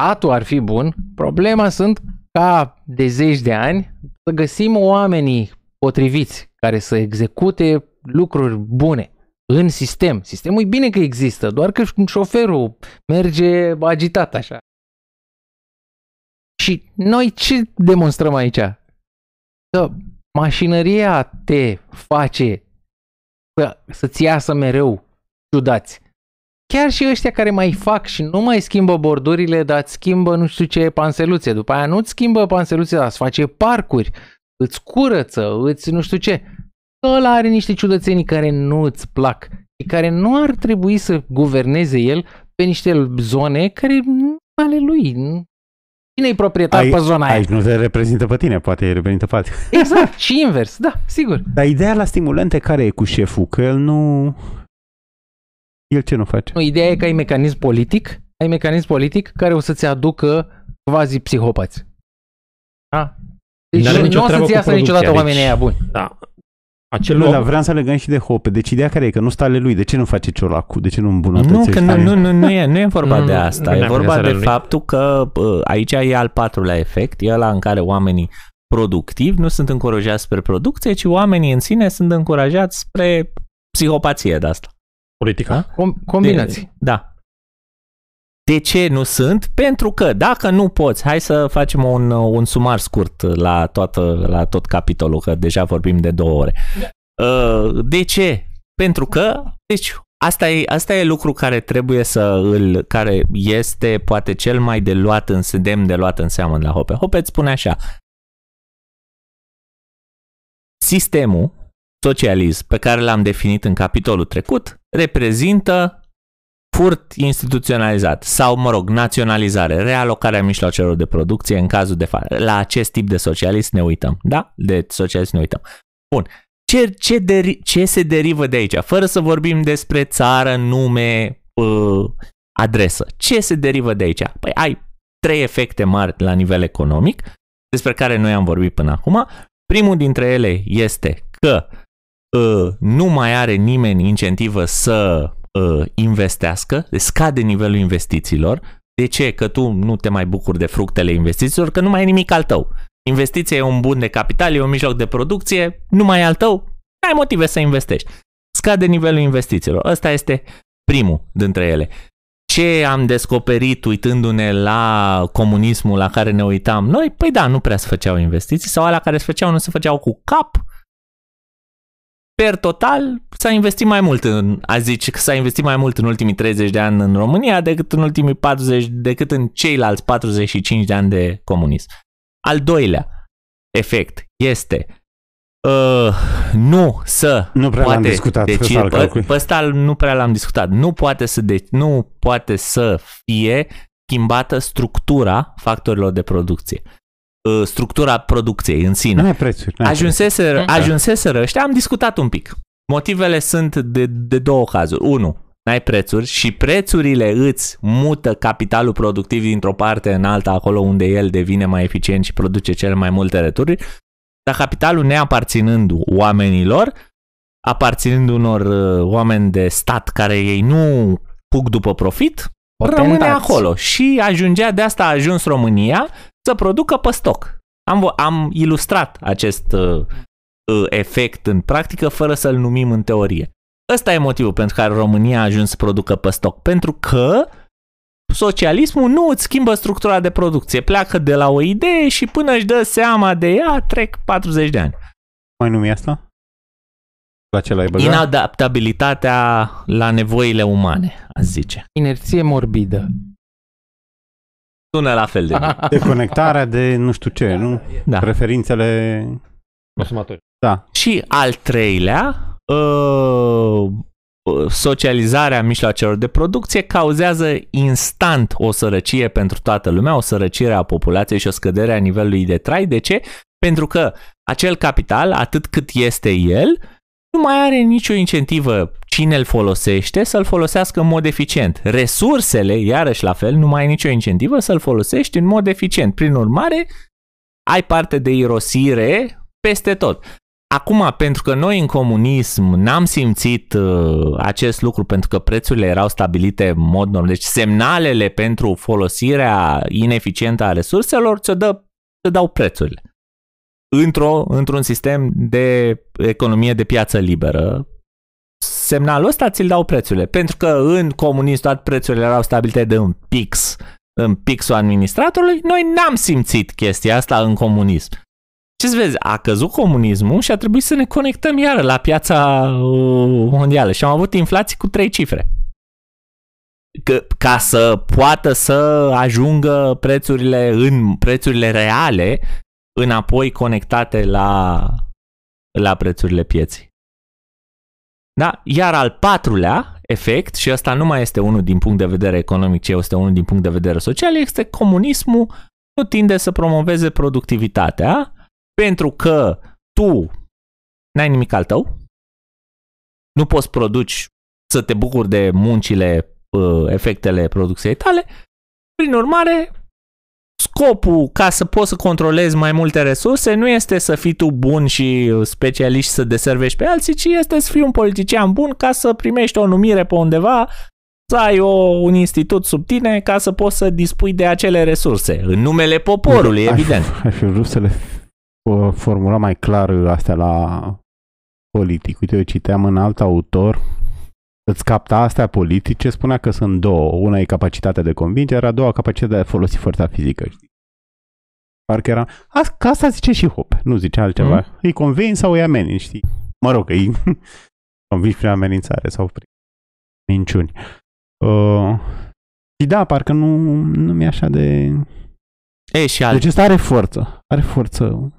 statul ar fi bun, problema sunt ca de zeci de ani să găsim oamenii potriviți care să execute lucruri bune în sistem. Sistemul e bine că există, doar că șoferul merge agitat așa. Și noi ce demonstrăm aici? Că mașinăria te face să, să-ți iasă mereu ciudați. Chiar și ăștia care mai fac și nu mai schimbă bordurile, dar îți schimbă nu știu ce panseluțe. După aia nu-ți schimbă panseluțe, dar îți face parcuri, îți curăță, îți nu știu ce. Ăla are niște ciudățenii care nu îți plac și care nu ar trebui să guverneze el pe niște zone care nu ale lui. Nu- Cine e proprietar Ai- pe zona aia? Aici nu te reprezintă pe tine, poate îi reprezintă pe alții. Exact, și invers, da, sigur. Dar ideea la stimulente care e cu șeful? Că el nu... El ce nu face? Nu, ideea e că ai mecanism politic, ai mecanism politic care o să-ți aducă quasi psihopați. Da? Deci N-are nu, nicio nu o treabă să-ți cu iasă producția, niciodată deci- oamenii aia buni. Da. Acel Nu, om, dar vreau să legăm și de Hope. Deci ideea care e? Că nu sta ale lui. De ce nu face ciolacul? De ce nu îmbunătățește? Nu, că nu, nu, nu, nu, e, nu e vorba Nu, de nu, asta. nu e ne-am vorba gândit de să le- faptul că bă, aici e al patrulea efect, e ăla în care oamenii productivi nu sunt încurajați spre producție, ci oamenii în sine sunt încurajați spre psihopație de asta. politica. Com- combinații. De, da. De ce nu sunt? Pentru că dacă nu poți, hai să facem un, un sumar scurt la, toată, la tot capitolul, că deja vorbim de două ore. Uh, De ce? Pentru că, deci, asta e, asta e lucru care trebuie să îl, care este poate cel mai de luat în demn de luat în seamă la Hope. Hope îți spune așa, sistemul socialism pe care l-am definit în capitolul trecut reprezintă furt instituționalizat sau, mă rog, naționalizare, realocarea mijloacelor de producție în cazul de față. La acest tip de socialism ne uităm, da? De socialism ne uităm. Bun. Ce, ce, deri- ce se derivă de aici? Fără să vorbim despre țară, nume, uh, adresă. Ce se derivă de aici? Păi ai trei efecte mari la nivel economic, despre care noi am vorbit până acum. Primul dintre ele este că uh, nu mai are nimeni incentivă să uh, investească, deci scade nivelul investițiilor, De ce? Că tu nu te mai bucuri de fructele investițiilor, că nu mai e nimic al tău. Investiția e un bun de capital, e un mijloc de producție, nu mai e al tău, ai motive să investești. Scade nivelul investițiilor. Ăsta este primul dintre ele. Ce am descoperit uitându-ne la comunismul la care ne uitam noi? Păi da, nu prea se făceau investiții sau alea care se făceau nu se făceau cu cap. Per total, s-a investit mai mult în, a zice că s-a investit mai mult în ultimii 30 de ani în România decât în ultimii 40, decât în ceilalți 45 de ani de comunism. Al doilea efect este uh, nu să Nu prea l-am poate discutat, deci, ăsta îl pe, calcul. pe ăsta nu prea l-am discutat. Nu poate să de, nu poate să fie schimbată structura factorilor de producție. Uh, structura producției în sine. Nu ai prețuri. n-ai Ajunseseră, Da. ajunseseră ăștia, am discutat un pic. Motivele sunt de, de două cazuri. Unu, n-ai prețuri și prețurile îți mută capitalul productiv dintr-o parte în alta, acolo unde el devine mai eficient și produce cele mai multe retururi, dar capitalul neaparținând oamenilor, aparținând unor uh, oameni de stat care ei nu fug după profit, rămâne Potentați. acolo și ajungea, de asta a ajuns România să producă pe stoc. Am, vo- am ilustrat acest uh, uh, efect în practică fără să-l numim în teorie. Ăsta e motivul pentru care România a ajuns să producă pe stoc. Pentru că socialismul nu îți schimbă structura de producție. Pleacă de la o idee și până își dă seama de ea trec 40 de ani. Mai numi asta? La ce l-ai băgat? Inadaptabilitatea la nevoile umane, aș zice. Inerție morbidă. Sună la fel de bine. Deconectarea de nu știu ce, nu? Da. Preferințele... Consumatori. Da. Și al treilea, uh, socializarea mijloacelor de producție cauzează instant o sărăcie pentru toată lumea, o sărăcire a populației și o scădere a nivelului de trai. De ce? Pentru că acel capital, atât cât este el, nu mai are nicio incentivă cine îl folosește să-l folosească în mod eficient. Resursele, iarăși la fel, nu mai ai nicio incentivă să-l folosești în mod eficient. Prin urmare, ai parte de irosire peste tot. Acum, pentru că noi în comunism n-am simțit uh, acest lucru pentru că prețurile erau stabilite în mod normal, deci semnalele pentru folosirea ineficientă a resurselor ți-o dă, ți dau prețurile. Într-o, într-un sistem de economie de piață liberă, semnalul ăsta ți-l dau prețurile. Pentru că în comunism toate prețurile erau stabilite de un pix, în pixul administratorului, noi n-am simțit chestia asta în comunism. Ce să vezi, a căzut comunismul și a trebuit să ne conectăm iară la piața uh, mondială și am avut inflații cu trei cifre. Că, ca să poată să ajungă prețurile în prețurile reale înapoi conectate la, la prețurile pieții. Da? Iar al patrulea efect, și ăsta nu mai este unul din punct de vedere economic, ci este unul din punct de vedere social, este comunismul nu tinde să promoveze productivitatea, pentru că tu n-ai nimic al tău, nu poți produci să te bucuri de muncile, uh, efectele producției tale, prin urmare, scopul ca să poți să controlezi mai multe resurse nu este să fii tu bun și specialist să deservești pe alții, ci este să fii un politician bun ca să primești o numire pe undeva, să ai o, un institut sub tine ca să poți să dispui de acele resurse, în numele poporului, Aș- evident. Aș fi vrut să le uh, formula mai clar astea la politic. Uite, eu citeam în alt autor, îți capta astea politice, spunea că sunt două. Una e capacitatea de convingere, a doua capacitatea de a folosi forța fizică. Știi? Parcă era... Asta, că asta zice și Hope, nu zice altceva. Mm. Mm. Îi convin sau îi ameninți, știi? Mă rog, îi convingi prin amenințare sau prin minciuni. Uh, și da, parcă nu, nu mi-e așa de... E, și alt... Deci ăsta are forță. Are forță.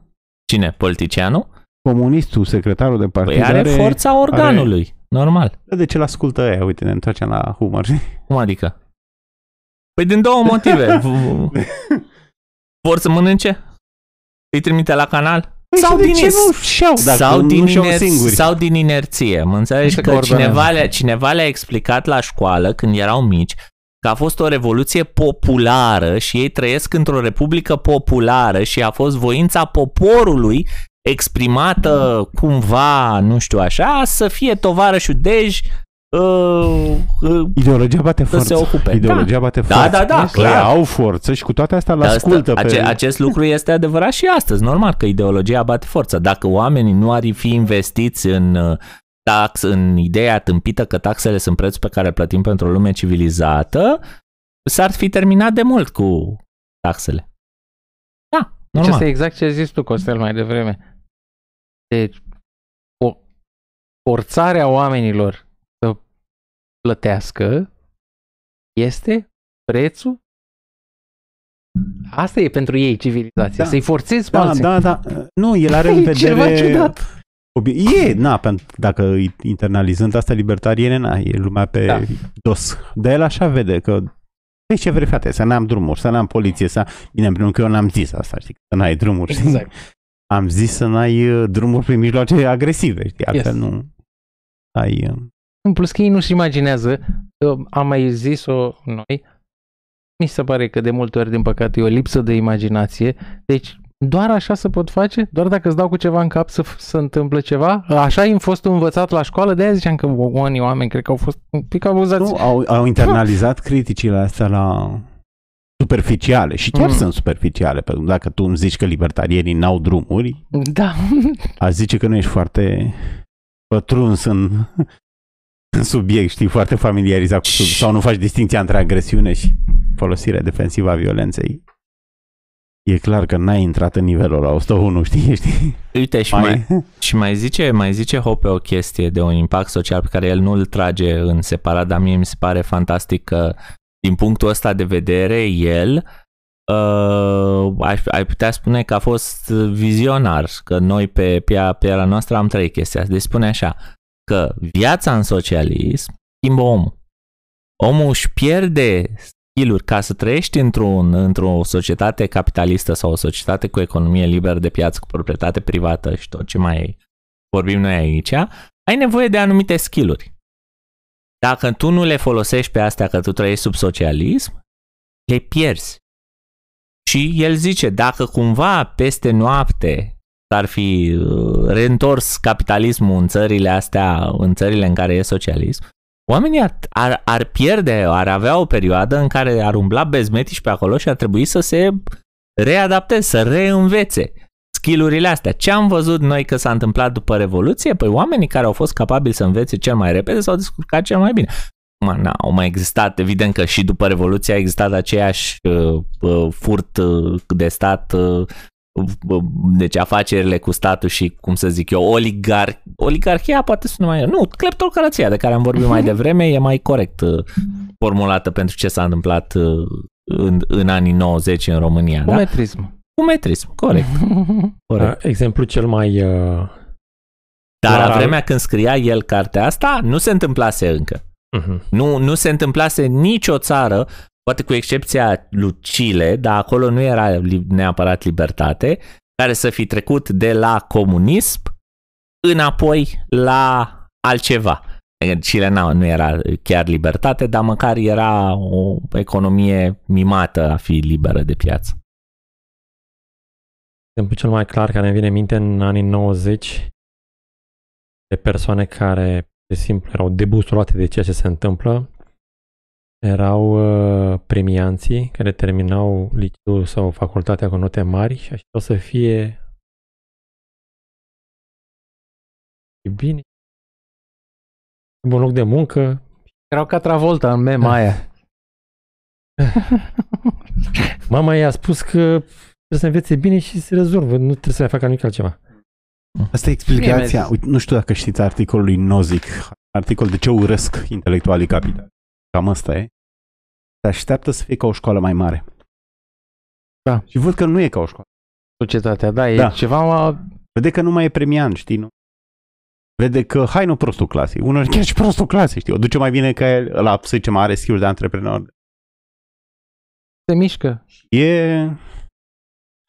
Cine? Politicianul? Comunistul, secretarul de partid, Păi are forța organului, normal. De ce l-ascultă ea? Uite, ne întoarcem la humor. Cum adică? Păi din două motive. V- Vor să mănânce? Îi trimite la canal? sau, Păi de din ce nu și-au, dacă sau, nu din și-au iner- singuri? sau din inerție. Mă înțelegi Se că coordonează. cineva le, cineva le-a explicat la școală când erau mici că a fost o revoluție populară și ei trăiesc într-o republică populară și a fost voința poporului exprimată cumva, nu știu așa, să fie tovarășul Dej uh, uh, Ideologia bate să se forță. ocupe. Ideologia Da. bate Da, forță. da, da, Ei clar. au forță și cu toate astea îl Dar ascultă asta, pe... ace, acest lucru este adevărat și astăzi. Normal că ideologia bate forță. Dacă oamenii nu ar fi investiți în uh, tax, în ideea tâmpită că taxele sunt prețul pe care îl plătim pentru o lume civilizată, s-ar fi terminat de mult cu taxele. Da, Deci normal. asta e exact ce ai zis tu, Costel, mai devreme. Deci, o forțarea oamenilor să plătească este prețul Asta e pentru ei civilizația, Da. să-i forțezi pe Da, alții. da, da. Nu, el are în E ceva vedere... ciudat. Obi- E, na, pentru, dacă îi internalizând asta libertariene, na, e lumea pe Da. dos. Dar el așa vede că Păi ce vrei, frate, să n-am drumuri, să n-am poliție, să... Bine, în primul rând că eu n-am zis asta, știi, să n-ai drumuri, știi? Exact. Am zis să n-ai uh, drumuri prin mijloace agresive, știi, altfel Yes. nu ai... uh, În plus că ei nu-și imaginează, că am mai zis-o noi, mi se pare că de multe ori, din păcate, e o lipsă de imaginație. Deci, doar așa se pot face? Doar dacă îți dau cu ceva în cap să se întâmplă ceva? Așa am fost învățat la școală, de-aia ziceam că unii oameni cred că au fost un pic abuzați. Nu, au, au internalizat criticile astea la superficiale și chiar Mm. sunt superficiale, pentru că dacă tu îmi zici că libertarienii n-au drumuri, Da. aș zice că nu ești foarte pătruns în, în subiect, știi, foarte familiarizat cu subiect, sau nu faci distinția între agresiune și folosirea defensivă a violenței. E clar că n-ai intrat în nivelul la 101, știi? știi? Uite, și mai, Și mai zice, mai zice Hope o chestie de un impact social pe care el nu îl trage în separat, dar mie mi se pare fantastic că din punctul ăsta de vedere, el uh, ai, ai putea spune că a fost vizionar, că noi pe piața pe pielea noastră am trăit chestia asta. Deci spune așa, că viața în socialism schimbă omul. Omul își pierde skill ca să trăiești într-un, într-o societate capitalistă sau o societate cu economie liberă de piață, cu proprietate privată și tot ce mai vorbim noi aici, ai nevoie de anumite skill-uri. Dacă tu nu le folosești pe astea că tu trăiești sub socialism, le pierzi. Și el zice, dacă cumva peste noapte s-ar fi uh, reîntors capitalismul în țările astea, în țările în care e socialism, oamenii ar, ar, ar pierde, ar avea o perioadă în care ar umbla bezmetici pe acolo și ar trebui să se readapteze, să reînvețe skillurile astea. Ce am văzut noi că s-a întâmplat după Revoluție? Păi oamenii care au fost capabili să învețe cel mai repede s-au descurcat cel mai bine. Acum, na, au mai existat, evident că și după Revoluție a existat aceeași uh, uh, furt uh, de stat, uh, uh, deci afacerile cu statul și, cum să zic eu, oligar, oligarhia poate sună mai... Nu, cleptocrația de care am vorbit mai devreme e mai corect uh, formulată pentru ce s-a întâmplat uh, în, în anii 90 în România. Da? Metrism. Cu metrism, corect. corect. Uh, exemplu cel mai... Uh, Dar Clar, la vremea când scria el cartea asta, nu se întâmplase încă. uh-huh. Nu, nu se întâmplase nicio țară, poate cu excepția lui Chile, dar acolo nu era li- neapărat libertate, care să fi trecut de la comunism înapoi la altceva. Adică Chile nu, nu era chiar libertate, dar măcar era o economie mimată a fi liberă de piață. Exemplu cel mai clar care îmi vine în minte în anii 90 de persoane care, de simplu, erau debustulate de ceea ce se întâmplă, erau uh, premianții care terminau liceul sau facultatea cu note mari și așteptau să fie e bine, un loc de muncă, Erau ca Travolta în mema aia. Mama i-a spus că trebuie să învețe bine și se rezolvă, nu trebuie să mai facă nimic altceva. Asta e explicația. Bine, Uite, nu știu dacă știți articolul lui Nozick, articol de ce urăsc intelectualii capitali. Cam asta e. Se așteaptă să fie ca o școală mai mare. Da. Și văd că nu e ca o școală. Societatea, da, e Da. ceva... Vede că nu mai e premiant, știi, nu? Vede că, hai nu prostul clasei. Unor chiar și prostul clasei, știi? O duce mai bine ca el, ăla, să zicem, are skill de antreprenor. Se mișcă. E...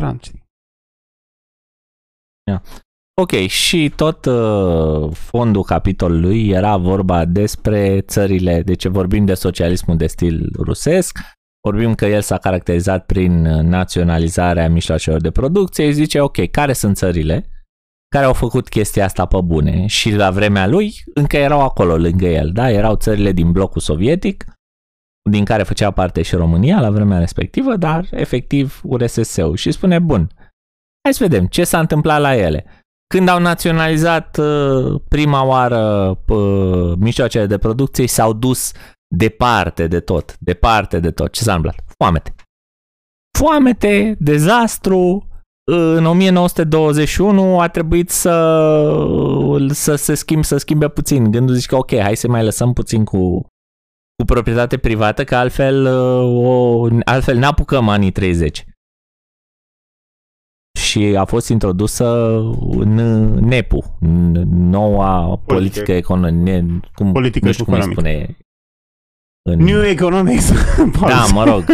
Trans, știi? Ok, și tot uh, fondul capitolului era vorba despre țările, deci vorbim de socialismul de stil rusesc, vorbim că el s-a caracterizat prin naționalizarea mijloacelor de producție, îi zice, ok, care sunt țările care au făcut chestia asta pe bune și la vremea lui încă erau acolo lângă el, da? Erau țările din blocul sovietic, din care făcea parte și România la vremea respectivă, dar efectiv URSS-ul. Și spune, bun, hai să vedem ce s-a întâmplat la ele. Când au naționalizat uh, prima oară uh, mijloacele de producție, s-au dus departe de tot, departe de tot. Ce s-a întâmplat? Foamete. Foamete, dezastru, în 1921 a trebuit să, să se schimbe, să schimbe puțin. Gândul zice că ok, hai să mai lăsăm puțin cu, cu proprietate privată, că altfel, o, altfel ne apucăm anii 30. Și a fost introdusă în NEPU, noua politică, politică economică, cum, politică nu știu cum îi spune. În... New Economics. da, mă rog.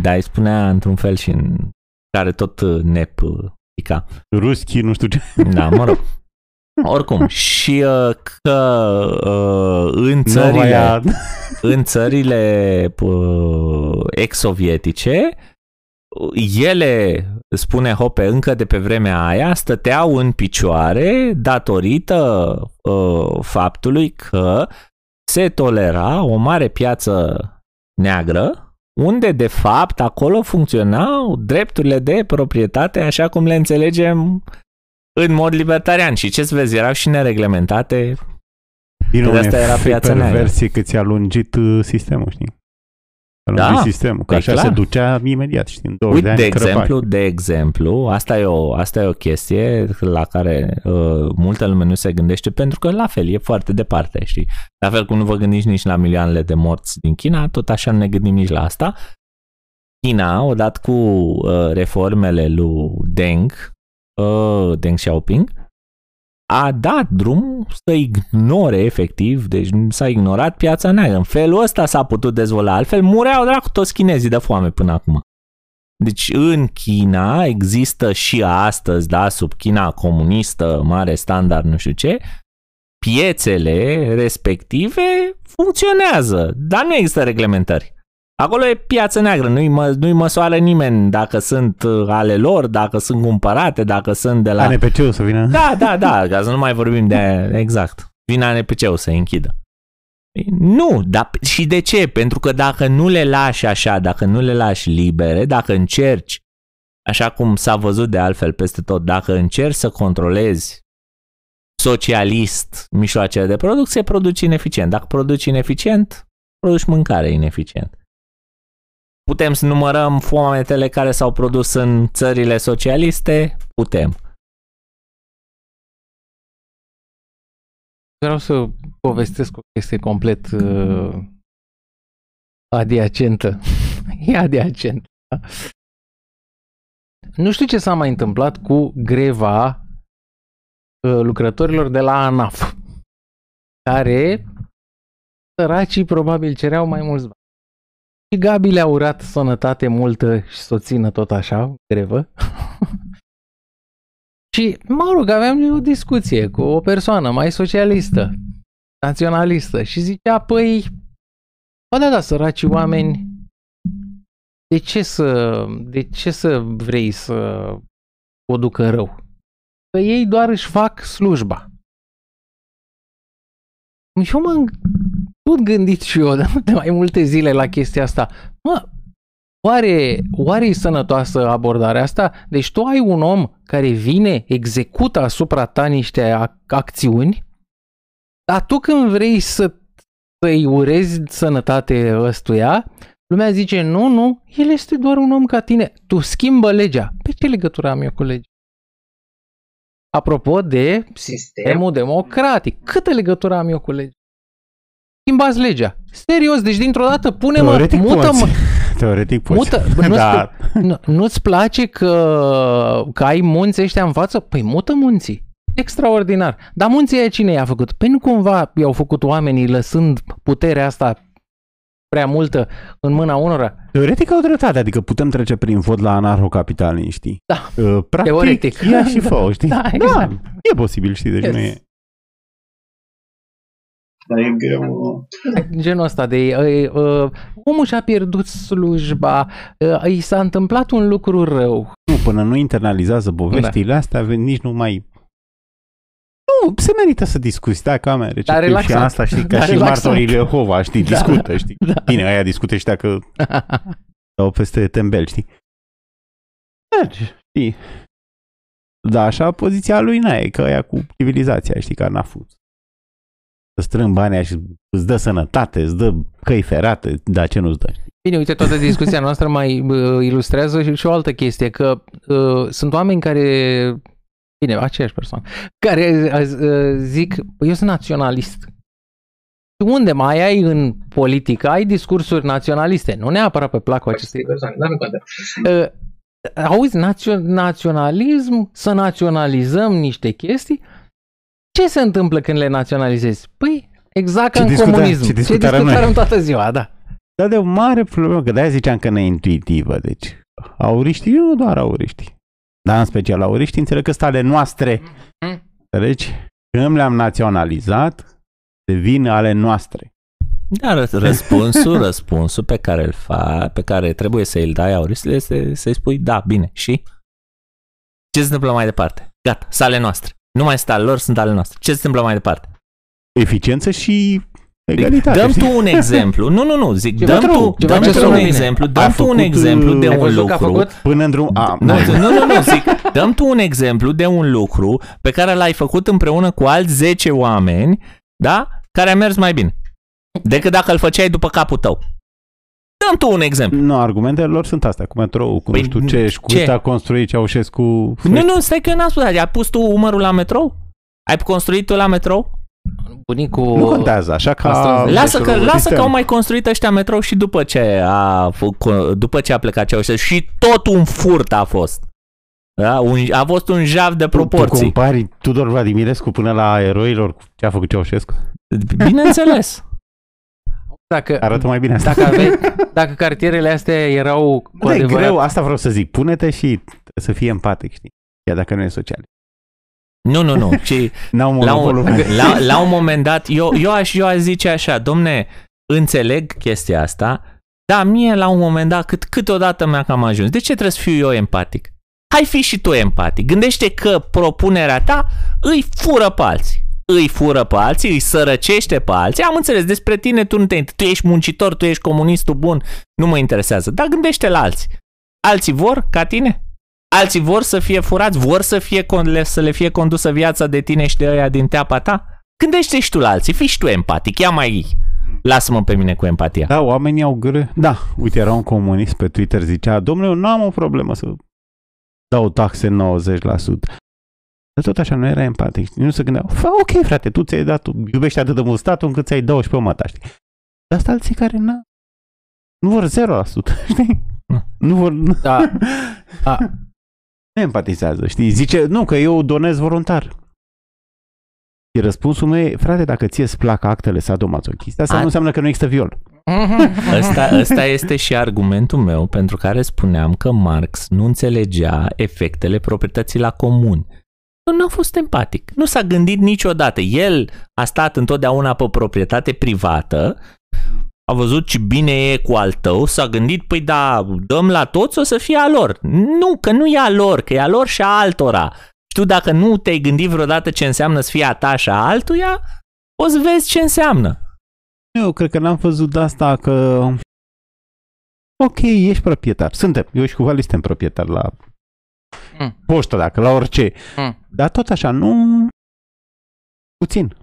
Dar îi spunea într-un fel și în care tot uh, nep uh, pica. Ruschi, nu știu ce. Da, mă rog. Oricum, și uh, că uh, în țările, în țările uh, ex-sovietice, ele, spune Hope, încă de pe vremea aia, stăteau în picioare datorită uh, faptului că se tolera o mare piață neagră unde de fapt acolo funcționau drepturile de proprietate așa cum le înțelegem în mod libertarian. Și ce să vezi, erau și nereglementate. Din de asta era piața neagră. cât ți-a lungit uh, sistemul, știi? da, sistemul, că așa clar. se ducea imediat, știi, în 20 Uite, de, ani de exemplu, de exemplu, asta e o, asta e o chestie la care uh, multă lume nu se gândește, pentru că la fel e foarte departe, știi? La fel cum nu vă gândiți nici la milioanele de morți din China, tot așa nu ne gândim nici la asta. China, odată cu uh, reformele lui Deng, uh, Deng Xiaoping, a dat drum să ignore efectiv, deci s-a ignorat piața neagră. În felul ăsta s-a putut dezvolta, altfel mureau dracu toți chinezii de foame până acum. Deci în China există și astăzi, da, sub China comunistă, mare standard, nu știu ce, piețele respective funcționează, dar nu există reglementări. Acolo e piață neagră, nu-i, mă, nu-i măsoară nimeni dacă sunt uh, ale lor, dacă sunt cumpărate, dacă sunt de la... ANPC-ul să vină. Da, da, da, ca să nu mai vorbim de... Exact. Vine ANPC-ul să închidă. Nu, dar și de ce? Pentru că dacă nu le lași așa, dacă nu le lași libere, dacă încerci, așa cum s-a văzut de altfel peste tot, dacă încerci să controlezi socialist mijloacele de producție, produci ineficient. Dacă produci ineficient, produci mâncare ineficient. Putem să numărăm foametele care s-au produs în țările socialiste? Putem. Vreau să povestesc o chestie complet uh, adiacentă. e adiacentă. Nu știu ce s-a mai întâmplat cu greva uh, lucrătorilor de la ANAF, care săracii probabil cereau mai mulți bani. Și Gabi le-a urat sănătate multă și să o țină tot așa, grevă. și, mă rog, aveam o discuție cu o persoană mai socialistă, naționalistă și zicea, păi, bă, da, da, săraci oameni, de ce să, de ce să vrei să o ducă rău? Că ei doar își fac slujba. Și eu mă tot gândit și eu de mai multe zile la chestia asta. Mă, oare, oare e sănătoasă abordarea asta? Deci tu ai un om care vine, execută asupra ta niște acțiuni, dar tu când vrei să să-i urezi sănătate ăstuia, lumea zice, nu, nu, el este doar un om ca tine. Tu schimbă legea. Pe ce legătură am eu cu legea? Apropo de sistemul democratic, câtă legătură am eu cu legea? Schimbați legea. Serios, deci dintr-o dată pune-mă, Teoretic mută poți. Teoretic poți. Mută, nu da. nu, nu-ți place că, că ai munți ăștia în față? Păi mută munții. Extraordinar. Dar munții aia cine i-a făcut? Păi nu cumva i-au făcut oamenii lăsând puterea asta prea multă în mâna unora? Teoretic au dreptate, adică putem trece prin vot la anarhocapitaliști. Da, uh, practic, teoretic. Ia și fă, știi? Da, exact. da, e posibil, știi, deci yes. nu e... Dar e greu. Genul ăsta de uh, uh, omul și-a pierdut slujba, uh, i s-a întâmplat un lucru rău. Nu, până nu internalizează poveștile da. astea, nici nu mai... Nu, se merită să discuți, da, camere. Ce Dar și asta, știi, ca Dar și relaxat. martorii Jehova, știi, Da. discută, știi. Da. Bine, aia discută și dacă dau peste tembel, știi? Merge, știi? Da, așa poziția lui n e, că aia cu civilizația, știi, ca n-a fost. Să strâng banii aia și îți dă sănătate, îți dă căi ferate, dar ce nu-ți dă? Bine, uite, toată discuția noastră mai uh, ilustrează și, și o altă chestie, că uh, sunt oameni care, bine, aceeași persoană, care uh, zic, "Păi, eu sunt naționalist. Și unde mai ai în politică, ai discursuri naționaliste, nu neapărat pe placul acestei Persoane, dar nu contează. Uh, auzi, națio- naționalism, să naționalizăm niște chestii. Ce se întâmplă când le naționalizezi? Păi, exact ca Ce în discuta- comunism. ce discutarăm noi. discutarăm toată ziua, da. Dar de o mare problemă, că de-aia ziceam că neintuitivă, deci auriștii, nu doar auriștii, dar în special auriștii înțeleg că sunt ale noastre, Mhm. înțelegi? Când le-am naționalizat, devin ale noastre. Dar răspunsul, răspunsul pe care îl fa, pe care trebuie să îl dai Aurisile este să-i spui da, bine, și? Ce se întâmplă mai departe? Gata, sunt ale noastre. Nu mai sunt ale lor, sunt ale noastre. Ce se întâmplă mai departe? Eficiență și Zic, egalitate. dăm știi? tu un exemplu. Nu, nu, nu, zic, Ceva dăm true, tu, ceva dăm ce tu sună un bine. exemplu, A dăm tu un făcut, exemplu de uh, Ai un văzut că a lucru. făcut? Până în drum... A, Nu, nu, nu, nu, zic, dăm tu un exemplu de un lucru pe care l-ai făcut împreună cu alți 10 oameni, da? Care a mers mai bine. Decât dacă îl făceai după capul tău. Dăm tu un exemplu. Nu, argumentele lor sunt astea, cu metrou, cu Păi, nu știu ce, și cu ce? ce a construit Ceaușescu. Nu, nu, stai că eu n-am spus, ai pus tu umărul la metrou? Ai construit tu la metrou? Bunicul... Nu contează, așa ca... Asta- Lasă că, Sistem. lasă că au mai construit ăștia metrou și după ce a, fă- după ce a plecat Ceaușescu și tot un furt a fost. Da? Un, a fost un jav de Tu, tu proporții. compari Tudor Vladimirescu până la eroilor cu ce a făcut Ceaușescu? Bineînțeles. Dacă, Arată mai bine asta. dacă, aveai, dacă cartierele astea erau cu Da, e adevărat... greu, asta vreau să zic. Pune-te și trebuie să fie empatic, știi? Chiar dacă nu e social. Nu, nu, nu. Ci N-au la, un, monopolul. la, la un moment dat, eu, eu, aș, eu aș zice așa, domne, înțeleg chestia asta, dar mie la un moment dat, cât, câteodată mi-a cam ajuns. De ce trebuie să fiu eu empatic? Hai fi și tu empatic. Gândește că propunerea ta îi fură pe alții. Îi fură pe alții, îi sărăcește pe alții. Am înțeles, despre tine tu nu te Tu ești muncitor, tu ești comunistul bun, nu mă interesează. Dar gândește la alții. Alții vor ca tine? Alții vor să fie furați, vor să, fie, con- le- să le fie condusă viața de tine și de ăia din teapa ta? Gândește și tu la alții, fii și tu empatic, ia mai lasă-mă pe mine cu empatia. Da, oamenii au greu. Da, uite, era un comunist pe Twitter, zicea, domnule, eu nu am o problemă să dau taxe 90%. Dar tot așa, nu era empatic. știi? Nu se gândea, Fă, ok, frate, tu ți-ai dat, tu iubești atât de mult statul încât ți-ai 12 măta, știi? Dar asta alții care n nu vor 0%, știi? Nu. Nu vor... Da. Da. Nu empatizează, știi? Zice, nu, că eu donez voluntar. Și răspunsul meu e, frate, dacă ție îți plac actele sadomasochiste, asta A- nu înseamnă că nu există viol. Ăsta, ăsta este și argumentul meu pentru care spuneam că Marx nu înțelegea efectele proprietății la comun. Nu a fost empatic. Nu s-a gândit niciodată. El a stat întotdeauna pe proprietate privată, a văzut ce bine e cu al tău, s-a gândit, păi da, dăm la toți, o să fie a lor. Nu, că nu e a lor, că e a lor și a altora. Și tu dacă nu te-ai gândit vreodată ce înseamnă să fie a ta și a altuia, o să vezi ce înseamnă. Eu cred că n-am văzut de asta că... Ok, ești proprietar. Suntem. Eu și cu Vali suntem proprietari la Mm. poștă, dacă, la orice. Mm. Dar tot așa, nu... Puțin.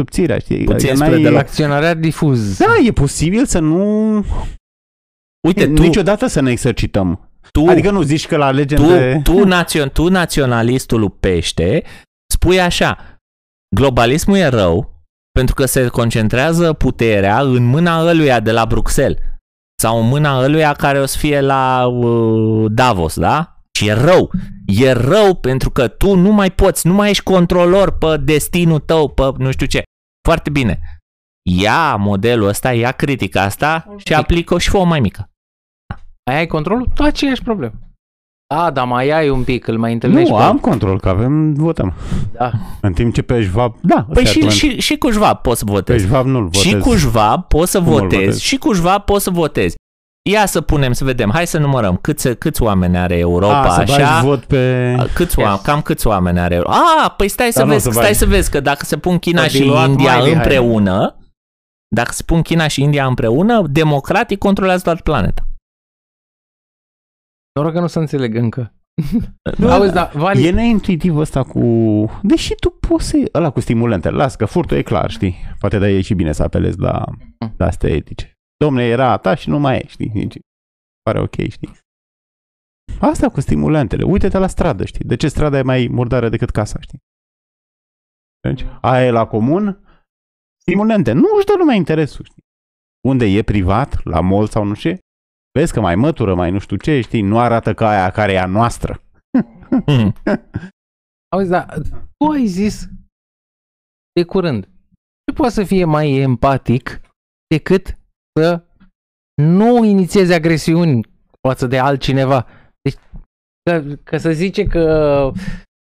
Subțirea, știi? Puțin Adică spre n-ai- de la- Acționariat difuz. Da, e posibil să nu... Uite, tu, Niciodată să ne exercităm. tu, Adică nu zici că la legem tu, de... tu, națion, tu naționalistul pește, spui așa, globalismul e rău pentru că se concentrează puterea în mâna ăluia de la Bruxelles sau în mâna ăluia care o să fie la uh, Davos, da? Și e rău. E rău pentru că tu nu mai poți, nu mai ești controlor pe destinul tău, pe nu știu ce. Foarte bine. Ia modelul ăsta, ia critica asta și aplică-o și fă o mai mică. Mai ai controlul? Tu aceeași problemă. Da, dar mai ai un pic, îl mai întâlnești Nu, pe am control, că avem, votăm. Da. În timp ce pe Schwab, da, Păi ăsta e și, argumentul. și, și cu Schwab poți să pe votezi. Schwab nu-l votez. Și cu Schwab poți să Cum îl votezi, votez? și cu Schwab poți să votezi. Ia să punem, să vedem, hai să numărăm câți, câți oameni are Europa, A, să bagi așa. vot pe... Câți Yes. oameni, cam câți oameni are Europa? Ah, păi stai să Dar nu o vezi, să stai bagi. să vezi că dacă se pun China S-a și diluat India mai, Mihai. împreună, dacă se pun China și India împreună, democratic controlează toată planeta. Noroc că nu se înțeleg încă. Nu, Auzi, da, Vali, E neintuitiv ăsta cu... Deși tu poți să... Ăla cu stimulente, las că furtul e clar, știi? Poate de e și bine să apelezi la, la astea etice. Domne, era a ta și nu mai e, știi? Deci, pare ok, știi? Asta cu stimulentele. Uite-te la stradă, știi? De ce strada e mai murdară decât casa, știi? Deci, aia e la comun, stimulente. Nu își dă lumea interesul, știi? Unde e privat, la mall sau nu știu ce, vezi că mai mătură, mai nu știu ce, știi? Nu arată ca aia care e a noastră. Hmm. auzi, da, tu ai zis de curând. Ce poate să fie mai empatic decât să nu inițieze agresiuni față de altcineva? Deci, că, că să zice că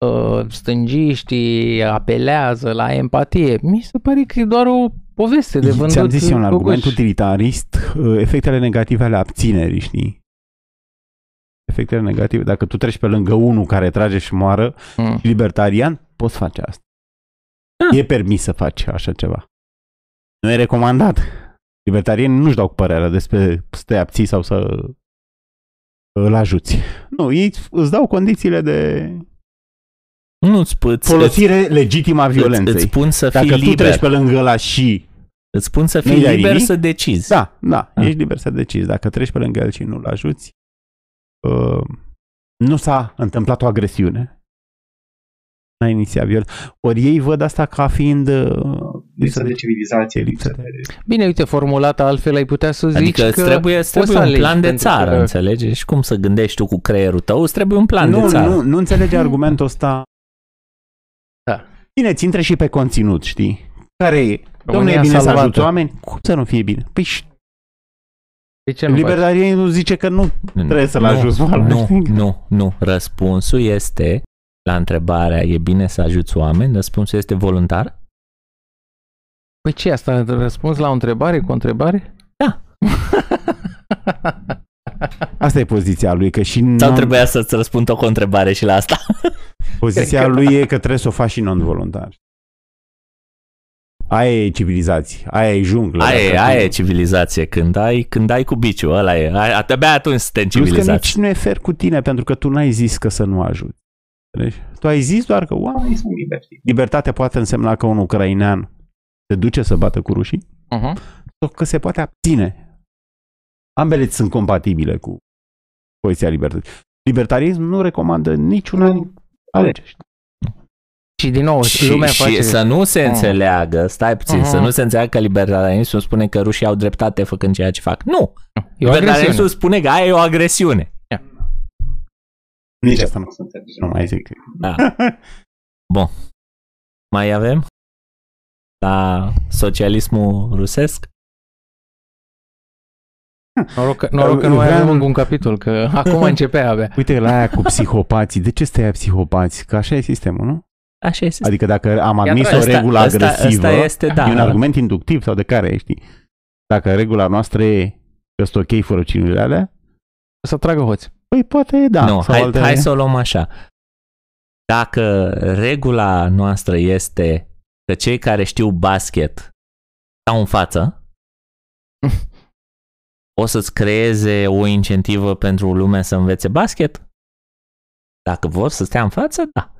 uh, stângiștii apelează la empatie, mi se pare că e doar o poveste de vândut. Ți-am zis eu un argument gogoși. utilitarist, uh, efectele negative ale abținerii, știi? Efectele negative, dacă tu treci pe lângă unul care trage și moară, Mm. libertarian, poți face asta. Ah. E permis să faci așa ceva. Nu e recomandat. Libertarienii nu-și dau cu părerea despre să te abții sau să îl ajuți. Nu, ei îți dau condițiile de Nu-ți spui, folosire legitimă a violenței. Îți, îți spun să Dacă fii tu liber. treci pe lângă ăla și Îți spun să Nu-i fii dai liber nimic? să decizi. Da, da, Ah. ești liber să decizi. Dacă treci pe lângă el și nu-l ajuți, uh, nu s-a întâmplat o agresiune. N-a inițiat viol. Ori ei văd asta ca fiind uh, Lipsă de civilizație, lipsă lipsă de... de... Bine, uite, formulată altfel ai putea să zici Adică îți că trebuie, îți poți trebuie să un alegi plan de pentru țară, că- înțelegi? Și cum să gândești tu cu creierul tău, îți trebuie un plan nu, de țară. nu, nu înțelege argumentul ăsta. Da. Bine, ți intre și pe conținut, știi? Care e? Domnule, România e bine să salvată. ajuți oameni? Cum să nu fie bine? Păi și De ce nu faci? libertarianul zice că nu trebuie să-l nu, ajuți pe oameni. Nu, nu, nu. Răspunsul este la întrebarea e bine să ajuți oameni, răspunsul este voluntar? Păi ce asta? Răspuns la o întrebare cu o întrebare? Da. Asta e poziția lui, că și Sau non- trebuia să-ți răspund o întrebare și la asta? Poziția Cred că- lui e că trebuie să o faci și non-voluntar. Aia e civilizație, aia e junglă. Aia e, dacă aia tu- e civilizație, când ai, când ai cu biciul, ăla e. Ai, abia atunci suntem Plus că civilizați. nici nu e fair cu tine, pentru că tu n-ai zis că să nu ajuți. Înțelegi? Tu ai zis doar că oameni, Oamenii sunt liberi. știi? libertatea poate însemna că un ucrainean se duce să bată cu rușii Uh-huh. sau că se poate abține. Ambele sunt compatibile cu poziția libertății. Libertarism nu recomandă niciuna din alegeri. Și din nou, Și, lumea și face... să nu se Mm. înțeleagă, stai puțin, Mhm. să nu se înțeleagă că libertarianismul spune că rușii au dreptate făcând ceea ce fac. Nu! E o Libertarianismul agresiune. spune că aia e o agresiune. Nici asta nu, Nu să înțelegi. nu mai zic. Da. Bun. Mai avem? La socialismul rusesc? Noroc că, noroc că nu mai avem încă un capitol, că acum începe abia. Uite la aia cu psihopații. De ce stai psihopați? Că așa e sistemul, nu? Așa este. Adică dacă am admis Ăsta- o regulă ăsta, agresivă, ăsta este, da. e un argument inductiv sau de care, știi? Dacă regula noastră e că sunt ok fără cinurile alea, Să tragă hoți. păi poate da. nu, sau hai, alte... hai să o luăm așa. Dacă regula noastră este că cei care știu basket stau în față, o să-ți creeze o incentivă pentru lume să învețe basket? Dacă vor să stea în față, da.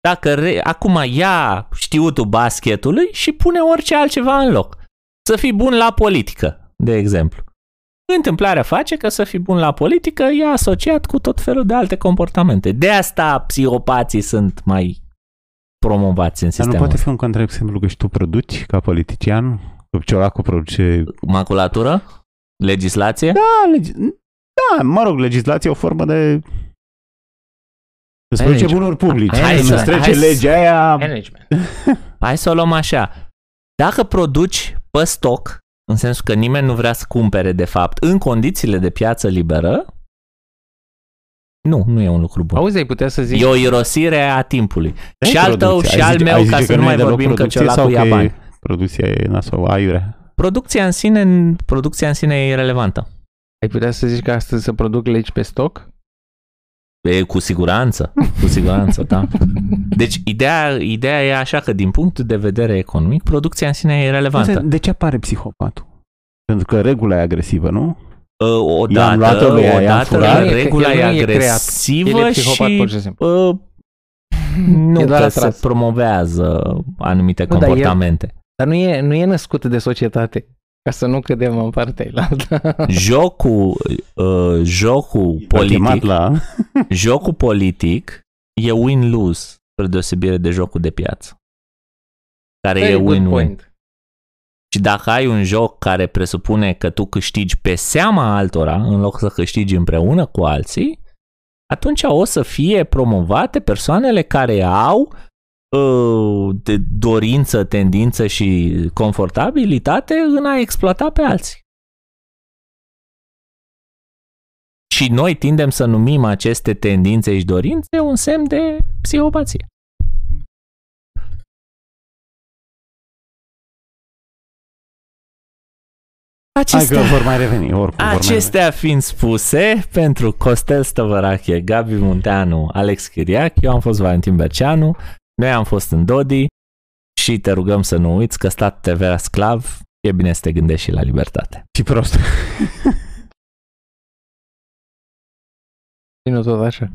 Dacă re... acum ia știutul basketului și pune orice altceva în loc. Să fii bun la politică, de exemplu. Întâmplarea face că să fii bun la politică e asociat cu tot felul de alte comportamente. De asta psihopații sunt mai promovați în Dar nu sistemul poate ăsta. fi un contraexemplu că și tu produci ca politician, că Ciolacu produce... Maculatură? Legislație? Da, legi... da, mă rog, legislație e o formă de... Îți Hai, produce lege. bunuri publice. Hai Când să- îți trece hai să- legea aia... Management. Hai să o luăm așa. Dacă produci pe stoc, în sensul că nimeni nu vrea să cumpere de fapt, în condițiile de piață liberă, nu, nu e un lucru bun. Auzi, ai putea să zici... E o irosire a timpului. și al tău producție. și Ai al zice- meu, ai ca zice să nu e mai deloc vorbim că producție celălalt sau ia că e bani. Producția e nasol, aiurea. Producția în sine, producția în sine e irelevantă. Ai putea să zici că astăzi se produc legi pe stoc? E, cu siguranță, cu siguranță, da. Deci ideea, ideea e așa că din punct de vedere economic, producția în sine e relevantă. De ce apare psihopatul? Pentru că regula e agresivă, nu? Uh, I-am luat-o Odată, lui ea, i-am odată furat. regula El e nu e creat. agresivă El e psihopat, și pur și simplu. uh, nu E doar că atras. se promovează anumite Nu, dar el- comportamente. Dar nu e, nu e născut de societate. Ca să nu cădem în partea ailaltă. Jocul, uh, jocul L-a chemat politic, la... jocul politic e win-lose, spre deosebire de jocul de piață. Care e Very good win-win. point. Și dacă ai un joc care presupune că tu câștigi pe seama altora, în loc să câștigi împreună cu alții, atunci o să fie promovate persoanele care au uh, de dorință, tendință și confortabilitate în a exploata pe alții. Și noi tindem să numim aceste tendințe și dorințe un semn de psihopație. Hai că Acestea, vor mai reveni, oricum vor mai acestea fiind spuse, pentru Costel Stăvărache, Gabi Munteanu, Alex Chiriac, eu am fost Valentin Berceanu, noi am fost în Dodi și te rugăm să nu uiți că stat TV sclav, e bine să te gândești și la libertate. Și prost. Ține tot așa.